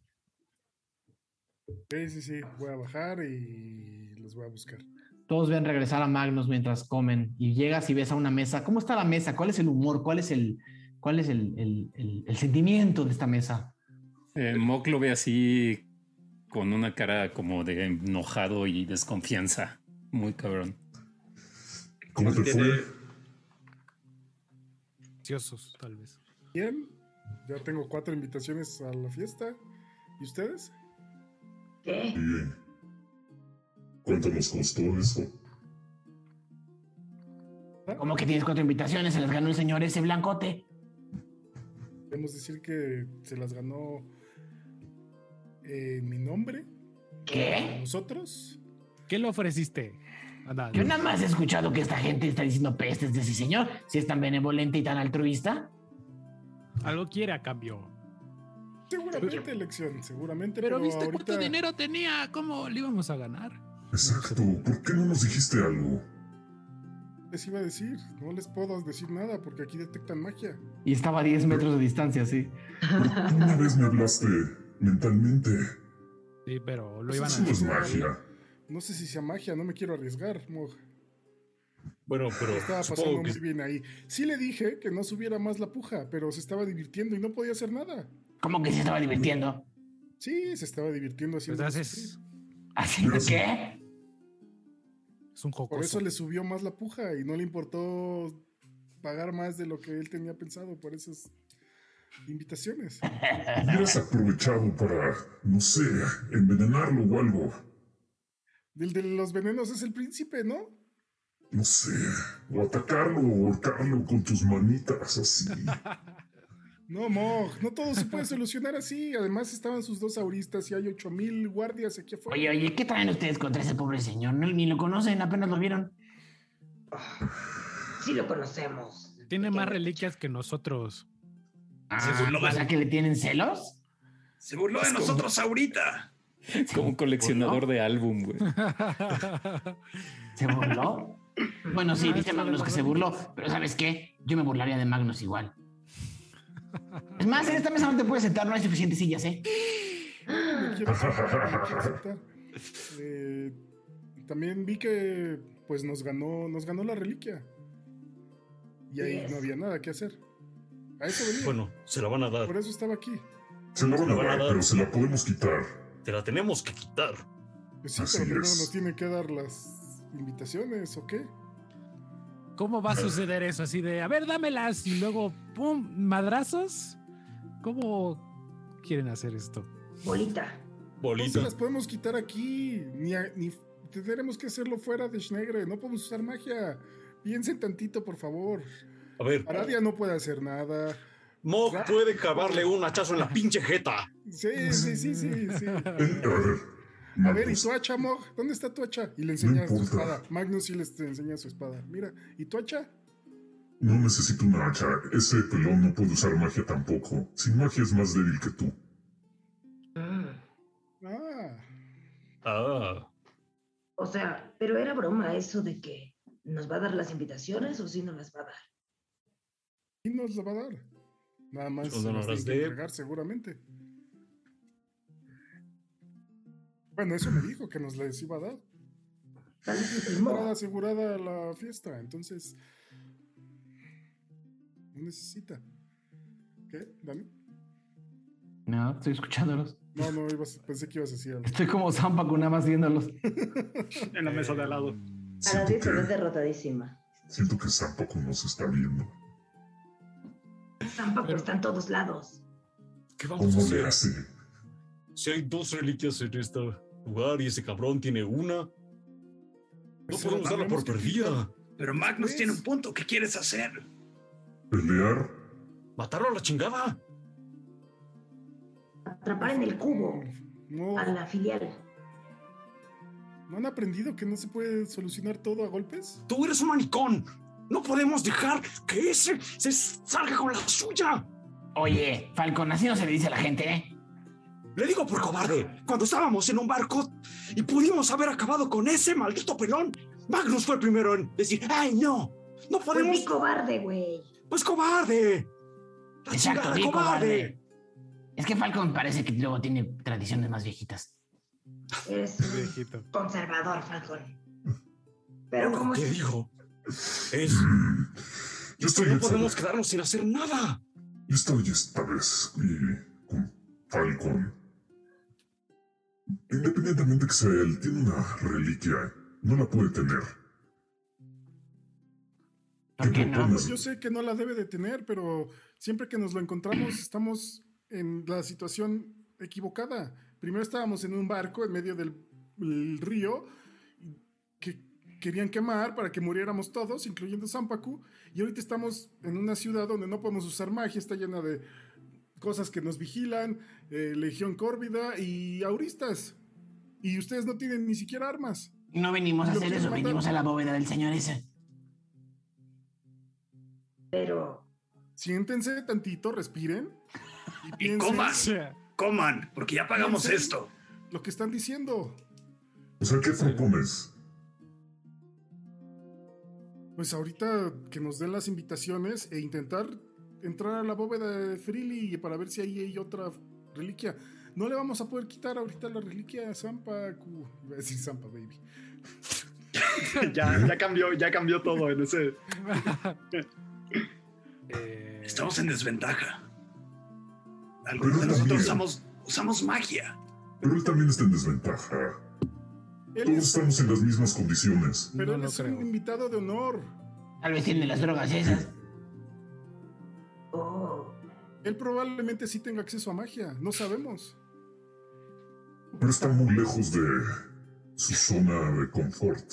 Sí, sí, sí. Voy a bajar y los voy a buscar. Todos ven regresar a Magnus mientras comen y llegas y ves a una mesa. ¿Cómo está la mesa? ¿Cuál es el humor? ¿Cuál es el, cuál es el, el- el- el sentimiento de esta mesa? Eh, Mok lo ve así con una cara como de enojado y desconfianza. Muy cabrón. ¿Cómo te Tiene- fue? Ansiosos, tal vez. Bien. Ya tengo cuatro invitaciones a la fiesta. ¿Y ustedes? ¿Qué? Bien. ¿Cuánto nos costó eso? Como que tienes cuatro invitaciones, se las ganó el señor ese blancote. Podemos decir que se las ganó en mi nombre. ¿Qué? ¿Nosotros? ¿Qué le ofreciste? Anda, Yo nada más he escuchado que esta gente está diciendo pestes de ese señor. Si es tan benevolente y tan altruista. algo quiere a cambio. Seguramente elección, seguramente. Pero Pero, viste ahorita cuánto dinero tenía, ¿cómo le íbamos a ganar? Exacto. ¿Por qué no nos dijiste algo? les iba a decir. No les puedo decir nada porque aquí detectan magia. Y estaba a 10 metros de distancia, sí. Tú una vez me hablaste mentalmente. Sí, pero lo Pues iban a Eso no es decir. magia. No sé si sea magia, no me quiero arriesgar, Mog. Bueno, pero Estaba pasando supongo muy que bien ahí. Sí le dije que no subiera más la puja, pero se estaba divirtiendo y no podía hacer nada. ¿Cómo que se estaba divirtiendo? Sí, se estaba divirtiendo haciendo Pues eso, haces- sí. ¿Haciendo Pero qué? Es un Por eso le subió más la puja y no le importó pagar más de lo que él tenía pensado por esas invitaciones. Hubieras aprovechado para, no sé, envenenarlo o algo. Del de los venenos es el príncipe, ¿no? No sé. O atacarlo o ahorcarlo con tus manitas así. No, Mog, no todo se puede solucionar así. Además estaban sus dos auristas y hay ocho mil guardias aquí afuera. Oye, oye, ¿qué traen ustedes contra ese pobre señor? No, ni lo conocen, apenas lo vieron. Sí lo conocemos. Tiene más reliquias que nosotros. Ah, burló o sea, que le tienen celos. Se burló de nosotros ahorita. Como un coleccionador de álbum, güey. ¿Se burló? Bueno, sí, dice Magnus que se burló, pero ¿sabes qué? Yo me burlaría de Magnus igual. Es más, en esta mesa no te puedes sentar, no hay suficientes sillas, ¿eh? Me quiero sentar, me quiero sentar. Eh, también vi que pues nos ganó, nos ganó la reliquia. Y ahí Yes. no había nada que hacer. A eso venía. Bueno, se la van a dar. Por eso estaba aquí. Se la van a dar, pero se la podemos quitar. Te la tenemos que quitar. Pues sí, Así pero primero es. nos tienen que dar las invitaciones, ¿o qué? ¿Cómo va a suceder eso? Así de, a ver, dámelas y luego, ¡pum! ¿Madrazos? ¿Cómo quieren hacer esto? Bolita. No se Bolita. las podemos quitar aquí. Ni, a- ni tendremos que hacerlo fuera de Schnegre. No podemos usar magia. Piensen tantito, por favor. A ver, Aradia no puede hacer nada. Mog puede clavarle un hachazo en la pinche jeta. Sí, sí, sí, sí, sí. A ver. ¿y tu hacha, Mog? ¿Dónde está tu hacha? Y le enseña su espada. Magnus sí les enseña su espada. Mira, ¿y tu hacha? no necesito una hacha. Ese pelón no puede usar magia tampoco. Sin magia es más débil que tú. Mm. Ah, Ah, O sea, pero era broma eso de que nos va a dar las invitaciones o sí nos las va a dar. ¿quién nos la va a dar? Nada más Pues se no las las dé. entregar seguramente. Bueno, eso me dijo que nos las iba a dar. Modo. asegurada la fiesta, entonces no necesita. ¿Qué, Dani? No, estoy escuchándolos. No, no, ibas- pensé que ibas a decir algo. Estoy como Zampacu nada más viéndolos. En la mesa de al lado. Aradia se ve derrotadísima. siento que tampoco nos está viendo. Tampoco está en todos lados. ¿qué vamos a ¿Cómo le hacer? hace? Si hay dos reliquias en este y ese cabrón tiene una, no Pues podemos la darla por perdida. Pero Magnus tiene un punto. ¿Qué quieres hacer? ¿Pelear? Matarlo a la chingada. Atrapar en el cubo No, a la filial. ¿no han aprendido que no se puede solucionar todo a golpes? Tú eres un manicón. No podemos dejar que ese se salga con la suya. Oye, Falcon, así no se le dice a la gente, ¿eh? Le digo por cobarde. Cuando estábamos en un barco y pudimos haber acabado con ese maldito pelón, Magnus fue el primero en decir, ¡ay, no! No mi podemos. cobarde, güey. Pues cobarde. La Exacto, chingada, cobarde. cobarde. Es que Falcon parece que luego tiene tradiciones más viejitas. Viejito. conservador, Falcón. Pero como ¿Qué si- dijo? Es. Yo estoy No podemos quedarnos sin hacer nada. Yo estoy esta vez y con Falcon. Independientemente que sea él, tiene una reliquia. No la puede tener. ¿Por qué no? Pues yo sé que no la debe de tener, pero siempre que nos lo encontramos estamos en la situación equivocada. Primero estábamos en un barco en medio del el río que querían quemar para que muriéramos todos, incluyendo Zampacu, y ahorita estamos en una ciudad donde no podemos usar magia, está llena de cosas que nos vigilan, eh, Legión Córvida y auristas. Y ustedes no tienen ni siquiera armas. No venimos a hacer eso, matar. venimos a la bóveda del señor ese. Pero Siéntense tantito, respiren y Y piensen coman, coman, porque ya pagamos esto. lo que están diciendo. O sea, ¿qué propones? Pues ahorita que nos den las invitaciones e intentar entrar a la bóveda de Freely para ver si ahí hay otra reliquia. No le vamos a poder quitar ahorita la reliquia a Zampa. Q. Iba a decir Zampa, baby. ya, ya cambió, ya cambió todo en ese. Eh, Estamos en desventaja. Algunos de nosotros también- usamos, usamos magia. Pero él también está en desventaja. Él Todos es, estamos en las mismas condiciones. pero no él es un creo. invitado de honor. Tal vez tiene las drogas esas. Él probablemente sí tenga acceso a magia. No sabemos. Pero está muy lejos de su zona de confort.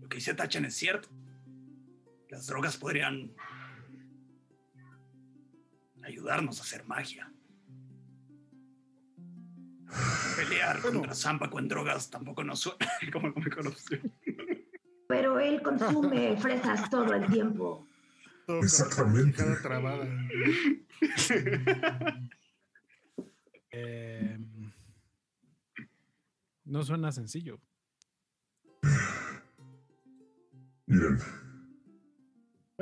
Lo que dice Tachan es cierto. Las drogas podrían ayudarnos a hacer magia. Pelear Bueno. contra Zampa con drogas tampoco nos suena. ¿Cómo no me conoció? pero él consume fresas todo el tiempo. Todo Exactamente. quijada trabada. eh, no suena sencillo. Miren,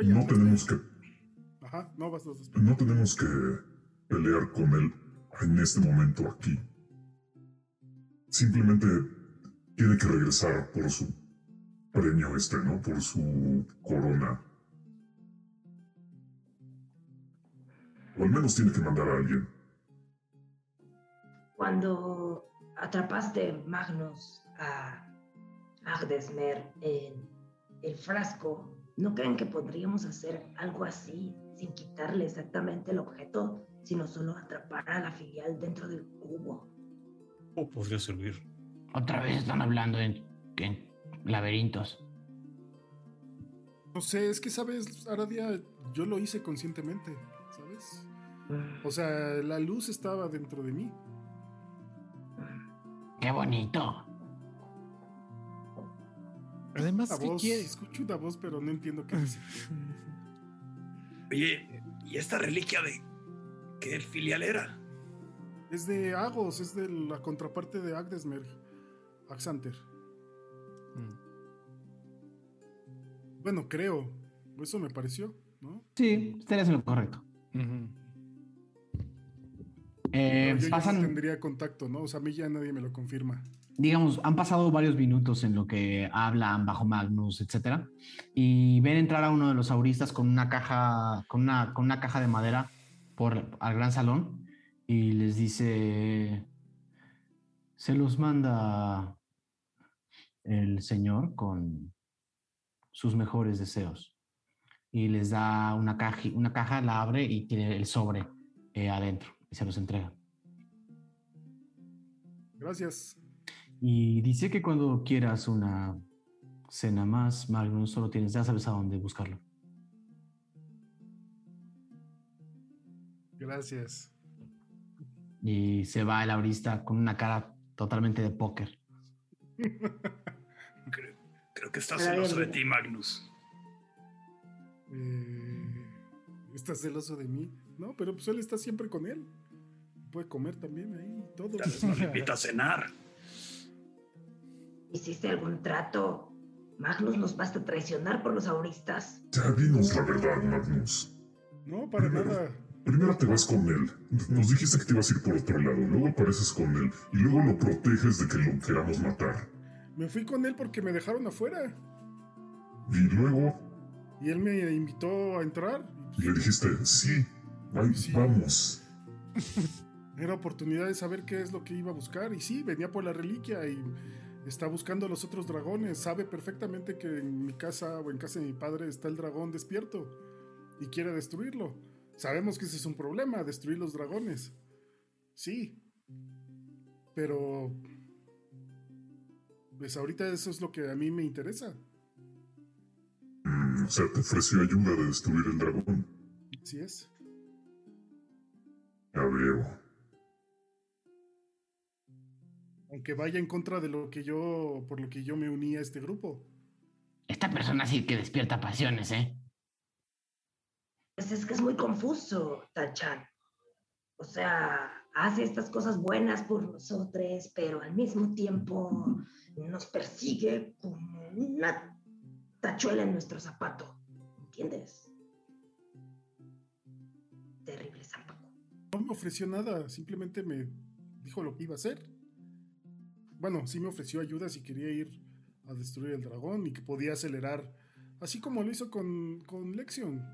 no tenemos que, Ajá, no vas no tenemos que pelear con él en este momento aquí. Simplemente tiene que regresar por su premio este, ¿no? Por su corona. O al menos tiene que mandar a alguien. Cuando atrapaste Magnus a Agdesmer en el frasco, ¿no creen que podríamos hacer algo así sin quitarle exactamente el objeto, sino solo atrapar a la filial dentro del cubo? ¿Cómo podría servir? Otra vez están hablando en, en laberintos. No sé, es que sabes, Aradia, yo lo hice conscientemente, ¿sabes? O sea, la luz estaba dentro de mí. Qué bonito. Además, ¿qué voz, quiere? escucho una voz, pero no entiendo qué dice. Oye, ¿y esta reliquia de qué filial era? Es de Agos, es de la contraparte de Agdesmer, Axanter. Mm. Bueno, creo, eso me pareció, ¿no? Sí, estarías en lo correcto. Eh, yo pasan, tendría contacto, ¿no? O sea, a mí ya nadie me lo confirma. digamos, han pasado varios minutos en lo que hablan bajo Magnus, etcétera, y ven entrar a uno de los auristas con una caja, con una, con una caja de madera por al gran salón y les dice, se los manda el señor con sus mejores deseos y les da una caja, una caja la abre y tiene el sobre eh, adentro y se los entrega. Gracias. Y dice que cuando quieras una cena más, Magnus, solo tienes, ya sabes a dónde buscarlo. Gracias. Y se va el aurista con una cara totalmente de póker. Creo, creo que está celoso de ti, Magnus. Eh, ¿Estás celoso de mí? No, pero pues él está siempre con él. Puede comer también ahí, todo. Tal vez nos invita a cenar. ¿Hiciste algún trato? Magnus nos basta traicionar por los auristas. Ya dinos la verdad, Magnus. No, para Primero, nada. Primero te vas con él. Nos dijiste que te ibas a ir por otro lado. Luego apareces con él. Y luego lo proteges de que lo queramos matar. Me fui con él porque me dejaron afuera. Y luego Y él me invitó a entrar. y le dijiste, sí, va- Sí. vamos. Era oportunidad de saber qué es lo que iba a buscar. Y sí, venía por la reliquia y está buscando a los otros dragones. Sabe perfectamente que en mi casa o en casa de mi padre está el dragón despierto y quiere destruirlo. Sabemos que ese es un problema, destruir los dragones. Sí. Pero... Pues ahorita eso es lo que a mí me interesa. O sea, te ofreció ayuda de destruir el dragón. Así es. Ya veo. Aunque vaya en contra de lo que yo, por lo que yo me uní a este grupo. Esta persona sí que despierta pasiones, ¿eh? Pues es que es muy confuso, Tachan. O sea, hace estas cosas buenas por nosotros, pero al mismo tiempo nos persigue como una en nuestro zapato. ¿Entiendes? Terrible. No me ofreció nada, simplemente me dijo lo que iba a hacer. Bueno, sí me ofreció ayuda si quería ir a destruir el dragón y que podía acelerar, así como lo hizo con, con Lexion,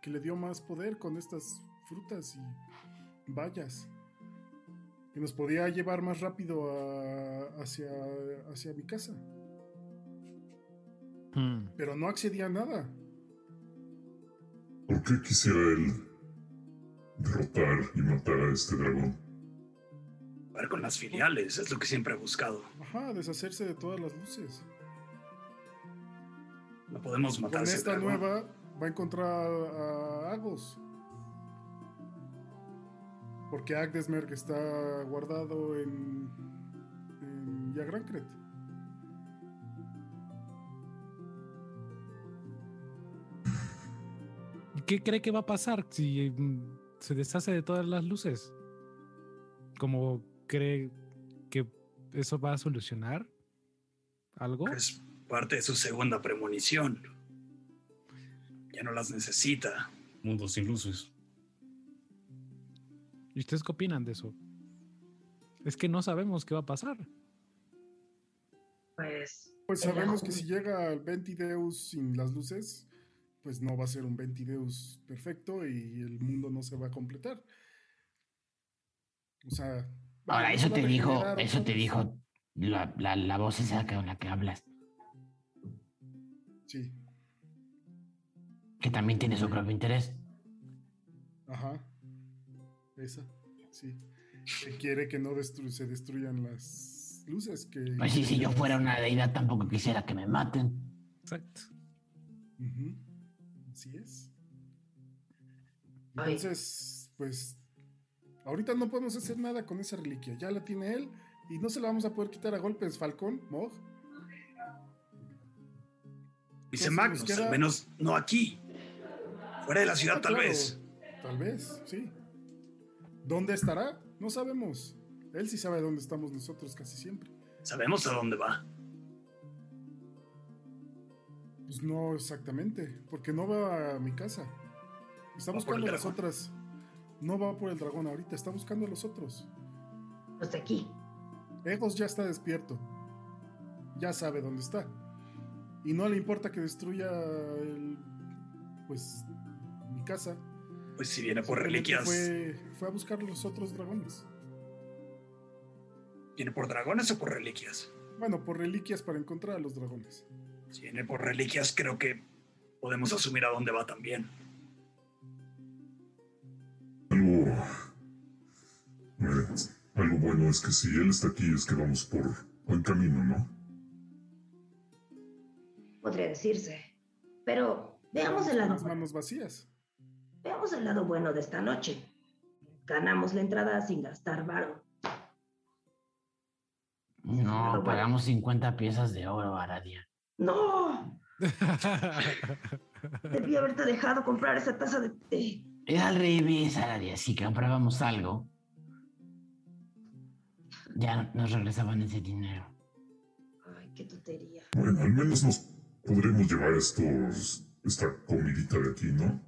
que le dio más poder con estas frutas y bayas. Que nos podía llevar más rápido hacia, hacia mi casa. Hmm. Pero no accedía a nada. ¿Por qué quisiera él derrotar y matar a este dragón? Ver con las filiales, es lo que siempre he buscado. Ajá, deshacerse de todas las luces. No podemos matar a Con ese esta dragón. nueva va a encontrar a Agos. Porque Agdesmerg está guardado en, en Yagrancret. ¿Qué cree que va a pasar si mm, se deshace de todas las luces? ¿Cómo cree que eso va a solucionar algo? Es parte de su segunda premonición. Ya no las necesita. Mundo sin luces. ¿Y ustedes qué opinan de eso? Es que no sabemos qué va a pasar. Pues. Pues sabemos que si llega al Ventideus sin las luces, pues no va a ser un Ventideus perfecto y el mundo no se va a completar. O sea. Ahora, eso te dijo, eso te dijo la, la, la voz esa con la que hablas, Sí, que también tiene su propio interés. ajá. Esa, sí. Que quiere que no destru- se destruyan las luces. Que Pues sí, si yo fuera una deidad tampoco quisiera que me maten. Exacto. Así es. Ay. Entonces, pues, ahorita no podemos hacer nada con esa reliquia. Ya la tiene él y no se la vamos a poder quitar a golpes, Falcón, Mog. Dice Magnus, queda- al menos no aquí. Fuera de la ciudad, Ah, tal claro, vez. Tal vez, sí. ¿Dónde estará? No sabemos. Él sí sabe dónde estamos nosotros casi siempre. Sabemos a dónde va. Pues no exactamente, porque no va a mi casa. Está Va buscando a las otras. No va por el dragón ahorita, está buscando a los otros. Los de aquí. Egos ya está despierto. Ya sabe dónde está. Y no le importa que destruya el, pues mi casa. Pues si viene por reliquias. Fue, fue a buscar los otros dragones. ¿Viene por dragones o por reliquias? Bueno, por reliquias para encontrar a los dragones. Si viene por reliquias, creo que podemos asumir a dónde va también. Algo. eh, algo bueno es que si él está aquí es que vamos por buen camino, ¿no? Podría decirse. Pero veamos el lado Las bueno. manos vacías. Veamos el lado bueno de esta noche. Ganamos la entrada sin gastar varo. No, pagamos 50 piezas de oro, Aradia. ¡No! Debí haberte dejado comprar esa taza de té. Era al revés, Aradia. Si comprábamos algo, ya nos regresaban ese dinero. Ay, qué tontería. Bueno, al menos nos podremos llevar estos. esta comidita de aquí, ¿no?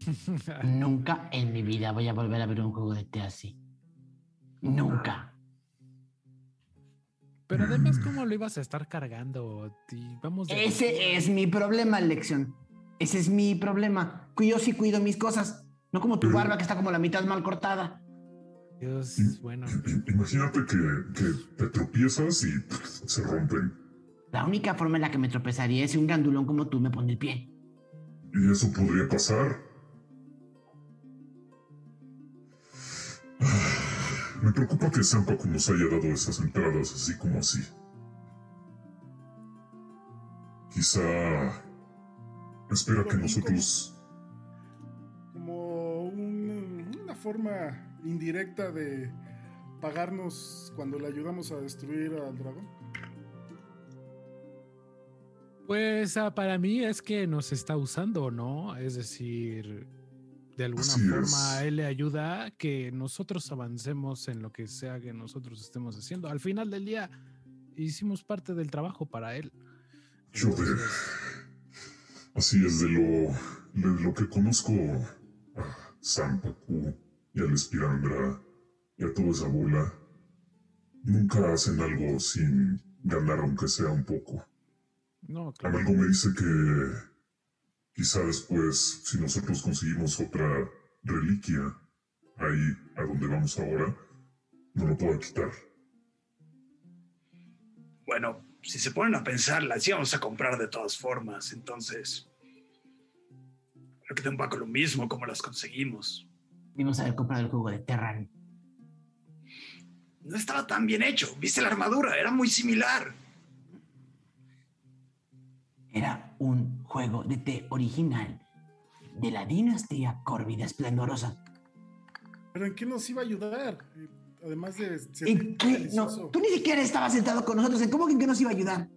Nunca en mi vida voy a volver a ver un juego de té así. Nunca. Pero además, ¿cómo lo ibas a estar cargando? Y vamos de- Ese es mi problema, Lección. Ese es mi problema. Yo sí cuido mis cosas. No como tu barba que está como la mitad mal cortada. Dios, bueno. Imagínate que, que te tropiezas y se rompen. La única forma en la que me tropezaría es si un gandulón como tú me pone el pie. Y eso podría pasar. Me preocupa que Sanpaku nos haya dado esas entradas así como así. Quizá espera que nosotros Como un- una forma indirecta de pagarnos cuando le ayudamos a destruir al dragón. Pues ah, para mí es que nos está usando, ¿no? Es decir, de alguna Así forma es. él le ayuda a que nosotros avancemos en lo que sea que nosotros estemos haciendo. Al final del día hicimos parte del trabajo para él. yo de... Así es de lo, de lo que conozco a Sanpaku y al Espirandra y a toda esa bola. Nunca hacen algo sin ganar aunque sea un poco. No, claro. Algo me dice que quizá después, si nosotros conseguimos otra reliquia ahí a donde vamos ahora, no lo puedan quitar. Bueno, si se ponen a pensar, las íbamos a comprar de todas formas, entonces. Creo que da un poco lo mismo como las conseguimos. Vimos haber comprado el juego de Terran. No estaba tan bien hecho. ¿Viste la armadura? Era muy similar. Era un juego de té original de la dinastía Corvida Esplendorosa. ¿Pero en qué nos iba a ayudar? Además de ¿En qué? No, tú ni siquiera estabas sentado con nosotros. ¿En ¿Cómo que en qué nos iba a ayudar?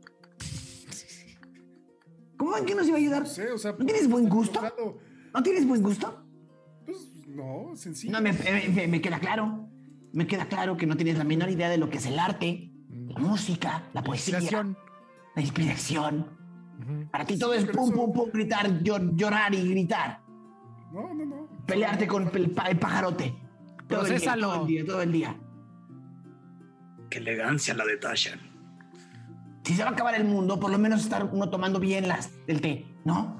¿Cómo en qué nos iba a ayudar? No sé, o sea, ¿No tienes buen gusto? enojado. ¿No tienes buen gusto? Pues no, sencillo. No, me, me- me queda claro. Me queda claro que no tienes la menor idea de lo que es el arte, la música, la poesía, Inspiración. la inspiración. Para ti todo es pero pum, eso- pum, pum, gritar, llor- llorar y gritar. No, no, no. Pelearte con el, el pajarote. Todo el, día, todo el día, todo el día. Qué elegancia la de Tashan. Si se va a acabar el mundo, por lo menos estar uno tomando bien las, el té, ¿no?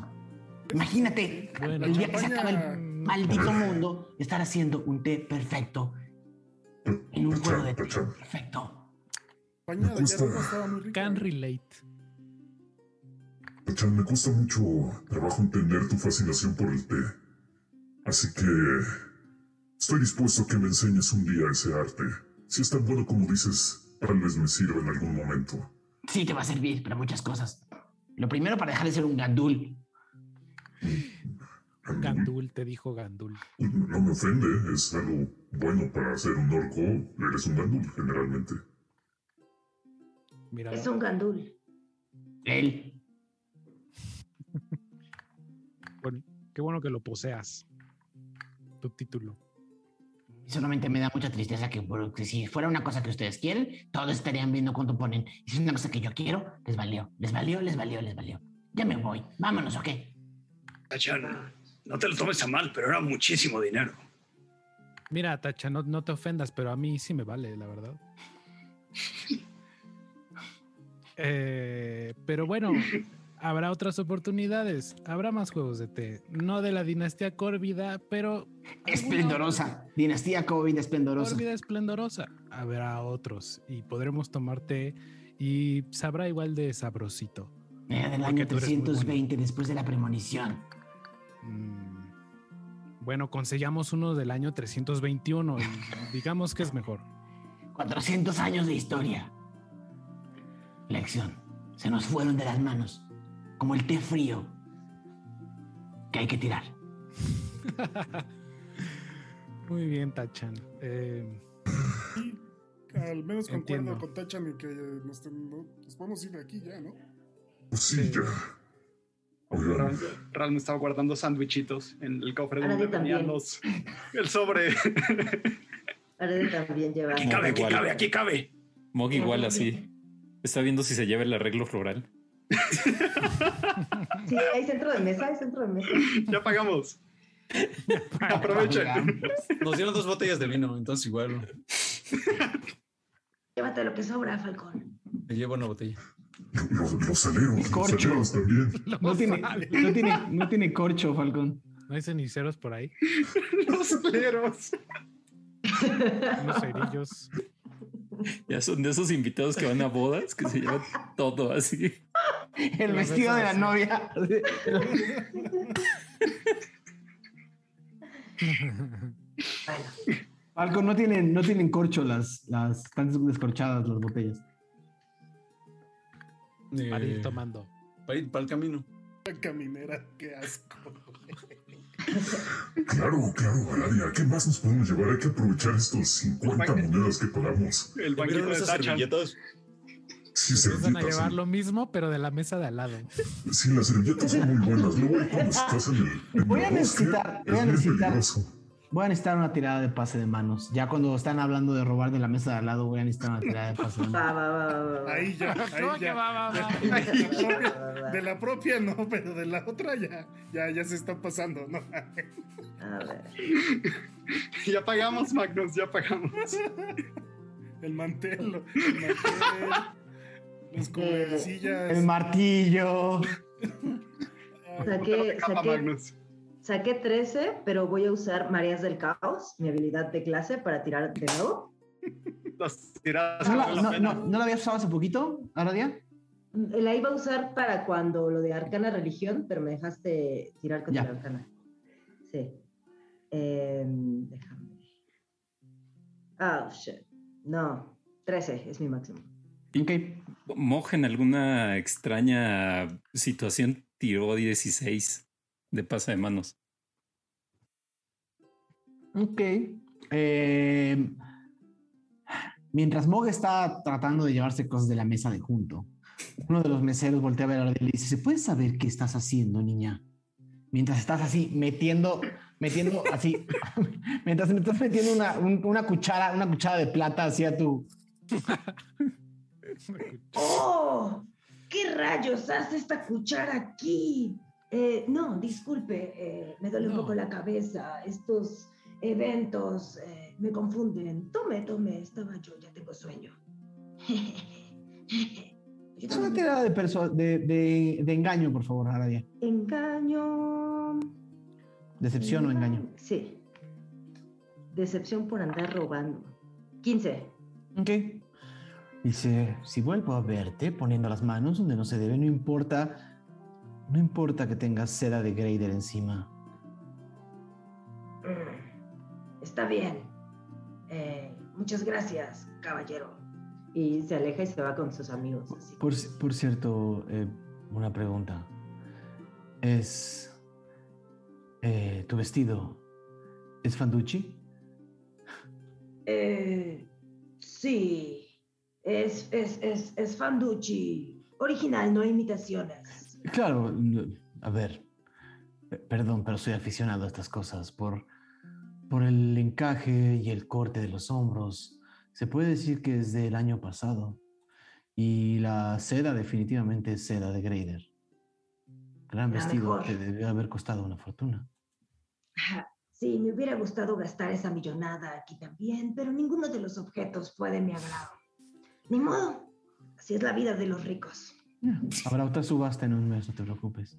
Imagínate Bueno, el día que se champaña- acaba el maldito mundo, estar haciendo un té perfecto en un juego de té perfecto. España de Tachan, me cuesta mucho trabajo entender tu fascinación por el té. Así que estoy dispuesto a que me enseñes un día ese arte. Si es tan bueno como dices, tal vez me sirva en algún momento. Sí te va a servir para muchas cosas. Lo primero para dejar de ser un gandul. Gandul, te dijo Gandul. No me ofende, es algo bueno para ser un orco. Eres un gandul, generalmente. Mira, Es un gandul. Él. Qué bueno que lo poseas. Tu título. Solamente me da mucha tristeza que, porque si fuera una cosa que ustedes quieren, todos estarían viendo cuánto ponen. Y si es una cosa que yo quiero, les valió, les valió, les valió, les valió. Ya me voy. Vámonos, ¿ok? Tashan, no te lo tomes a mal, pero era muchísimo dinero. Mira, Tacha, no, no te ofendas, pero a mí sí me vale, la verdad. Eh, pero bueno, habrá otras oportunidades. Habrá más juegos de té. No de la dinastía Córvida, pero. Esplendorosa. Dinastía COVID esplendorosa. Córvida esplendorosa. Habrá otros y podremos tomar té y sabrá igual de sabrosito. Era del año tú eres muy 320 después de la premonición. Mm, Bueno, consellamos uno del año 321 y digamos que es mejor. 400 años de historia. Lección. Se nos fueron de las manos. Como el té frío. Que hay que tirar. Muy bien, Tachan. Eh, Sí, al menos concuerdo con Tachan en que nos, ten- no- nos podemos ir de aquí ya, ¿no? Pues sí, Sí. ya. Ral, Ral me estaba guardando sándwichitos en el cofre donde venían los. El sobre. Haré también llevar. Aquí cabe, aquí Igual. cabe, aquí cabe. Mog igual así. Está viendo si se lleva el arreglo floral. Sí, hay centro de mesa, hay centro de mesa. ya pagamos. Aprovechen. Nos dieron dos botellas de vino, entonces igual Llévate lo que sobra, Falcón. me llevo una botella. Los, los aleros, los Corcho. aleros también. No tiene, no, tiene, no tiene corcho, Falcón. ¿No hay ceniceros por ahí? Los aleros. Unos cerillos. Ya son de esos invitados que van a bodas que se llevan todo así. El vestido de la novia. Falcón, no tienen, no tienen corcho las, las, están descorchadas las botellas. Para ir Eh, tomando. para ir para el camino. La caminera, qué asco. Claro, claro, Aradia. ¿Qué más nos podemos llevar? Hay que aprovechar estos 50 Banquete. monedas que pagamos. El banquito ¿Vieron de servilletas? Sí, Empiezan a llevar sí. lo mismo, pero de la mesa de al lado. Sí, las servilletas son muy buenas. Luego cuando estás en el, en Voy a el necesitar- voy a necesitar- peligroso. Voy a necesitar una tirada de pase de manos. Ya cuando están hablando de robar de la mesa de al lado, voy a necesitar una tirada de pase de manos. Va, va, va, va, va. Ahí ya, ¿Cómo ahí que ya. va, va, va? De la propia- De la propia no, pero de la otra ya, ya, ya se está pasando, ¿no? A ver. Ya pagamos, Magnus, ya pagamos. El mantel, lo- el mantel, los cubrecillas. El martillo. Saqué, saqué, saqué 13, pero voy a usar Marías del Caos, mi habilidad de clase, para tirar de nuevo. Las tiradas ¿No la, no, pena. no- ¿no la habías usado hace poquito, Aradia? La iba a usar para cuando lo de Arcana Religión, pero me dejaste tirar contra Ya. Arcana. Sí. Em, déjame. Ah, shit. No, 13 es mi máximo. Ok. Moj en alguna extraña situación tiró 16 de pasa de manos. Ok. Eh, mientras Mog está tratando de llevarse cosas de la mesa de junto, uno de los meseros voltea a ver a Aradia y le dice: ¿Se puede saber qué estás haciendo, niña? Mientras estás así metiendo, metiendo así, mientras me estás metiendo una, un- una cuchara, una cuchara de plata hacia tu. ¡Oh! ¿Qué rayos hace esta cuchara aquí? Eh, no, disculpe, eh, me duele un poco la cabeza. Estos eventos eh, me confunden. Tome, tome, estaba yo, ya tengo sueño. Es una tirada de, de- de engaño, por favor, Aradia. Engaño. Decepción o engaño. Sí. Decepción por andar robando. 15. Ok. Dice, si vuelvo a verte poniendo las manos donde no se debe, no importa, no importa que tengas seda de Grader encima. Mm, Está bien. Eh, muchas gracias, caballero. Y se aleja y se va con sus amigos. Así. Por, por cierto, eh, una pregunta. ¿Es... eh, tu vestido es Fanducci? Eh, sí, es, es, es, es Fanducci. Original, no imitaciones. Claro, a ver, pe- perdón, pero soy aficionado a estas cosas por, por el encaje y el corte de los hombros. Se puede decir que es del año pasado. Y la seda definitivamente es seda de Grader. Gran La vestido mejor. que debió haber costado una fortuna. Sí, me hubiera gustado gastar esa millonada aquí también, pero ninguno de los objetos fue de mi agrado. Ni modo, así es la vida de los ricos. Habrá otra subasta en un mes, no te preocupes.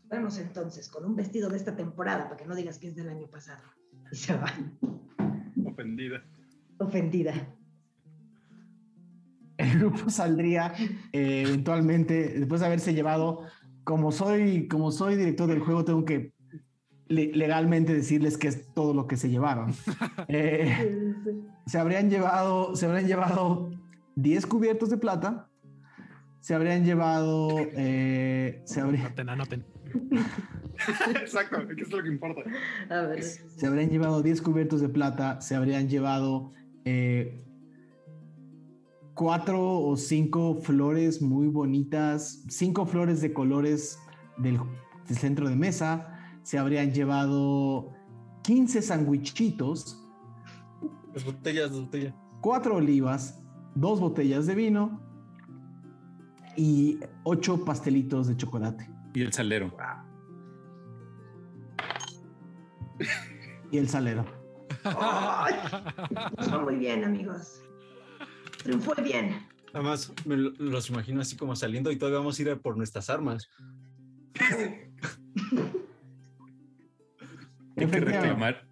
Nos vemos entonces con un vestido de esta temporada, para que no digas que es del año pasado. Y se va, Ofendida. Ofendida. El grupo saldría eh, eventualmente, después de haberse llevado, como soy, como soy director del juego, tengo que legalmente decirles que es todo lo que se llevaron. Eh, se habrían llevado, se habrían llevado 10 cubiertos de plata, se habrían llevado, eh, se, habría- Anoten, anoten. Exacto, que es lo que importa. A ver. se habrían llevado 10 cubiertos de plata, se habrían llevado eh, cuatro o cinco flores muy bonitas, cinco flores de colores del, del centro de mesa, se habrían llevado 15 sandwichitos, Las botellas, las botellas. cuatro olivas, dos botellas de vino y ocho pastelitos de chocolate. Y el salero. y el salero. ¡Ay! Muy bien, amigos. Triunfó bien. Además, me lo- los imagino así como saliendo y todavía vamos a ir a por nuestras armas. Hay que reclamar,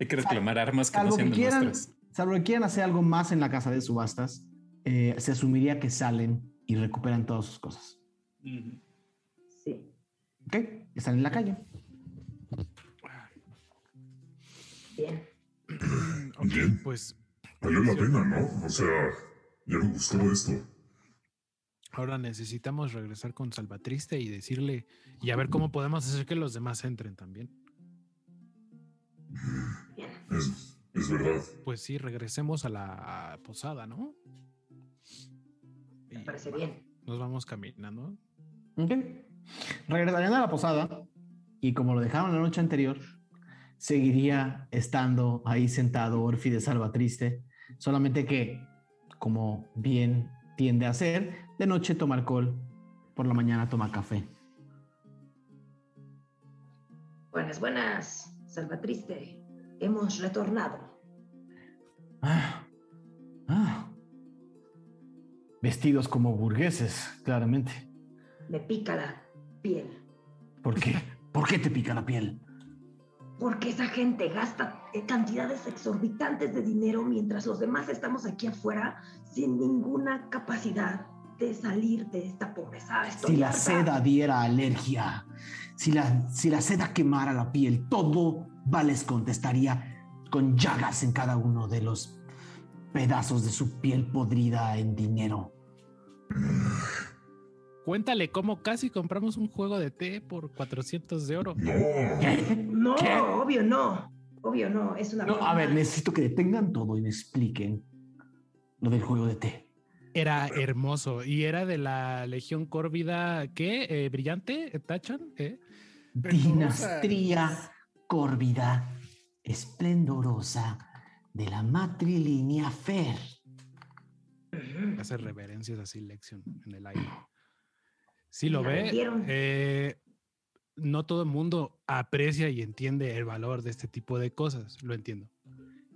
hay que reclamar armas que no Salvo que sean de quieran, nuestras. salvo que quieran hacer algo más en la casa de subastas, eh, se asumiría que salen y recuperan todas sus cosas. Sí. ¿Ok? Están en la calle. Bien. Ok, pues Valió la pena, ¿no? O sea, ya me gustó esto. ahora necesitamos regresar con Salvatriste y decirle y a ver cómo podemos hacer que los demás entren también. Es, es verdad. Pues sí, regresemos a la posada, ¿no? Me parece bien. Nos vamos caminando. Ok. Regresarían a la posada y como lo dejaron la noche anterior, seguiría estando ahí sentado Orfi de Salvatriste, solamente que, como bien tiende a hacer, de noche toma alcohol, por la mañana toma café. Buenas, buenas. Salvatriste. Hemos retornado. Ah, ah. Vestidos como burgueses, claramente. Me pica la piel. ¿Por qué? ¿Por qué te pica la piel? Porque esa gente gasta cantidades exorbitantes de dinero mientras los demás estamos aquí afuera sin ninguna capacidad de salir de esta pobreza. Estoy Si la harta. seda diera alergia, si la, si la seda quemara la piel, todo Vales contestaría con llagas en cada uno de los pedazos de su piel podrida en dinero. Cuéntale cómo casi compramos un juego de té por 400 de oro. No, obvio no. Obvio no. Es una No, a ver, necesito que detengan todo y me expliquen lo del juego de té. Era hermoso y era de la Legión Córvida, ¿qué? Eh, ¿Brillante? ¿Tachan? ¿Eh? Dinastría córvida, esplendorosa de la matrilínea Fer. Hace reverencias así, Lexion, en el aire. Sí lo ve. eh, no todo el mundo aprecia y entiende el valor de este tipo de cosas. Lo entiendo.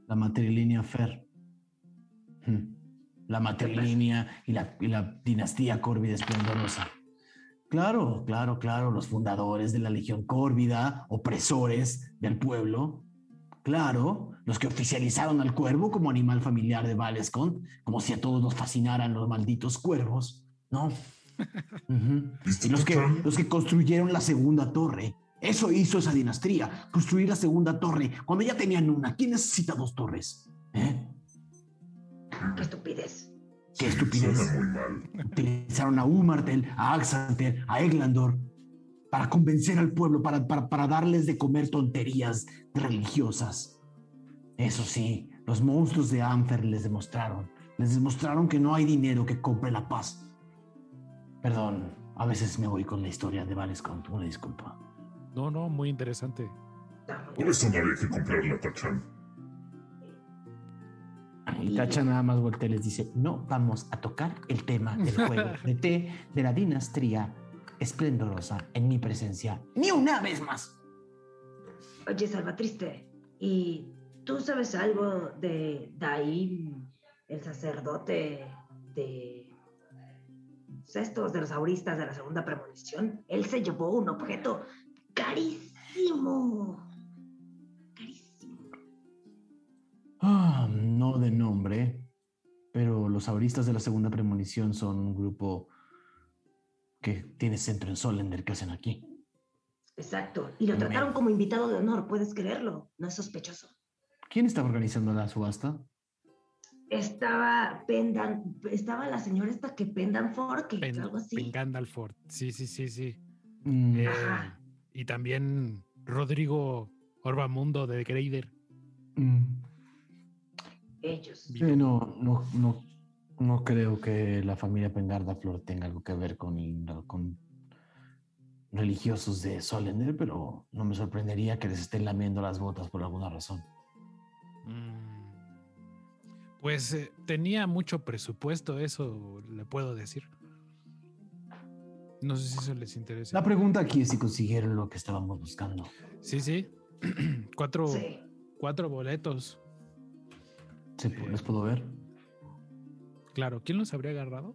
La matrilínea Fer. Hmm. La matrilínea y la, y la dinastía córvida esplendorosa. Claro, claro, claro, los fundadores de la Legión Córvida, opresores del pueblo. Claro, los que oficializaron al cuervo como animal familiar de Valescont, como si a todos nos fascinaran los malditos cuervos, ¿no? Ujú. Y los que, los que construyeron la segunda torre. Eso hizo esa dinastía, construir la segunda torre, cuando ya tenían una. ¿Quién necesita dos torres? ¿Eh? Qué estupidez. Qué estupidez. Utilizaron a Umartel, a Axantel, a Eglandor para convencer al pueblo, para, para, para darles de comer tonterías religiosas. Eso sí, los monstruos de Amfer les demostraron, les demostraron que no hay dinero que compre la paz. Perdón, a veces me voy con la historia de Valescont, una disculpa. No, no, muy interesante. Por eso no había que comprarla, Tachan. Y Tacha nada más voltea y les dice, no vamos a tocar el tema del juego de té de la dinastía esplendorosa en mi presencia, ni una vez más. Oye, Salvatriste, ¿y tú sabes algo de Daim, el sacerdote de estos de los auristas de la segunda premonición? Él se llevó un objeto carísimo. Ah, no de nombre, pero los auristas de la segunda premonición son un grupo que tiene centro en Solender que hacen aquí. Exacto. Y lo trataron como invitado de honor, ¿puedes creerlo? No es sospechoso. ¿Quién estaba organizando la subasta? Estaba Pendan, estaba la señora esta que Pendan Fork, Pen- algo así. Pen Gandalford. Sí, sí, sí, sí. Mm, Eh, Ajá. y también Rodrigo Orbamundo de Greider. mm, Ellos. sí, no, no, no, no creo que la familia Pengarda Flor tenga algo que ver con, con religiosos de Solender, pero no me sorprendería que les estén lamiendo las botas por alguna razón. Pues eh, tenía mucho presupuesto, eso le puedo decir. No sé si eso les interesa. La pregunta aquí es si consiguieron lo que estábamos buscando. Sí, sí. Cuatro, Sí. Cuatro boletos. Sí, ¿Les puedo ver? Claro, ¿quién los habría agarrado?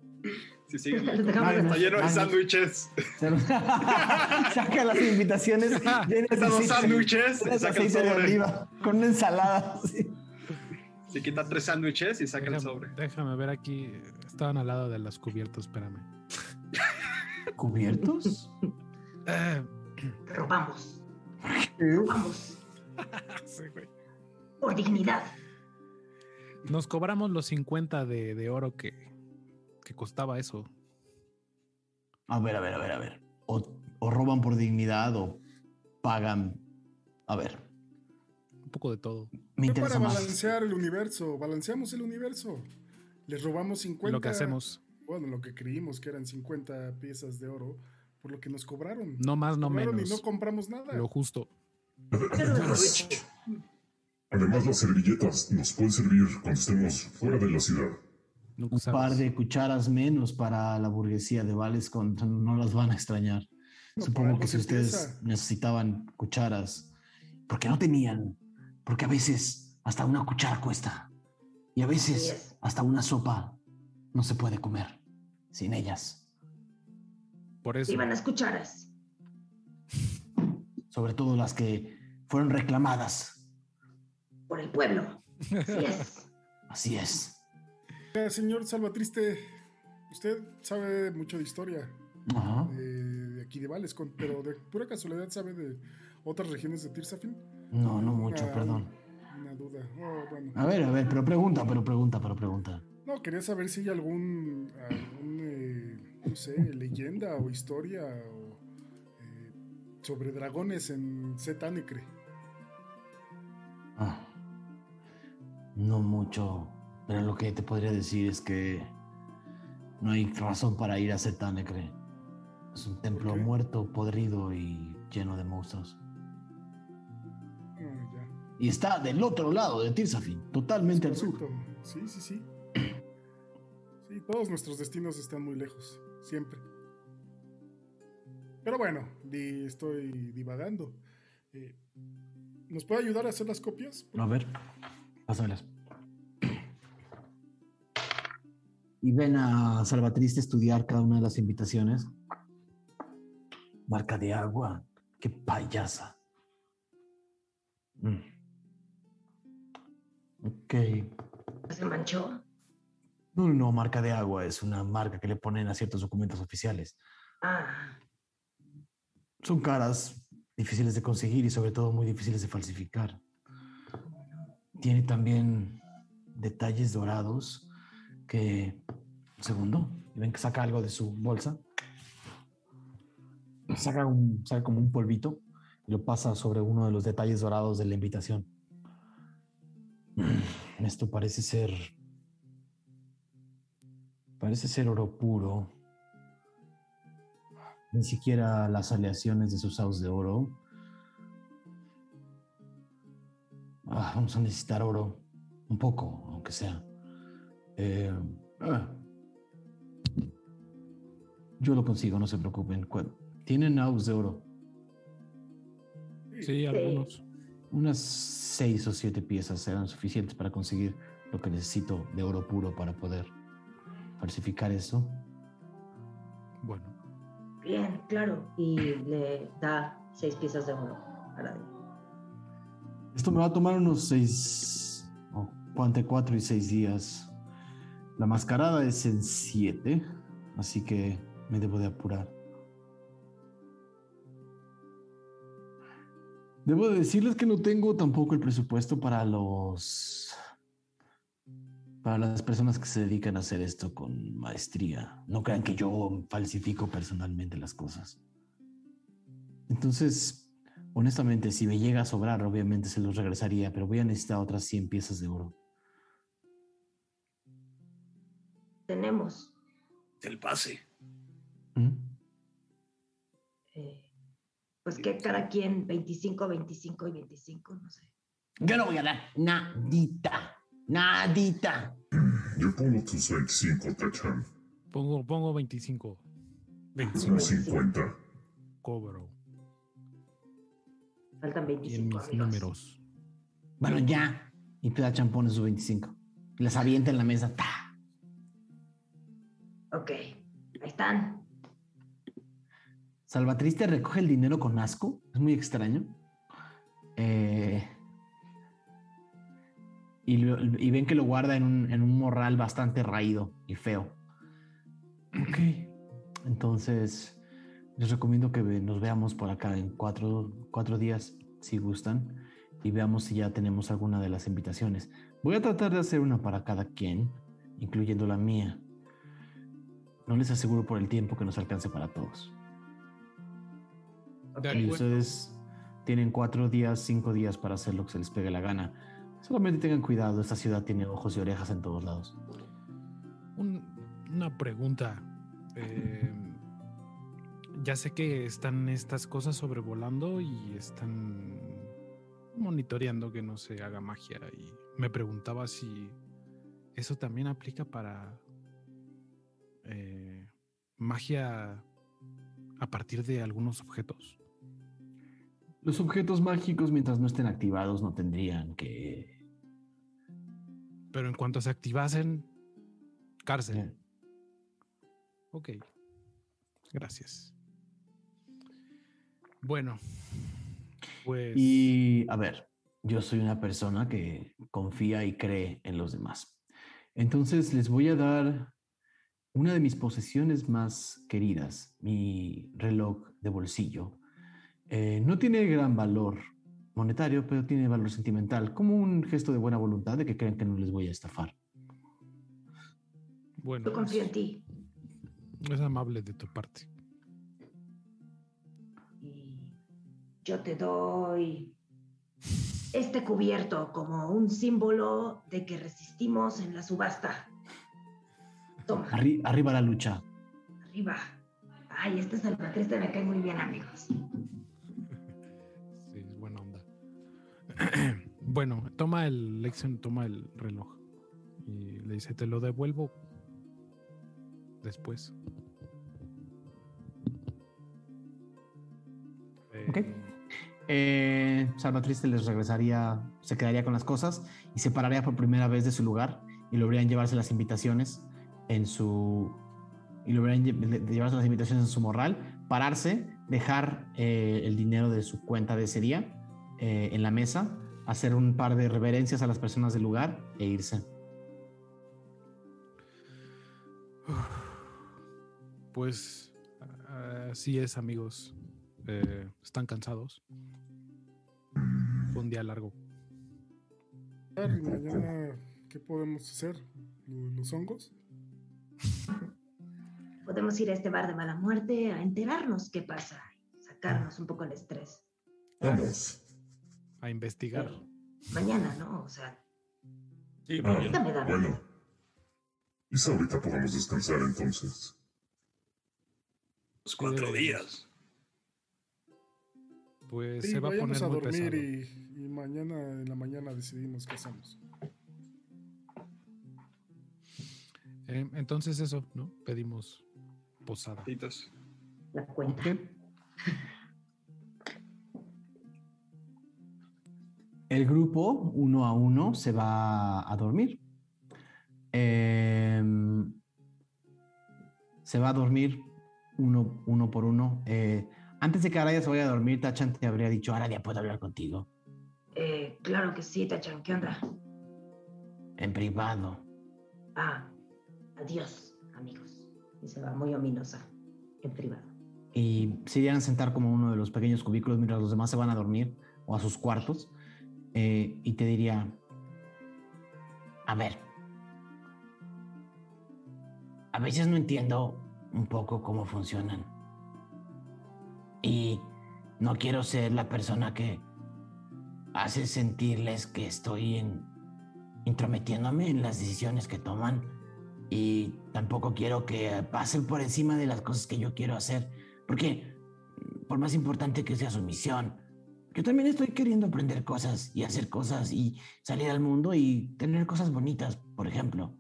Sí, sí. Les dejamos Magnus, Está lleno de sándwiches. Saca las invitaciones llenas de Están los aceite- sándwiches. Saca el aceite de sobre. oliva con una ensalada. sí. Se quita tres sándwiches y saca el Déjame, sobre. déjame ver aquí. Estaban al lado de las cubiertos, espérame. ¿Cubiertos? Eh, Robamos. Robamos. sí, güey. Por dignidad. Nos cobramos los 50 de, de oro que, que costaba eso. A ver, a ver, a ver, a ver. O, o roban por dignidad o pagan. A ver, Un poco de todo. me interesa para más. balancear el universo. Balanceamos el universo. Les robamos 50. Lo que hacemos. Bueno, lo que creímos que eran 50 piezas de oro, por lo que nos cobraron. No más, no Cobraron menos. Y no compramos nada. Lo justo. Además, las servilletas nos pueden servir cuando estemos fuera de la ciudad. Un par de cucharas menos para la burguesía de Vales con, no las van a extrañar. No, Supongo que si ustedes empieza. necesitaban cucharas, porque no tenían, porque a veces hasta una cuchara cuesta y a veces es. hasta una sopa no se puede comer sin ellas, Por eso. Iban las cucharas. sobre todo las que fueron reclamadas. Por el pueblo. Así es. Así es. Eh, Señor Salvatriste, usted sabe mucho de historia Ajá. de, de aquí de Vales, pero de pura casualidad sabe de otras regiones de Tirsafin. No, no mucho, Ah, perdón. Una duda. Oh, bueno. A ver, a ver, pero pregunta, pero pregunta, pero pregunta. No, quería saber si hay algún, algún, eh, no sé, leyenda o historia o, eh, sobre dragones en Zetanecre. No mucho, pero lo que te podría decir es que no hay razón para ir a Zetanecre. Es un templo muerto, podrido y lleno de monstruos. Ya. Y está del otro lado de Tirsafin, totalmente al sur. Sí, sí, sí. Sí, todos nuestros destinos están muy lejos, siempre. Pero bueno, di- estoy divagando. Eh, ¿Nos puede ayudar a hacer las copias? A ver, pásamelas. Y ven a Salvatriste estudiar cada una de las invitaciones. Marca de agua. Qué payasa. Mm. Ok. Se manchó. No, no, marca de agua es una marca que le ponen a ciertos documentos oficiales. Ah, Son caras, difíciles de conseguir y sobre todo muy difíciles de falsificar. Tiene también detalles dorados que... Un segundo. Ven que saca algo de su bolsa. Saca, un, saca como un polvito y lo pasa sobre uno de los detalles dorados de la invitación. Mm, Esto parece ser... Parece ser oro puro. Ni siquiera las aleaciones de sus saus de oro. Ah, vamos a necesitar oro. Un poco, aunque sea. Eh, ah. Yo lo consigo, no se preocupen. Cu- Tienen aus de oro. Sí, algunos. Unas seis o siete piezas serán suficientes para conseguir lo que necesito de oro puro para poder falsificar eso. Bueno, Bien, claro. Y le da seis piezas de oro a la Esto me va a tomar unos seis, o entre cuatro y seis días. La mascarada es en siete, así que me debo de apurar. Debo de decirles que no tengo tampoco el presupuesto para los... Para las personas que se dedican a hacer esto con maestría. No crean que yo falsifico personalmente las cosas. Entonces, honestamente, si me llega a sobrar, obviamente se los regresaría, pero voy a necesitar otras 100 piezas de oro. Tenemos. El pase. ¿Mm? eh, pues que cada quien 25, 25 y 25, no sé. Yo no voy a dar nadita. Nadita. Yo pongo tus 25, Tachan. pongo, pongo 25. Como 50. Cobro. Faltan Y en 25 mis amigos. números. Bueno, ya. Y Tachan pone sus 25. Y las avienta en la mesa. ¡Ta! Ok, ahí están. Salvatriste recoge el dinero con asco. Es muy extraño. Eh, y, lo- y ven que lo guarda en un, en un morral bastante raído y feo. Ok. Entonces, les recomiendo que nos veamos por acá en cuatro, cuatro días, si gustan, y veamos si ya tenemos alguna de las invitaciones. Voy a tratar de hacer una para cada quien, incluyendo la mía. No les aseguro por el tiempo que nos alcance para todos. Y ustedes tienen cuatro días, cinco días para hacer lo que se les pegue la gana. Solamente tengan cuidado, esta ciudad tiene ojos y orejas en todos lados. Un- una pregunta. Eh, ya sé que están estas cosas sobrevolando y están monitoreando que no se haga magia. Y me preguntaba si eso también aplica para eh, magia a partir de algunos objetos. Los objetos mágicos, mientras no estén activados, no tendrían que... Pero en cuanto se activasen, cárcel. Ok. Gracias. Bueno, pues... Y a ver, yo soy una persona que confía y cree en los demás. Entonces les voy a dar una de mis posesiones más queridas, mi reloj de bolsillo. Eh, no tiene gran valor monetario, pero tiene valor sentimental, como un gesto de buena voluntad de que crean que no les voy a estafar. Bueno, Yo confío en ti. es amable de tu parte. Yo te doy este cubierto como un símbolo de que resistimos en la subasta. Toma, Arri- arriba la lucha. arriba. Ay, este salvatriste me cae muy bien, amigos. Sí, es buena onda. bueno, toma el Lexion, toma el reloj. Y le dice, te lo devuelvo después. Ok. Eh, Eh, Salvatriste les regresaría, se quedaría con las cosas y se pararía por primera vez de su lugar y lograrían llevarse las invitaciones en su. y llevarse las invitaciones en su morral, pararse, dejar eh, el dinero de su cuenta de ese día eh, en la mesa, hacer un par de reverencias a las personas del lugar e irse. Pues así es, amigos. Eh, ¿Están cansados? Fue un día largo. Y mañana, ¿qué podemos hacer? ¿Lo- ¿Los hongos? Podemos ir a este bar de mala muerte a enterarnos qué pasa, sacarnos un poco el estrés. Vamos. A investigar. Mañana, ¿no? O sea, Sí, Ah, ahorita me da bueno. Quizá ahorita podamos descansar entonces. Los cuatro días. Pues Sí, se va a poner a muy dormir pesado. y, y mañana en la mañana decidimos qué hacemos. Eh, entonces eso, ¿no? Pedimos posada. La cuenta. El grupo, uno a uno, se va a dormir. Em, se va a dormir uno, uno por uno. Eh, antes de que Araya se vaya a dormir, Tachan te habría dicho, Araya, ¿puedo hablar contigo? Eh, claro que sí, Tachan, ¿qué onda? En privado. Ah, adiós, amigos. Y se va muy ominosa, en privado. Y se irían a sentar como uno de los pequeños cubículos mientras los demás se van a dormir o a sus cuartos. Eh, y te diría, A ver. A veces no entiendo un poco cómo funcionan. Y no quiero ser la persona que hace sentirles que estoy en, intrometiéndome en las decisiones que toman. Y tampoco quiero que pasen por encima de las cosas que yo quiero hacer. Porque por más importante que sea su misión, yo también estoy queriendo aprender cosas y hacer cosas y salir al mundo y tener cosas bonitas, por ejemplo.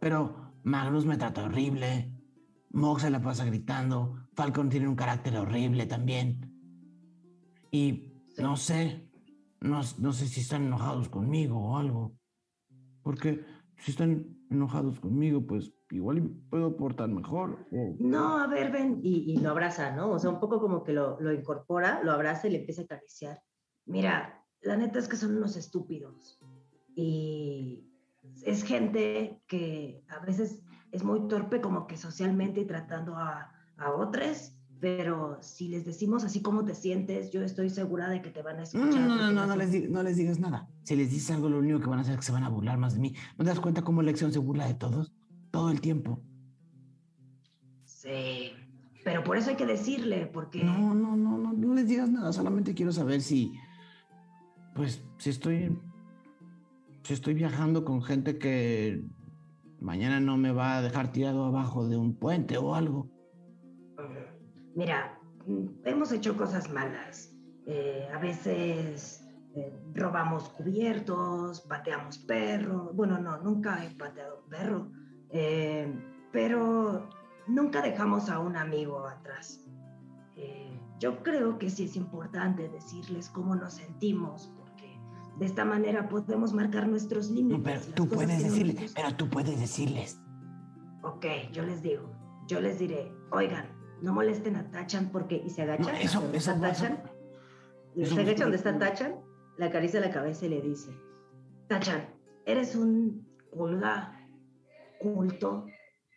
Pero Magnus me trata horrible, Mog se la pasa gritando, Falcon tiene un carácter horrible también. Y no sé, no, no sé si están enojados conmigo o algo. Porque si están enojados conmigo, pues igual puedo portar mejor. o- No, a ver, ven, y, y lo abraza, ¿no? O sea, un poco como que lo, lo incorpora, lo abraza y le empieza a acariciar. Mira, la neta es que son unos estúpidos. Y es gente que a veces es muy torpe como que socialmente y tratando a, a otros, pero si les decimos así como te sientes, yo estoy segura de que te van a No, escuchar. no, no, no, no, son- les no les digas nada. Si les dices algo, lo único que van a hacer es que se van a burlar más de mí. ¿No te das cuenta cómo Lección se burla de todos? Todo el tiempo. Sí, pero por eso hay que decirle, porque... No, no, no, no, no les digas nada. Solamente quiero saber si, pues, si estoy, si estoy viajando con gente que mañana no me va a dejar tirado abajo de un puente o algo. Mira, hemos hecho cosas malas. Eh, a veces eh, robamos cubiertos, pateamos perros. Bueno, no, nunca he pateado un perro. Eh, pero nunca dejamos a un amigo atrás. Eh, yo creo que sí es importante decirles cómo nos sentimos, porque de esta manera podemos marcar nuestros límites. Pero tú puedes decirles, pero tú puedes decirles. Ok, yo les digo, yo les diré, oigan, no molesten a Tachan porque, y se agachan, No, eso- donde eso está. Tachan, Eso se pasa. donde está Tachan, le acaricia la cabeza y le dice, Tachan, eres un pulga culto,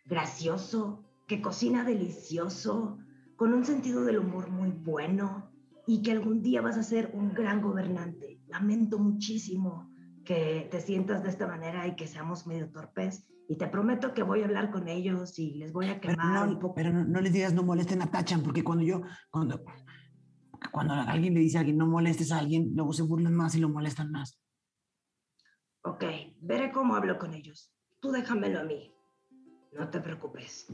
gracioso, que cocina delicioso, con un sentido del humor muy bueno y que algún día vas a ser un gran gobernante. Lamento muchísimo que te sientas de esta manera y que seamos medio torpes. Y te prometo que voy a hablar con ellos y les voy a Pero quemar un no, poco. pero no, no les digas no molesten a Tachan, porque cuando yo, cuando, cuando alguien le dice a alguien no molestes a alguien, luego se burlan más y lo molestan más. Ok, veré cómo hablo con ellos. Tú déjamelo a mí. No te preocupes.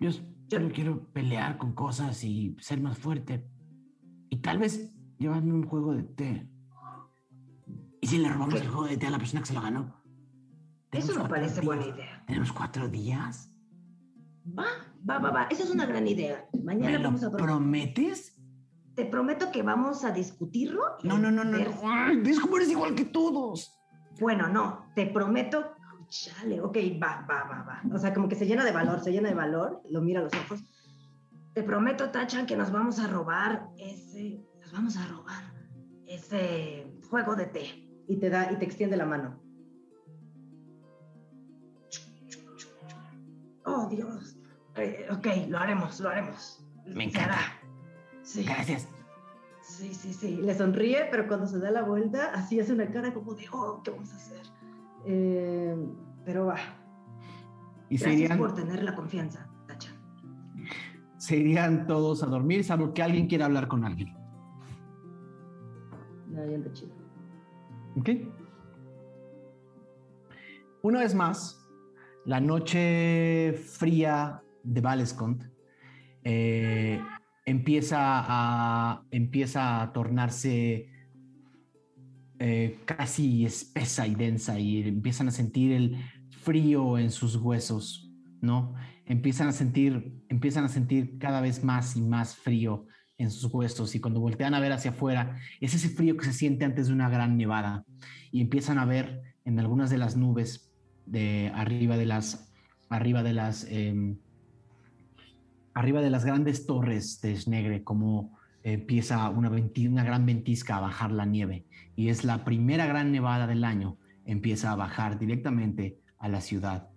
Yo solo quiero pelear con cosas y ser más fuerte. Y tal vez llevarme un juego de té. ¿Y si le robamos el juego de té a la persona que se lo ganó? Eso me parece días. buena idea. Tenemos cuatro días. Va, va, va, va. Esa es una gran idea. Mañana ¿Me lo vamos a pro- prometes? Te prometo que vamos a discutirlo. No, no, no, no. no. Ay, ¿Ves cómo eres igual que todos? Bueno, no, te prometo. Chale, ok, va, va, va, va. O sea, como que se llena de valor, se llena de valor, lo mira a los ojos. Te prometo, Tachan, que nos vamos a robar ese. Nos vamos a robar ese juego de té. Y te da, y te extiende la mano. Oh, Dios. Eh, ok, lo haremos, lo haremos. Me encanta. Sí. Gracias. Sí, sí, sí. Le sonríe, pero cuando se da la vuelta, así hace una cara como de, oh, ¿qué vamos a hacer? Eh, pero va. Y Gracias por tener la confianza, Tacha. se irían todos a dormir, salvo que alguien quiera hablar con alguien. No, ya chido. ¿Ok? Una vez más, la noche fría de Valescont eh, empieza, a, empieza a tornarse eh, casi espesa y densa y empiezan a sentir el frío en sus huesos, ¿no? Empiezan a sentir, empiezan a sentir cada vez más y más frío en sus huesos y cuando voltean a ver hacia afuera es ese frío que se siente antes de una gran nevada y empiezan a ver en algunas de las nubes de arriba de las arriba de las em, arriba de las grandes torres de Snegre como empieza una, una gran ventisca a bajar la nieve. Y es la primera gran nevada del año. Empieza a bajar directamente a la ciudad.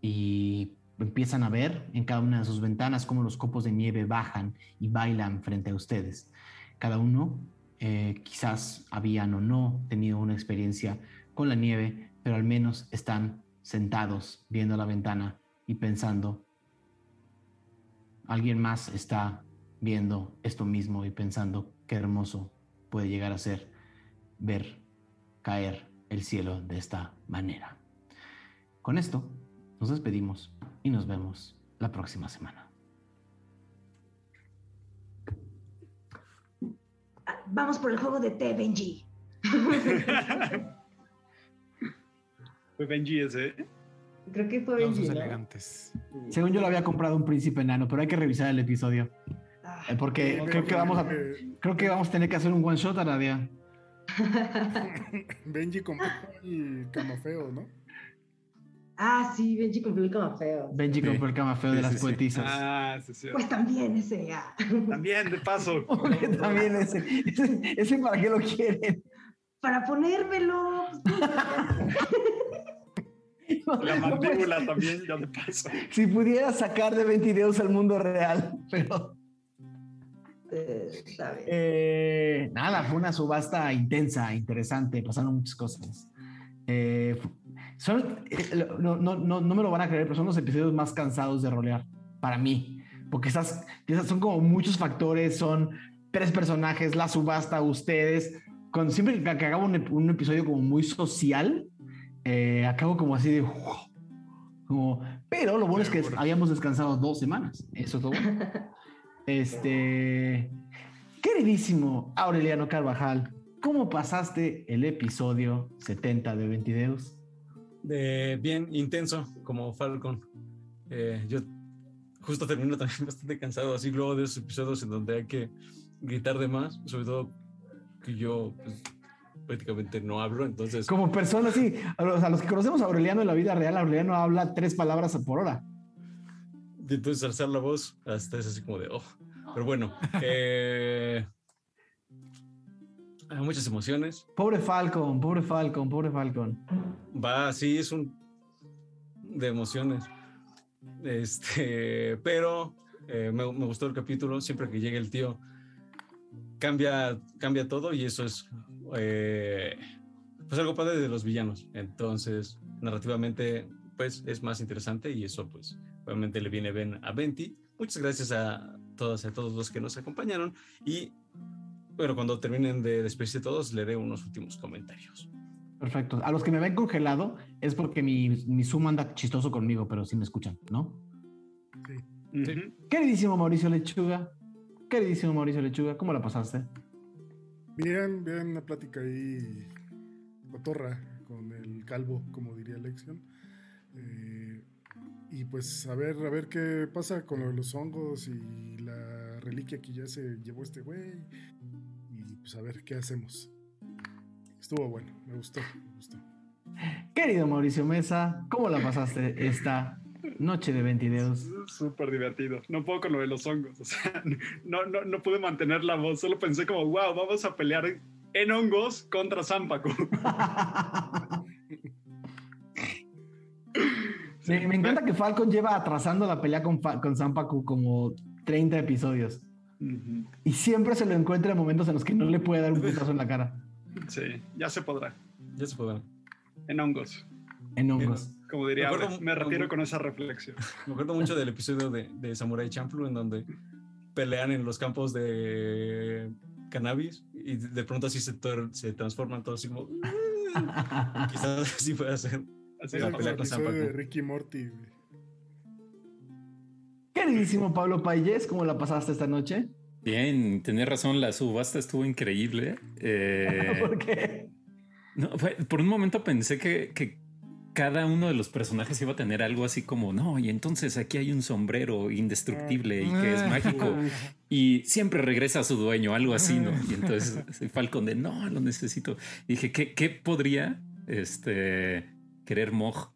Y empiezan a ver en cada una de sus ventanas cómo los copos de nieve bajan y bailan frente a ustedes. Cada uno eh, quizás habían o no tenido una experiencia con la nieve, pero al menos están sentados viendo la ventana y pensando, alguien más está viendo esto mismo y pensando qué hermoso puede llegar a ser ver caer el cielo de esta manera. Con esto nos despedimos y nos vemos la próxima semana. Vamos por el juego de té, Benji. Fue Benji ese. Creo que fue Benji. ¿no? elegantes. Según yo lo había comprado un príncipe enano, pero hay que revisar el episodio. Ah, Eh, Porque creo que vamos a creo que vamos a tener que hacer un one shot a la día. Benji compró el camafeo, ¿no? Ah, sí, Benji cumplió el camafeo. Benji Sí. compró el camafeo de las sí, sí. poetisas. Ah, sí, sí. Pues también ese, ah. También, de paso. También ese, ese, ese para qué lo quieren. Para ponérmelo. La No, pues, mandíbula también, ya de paso. si pudiera sacar de 20 videos al mundo real, pero Eh, eh, nada, fue una subasta intensa, interesante, pasaron muchas cosas. Eh, son, eh, no, no, no, no me lo van a creer, pero son los episodios más cansados de rolear para mí, porque esas, esas son como muchos factores, son tres personajes, la subasta, ustedes. Cuando siempre que, que hago un, un episodio como muy social, eh, acabo como así de... Como, pero lo bueno es que habíamos descansado dos semanas. Eso es lo bueno. Este, queridísimo Aureliano Carvajal, ¿cómo pasaste el episodio 70 de Ventideus? de bien intenso como Falcon. Eh, yo justo termino también bastante cansado, así luego de esos episodios en donde hay que gritar de más, sobre todo que yo pues, prácticamente no hablo, entonces Como persona, sí, a los, a los que conocemos a Aureliano en la vida real, Aureliano habla tres palabras por hora. y entonces alzar la voz hasta es así como de oh. Pero bueno, eh, hay muchas emociones. Pobre Falcon, pobre Falcon, pobre Falcon. Va, sí, es un de emociones. Este, pero eh, me, me gustó el capítulo. Siempre que llegue el tío, cambia, cambia todo y eso es eh, pues algo padre de los villanos. Entonces, narrativamente, pues es más interesante y eso, pues, obviamente le viene bien a Venti. Muchas gracias a todas y a todos los que nos acompañaron y bueno, cuando terminen de despedirse todos, le haré unos últimos comentarios. Perfecto. A los que me ven congelado es porque mi, mi Zoom anda chistoso conmigo, pero sí me escuchan, ¿no? Queridísimo Mauricio Lechuga, queridísimo Mauricio Lechuga, ¿cómo la pasaste? Bien, bien, una plática ahí cotorra con el calvo, como diría Lexion. Eh, y pues a ver, a ver qué pasa con lo de los hongos y la reliquia que ya se llevó este güey. Y pues a ver qué hacemos. Estuvo bueno, me gustó, me gustó. Querido Mauricio Mesa, ¿cómo la pasaste esta noche de ventideos? Súper divertido. No puedo con lo de los hongos. O sea, no, no, no pude mantener la voz. Solo pensé como, wow, vamos a pelear en hongos contra Zampacu. Me, me encanta que Falcon lleva atrasando la pelea con, con Zampacu como 30 episodios. Y siempre se lo encuentra en momentos en los que no le puede dar un putazo en la cara. Sí, ya se podrá. Ya se podrá. En hongos. En hongos. Como diría, Me acuerdo- me retiro con esa reflexión. Me acuerdo mucho del episodio de, de Samurai Champloo en donde pelean en los campos de cannabis y de de pronto así se, transforman todos así como... Quizás así pueda ser Así la pelea el con episodio de Zampacu. Ricky Morty. güey. Queridísimo Pablo Payés, ¿cómo la pasaste esta noche? Bien, tenés razón, la subasta estuvo increíble. Eh, ¿Por qué? no, fue- por un momento pensé que, que cada uno de los personajes iba a tener algo así como, no, y entonces aquí hay un sombrero indestructible y que es mágico y siempre regresa a su dueño, algo así, ¿no? Y entonces Falcon de, no, lo necesito. Y dije, ¿qué, qué podría este, querer Moj?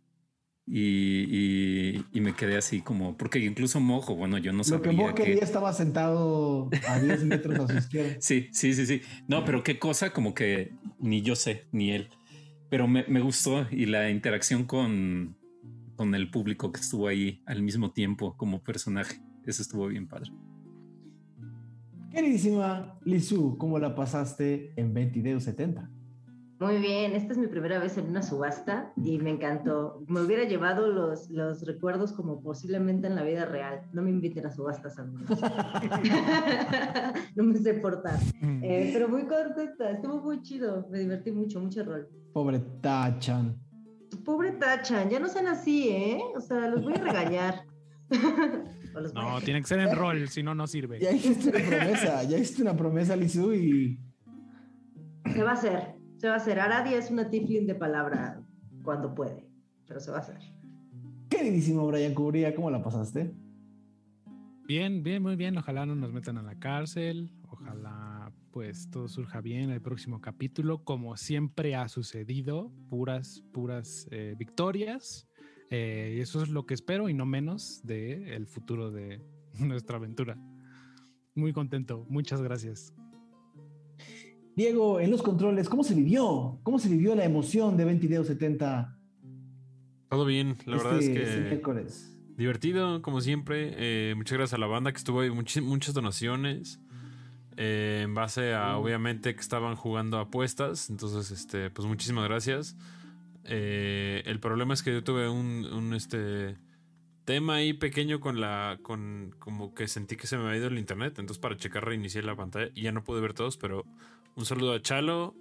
Y, y- y me quedé así como, porque incluso Mojo, bueno, yo no Lo que sabía vos quería estaba sentado a 10 metros a su izquierda. Sí, sí, sí, sí. No, pero qué cosa como que ni yo sé, ni él. Pero me, me gustó y la interacción con, con el público que estuvo ahí al mismo tiempo como personaje. Eso estuvo bien padre. Queridísima Lizu, ¿cómo la pasaste en 22 70? Muy bien, esta es mi primera vez en una subasta y me encantó. Me hubiera llevado los, los recuerdos como posiblemente en la vida real. No me inviten a subastas, amigos. no me sé portar. Eh, pero muy contenta, estuvo muy chido. Me divertí mucho, mucho rol. Pobre Tachan. Pobre Tachan, ya no sean así, ¿eh? O sea, los voy a regañar. Voy a- No, tiene que ser en rol, si no, no sirve. Ya hiciste una promesa, ya hiciste una promesa, Lizu, y Se va a hacer, se va a hacer. Aradia es una tiflin de palabra cuando puede, pero se va a hacer. queridísimo Brian Cubría, ¿cómo la pasaste? Bien, bien, muy bien. Ojalá no nos metan a la cárcel. Ojalá pues todo surja bien el próximo capítulo. Como siempre ha sucedido, puras, puras eh, victorias. Eh, y eso es lo que espero y no menos de el futuro de nuestra aventura. Muy contento, muchas gracias. Diego, en los controles, ¿cómo se vivió? ¿Cómo se vivió la emoción de 22 70? Todo bien, la verdad es este que miércoles? divertido, como siempre. Eh, muchas gracias a la banda que estuvo ahí, muchis- muchas donaciones. Eh, en base a, obviamente, que estaban jugando apuestas. Entonces, este, pues muchísimas gracias. Eh, el problema es que yo tuve un, un, este tema ahí pequeño con la. con como que sentí que se me había ido el internet. Entonces, para checar, reinicié la pantalla y ya no pude ver todos, pero un saludo a Chalo.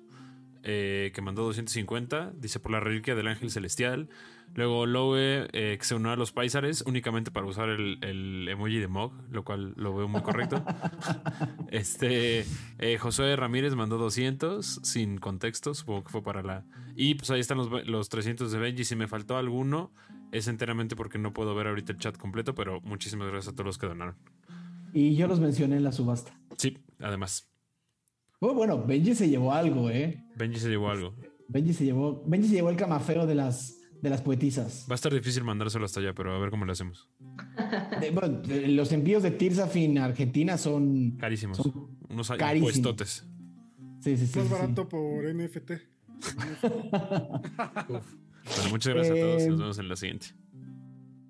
Eh, que mandó 250, dice por la reliquia del ángel celestial. Luego Lowe, eh, que se unió a los paisares únicamente para usar el, el emoji de Mog, lo cual lo veo muy correcto. este eh, Josué Ramírez mandó 200 sin contexto, supongo que fue para la. Y pues ahí están los, los 300 de Benji. Si me faltó alguno, es enteramente porque no puedo ver ahorita el chat completo, pero muchísimas gracias a todos los que donaron. Y yo los mencioné en la subasta. Sí, además, Oh, bueno, Benji se llevó algo, ¿eh? Benji se llevó algo. Benji se llevó, Benji se llevó el camafeo de las, de las poetisas. Va a estar difícil mandárselo hasta allá, pero a ver cómo lo hacemos. De- bueno, de- los envíos de Tirzafin a Argentina son Carísimos. Son Unos carísimos. impuestotes. Sí, sí, sí. Más sí, sí. barato por NFT. Bueno, muchas gracias a todos. Nos vemos en la siguiente.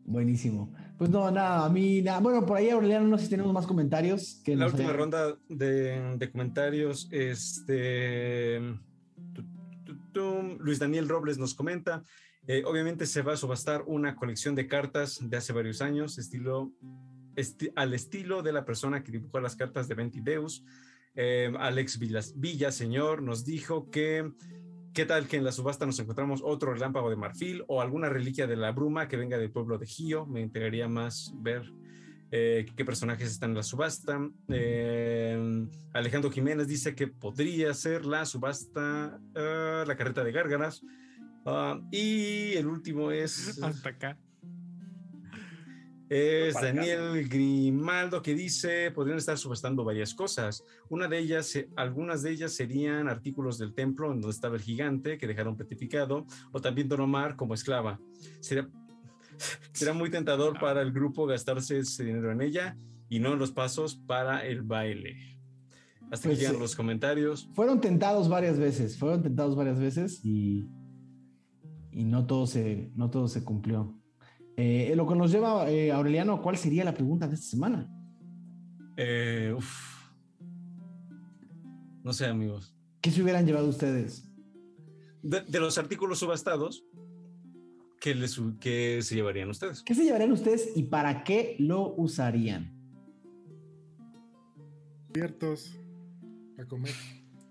Buenísimo. Pues no, nada, a mí nada. Bueno, por ahí Aureliano, no sé si tenemos más comentarios. Que La última hayan- ronda de, de comentarios, este Luis Daniel Robles nos comenta, eh, obviamente se va a subastar una colección de cartas de hace varios años, estilo, esti- al estilo de la persona que dibujó las cartas de Ventideus. Eh, Alex Villas, Villaseñor nos dijo que ¿Qué tal que en la subasta nos encontramos otro relámpago de marfil o alguna reliquia de la bruma que venga del pueblo de Gio? Me integraría más ver eh, qué personajes están en la subasta. Eh, Alejandro Jiménez dice que podría ser la subasta, eh, la carreta de gárgaras. Ah, y el último es, Hasta acá. Es Para Daniel Grimaldo que dice podrían estar subastando varias cosas. Una de ellas, algunas de ellas serían artículos del templo en donde estaba el gigante que dejaron petrificado, o también Don Omar como esclava. Sería, será muy tentador para el grupo gastarse ese dinero en ella y no en los pasos para el baile. Hasta Pues, que llegan eh, los comentarios. Fueron tentados varias veces, fueron tentados varias veces y, y no, todo se, no todo se cumplió. Eh, lo que nos lleva, eh, Aureliano, ¿cuál sería la pregunta de esta semana? Eh, uf. No sé, amigos. ¿Qué se hubieran llevado ustedes? De, de los artículos subastados, ¿qué, les, ¿qué se llevarían ustedes? ¿Qué se llevarían ustedes y para qué lo usarían? Abiertos a comer.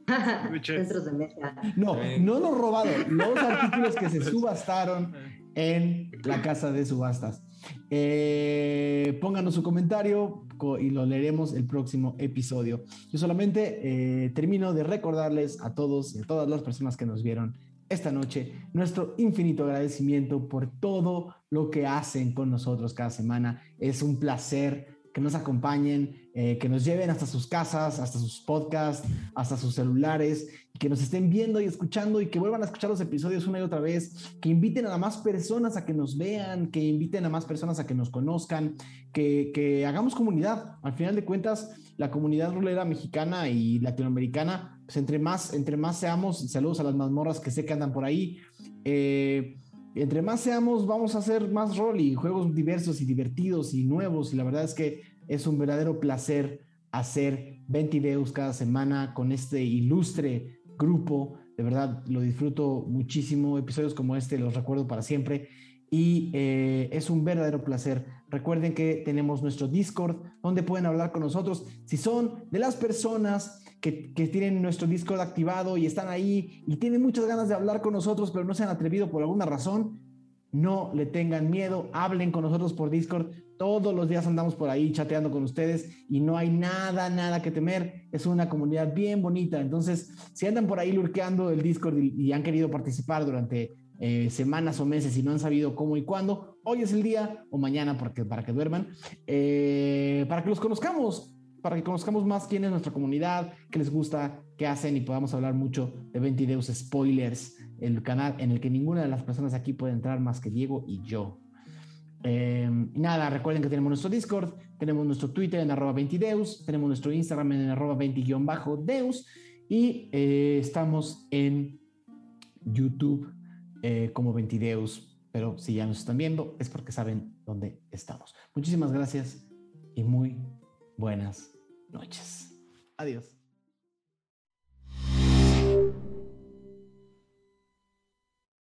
Centros de mesa. No, no los robados, los artículos que se subastaron en la casa de subastas. Eh, pónganos su comentario co- y lo leeremos el próximo episodio. Yo solamente eh, termino de recordarles a todos y a todas las personas que nos vieron esta noche nuestro infinito agradecimiento por todo lo que hacen con nosotros cada semana. Es un placer que nos acompañen, eh, que nos lleven hasta sus casas, hasta sus podcasts, hasta sus celulares, que nos estén viendo y escuchando y que vuelvan a escuchar los episodios una y otra vez, que inviten a más personas a que nos vean, que inviten a más personas a que nos conozcan, que, que hagamos comunidad. Al final de cuentas, la comunidad rolera mexicana y latinoamericana, pues entre más, entre más seamos, saludos a las mazmorras que sé que andan por ahí, eh, entre más seamos, vamos a hacer más rol y juegos diversos y divertidos y nuevos. Y la verdad es que es un verdadero placer hacer 20 videos cada semana con este ilustre grupo. De verdad, lo disfruto muchísimo. Episodios como este los recuerdo para siempre. Y eh, es un verdadero placer. Recuerden que tenemos nuestro Discord donde pueden hablar con nosotros. Si son de las personas que, que, tienen nuestro Discord activado y están ahí y tienen muchas ganas de hablar con nosotros, pero no se han atrevido por alguna razón, no le tengan miedo, hablen con nosotros por Discord. Todos los días andamos por ahí chateando con ustedes y no hay nada, nada que temer. Es una comunidad bien bonita. Entonces, si andan por ahí lurqueando el Discord y, han querido participar durante eh, semanas o meses y no han sabido cómo y cuándo, hoy es el día o mañana porque, para que duerman, eh, para que los conozcamos para que conozcamos más quién es nuestra comunidad, qué les gusta, qué hacen y podamos hablar mucho de Ventideus Spoilers, el canal en el que ninguna de las personas aquí puede entrar más que Diego y yo. Eh, nada, recuerden que tenemos nuestro Discord, tenemos nuestro Twitter en arroba 20deus, tenemos nuestro Instagram en arroba 20-deus y eh, estamos en YouTube eh, como 20deus. Pero si ya nos están viendo es porque saben dónde estamos. Muchísimas gracias y muy buenas noches. Adiós.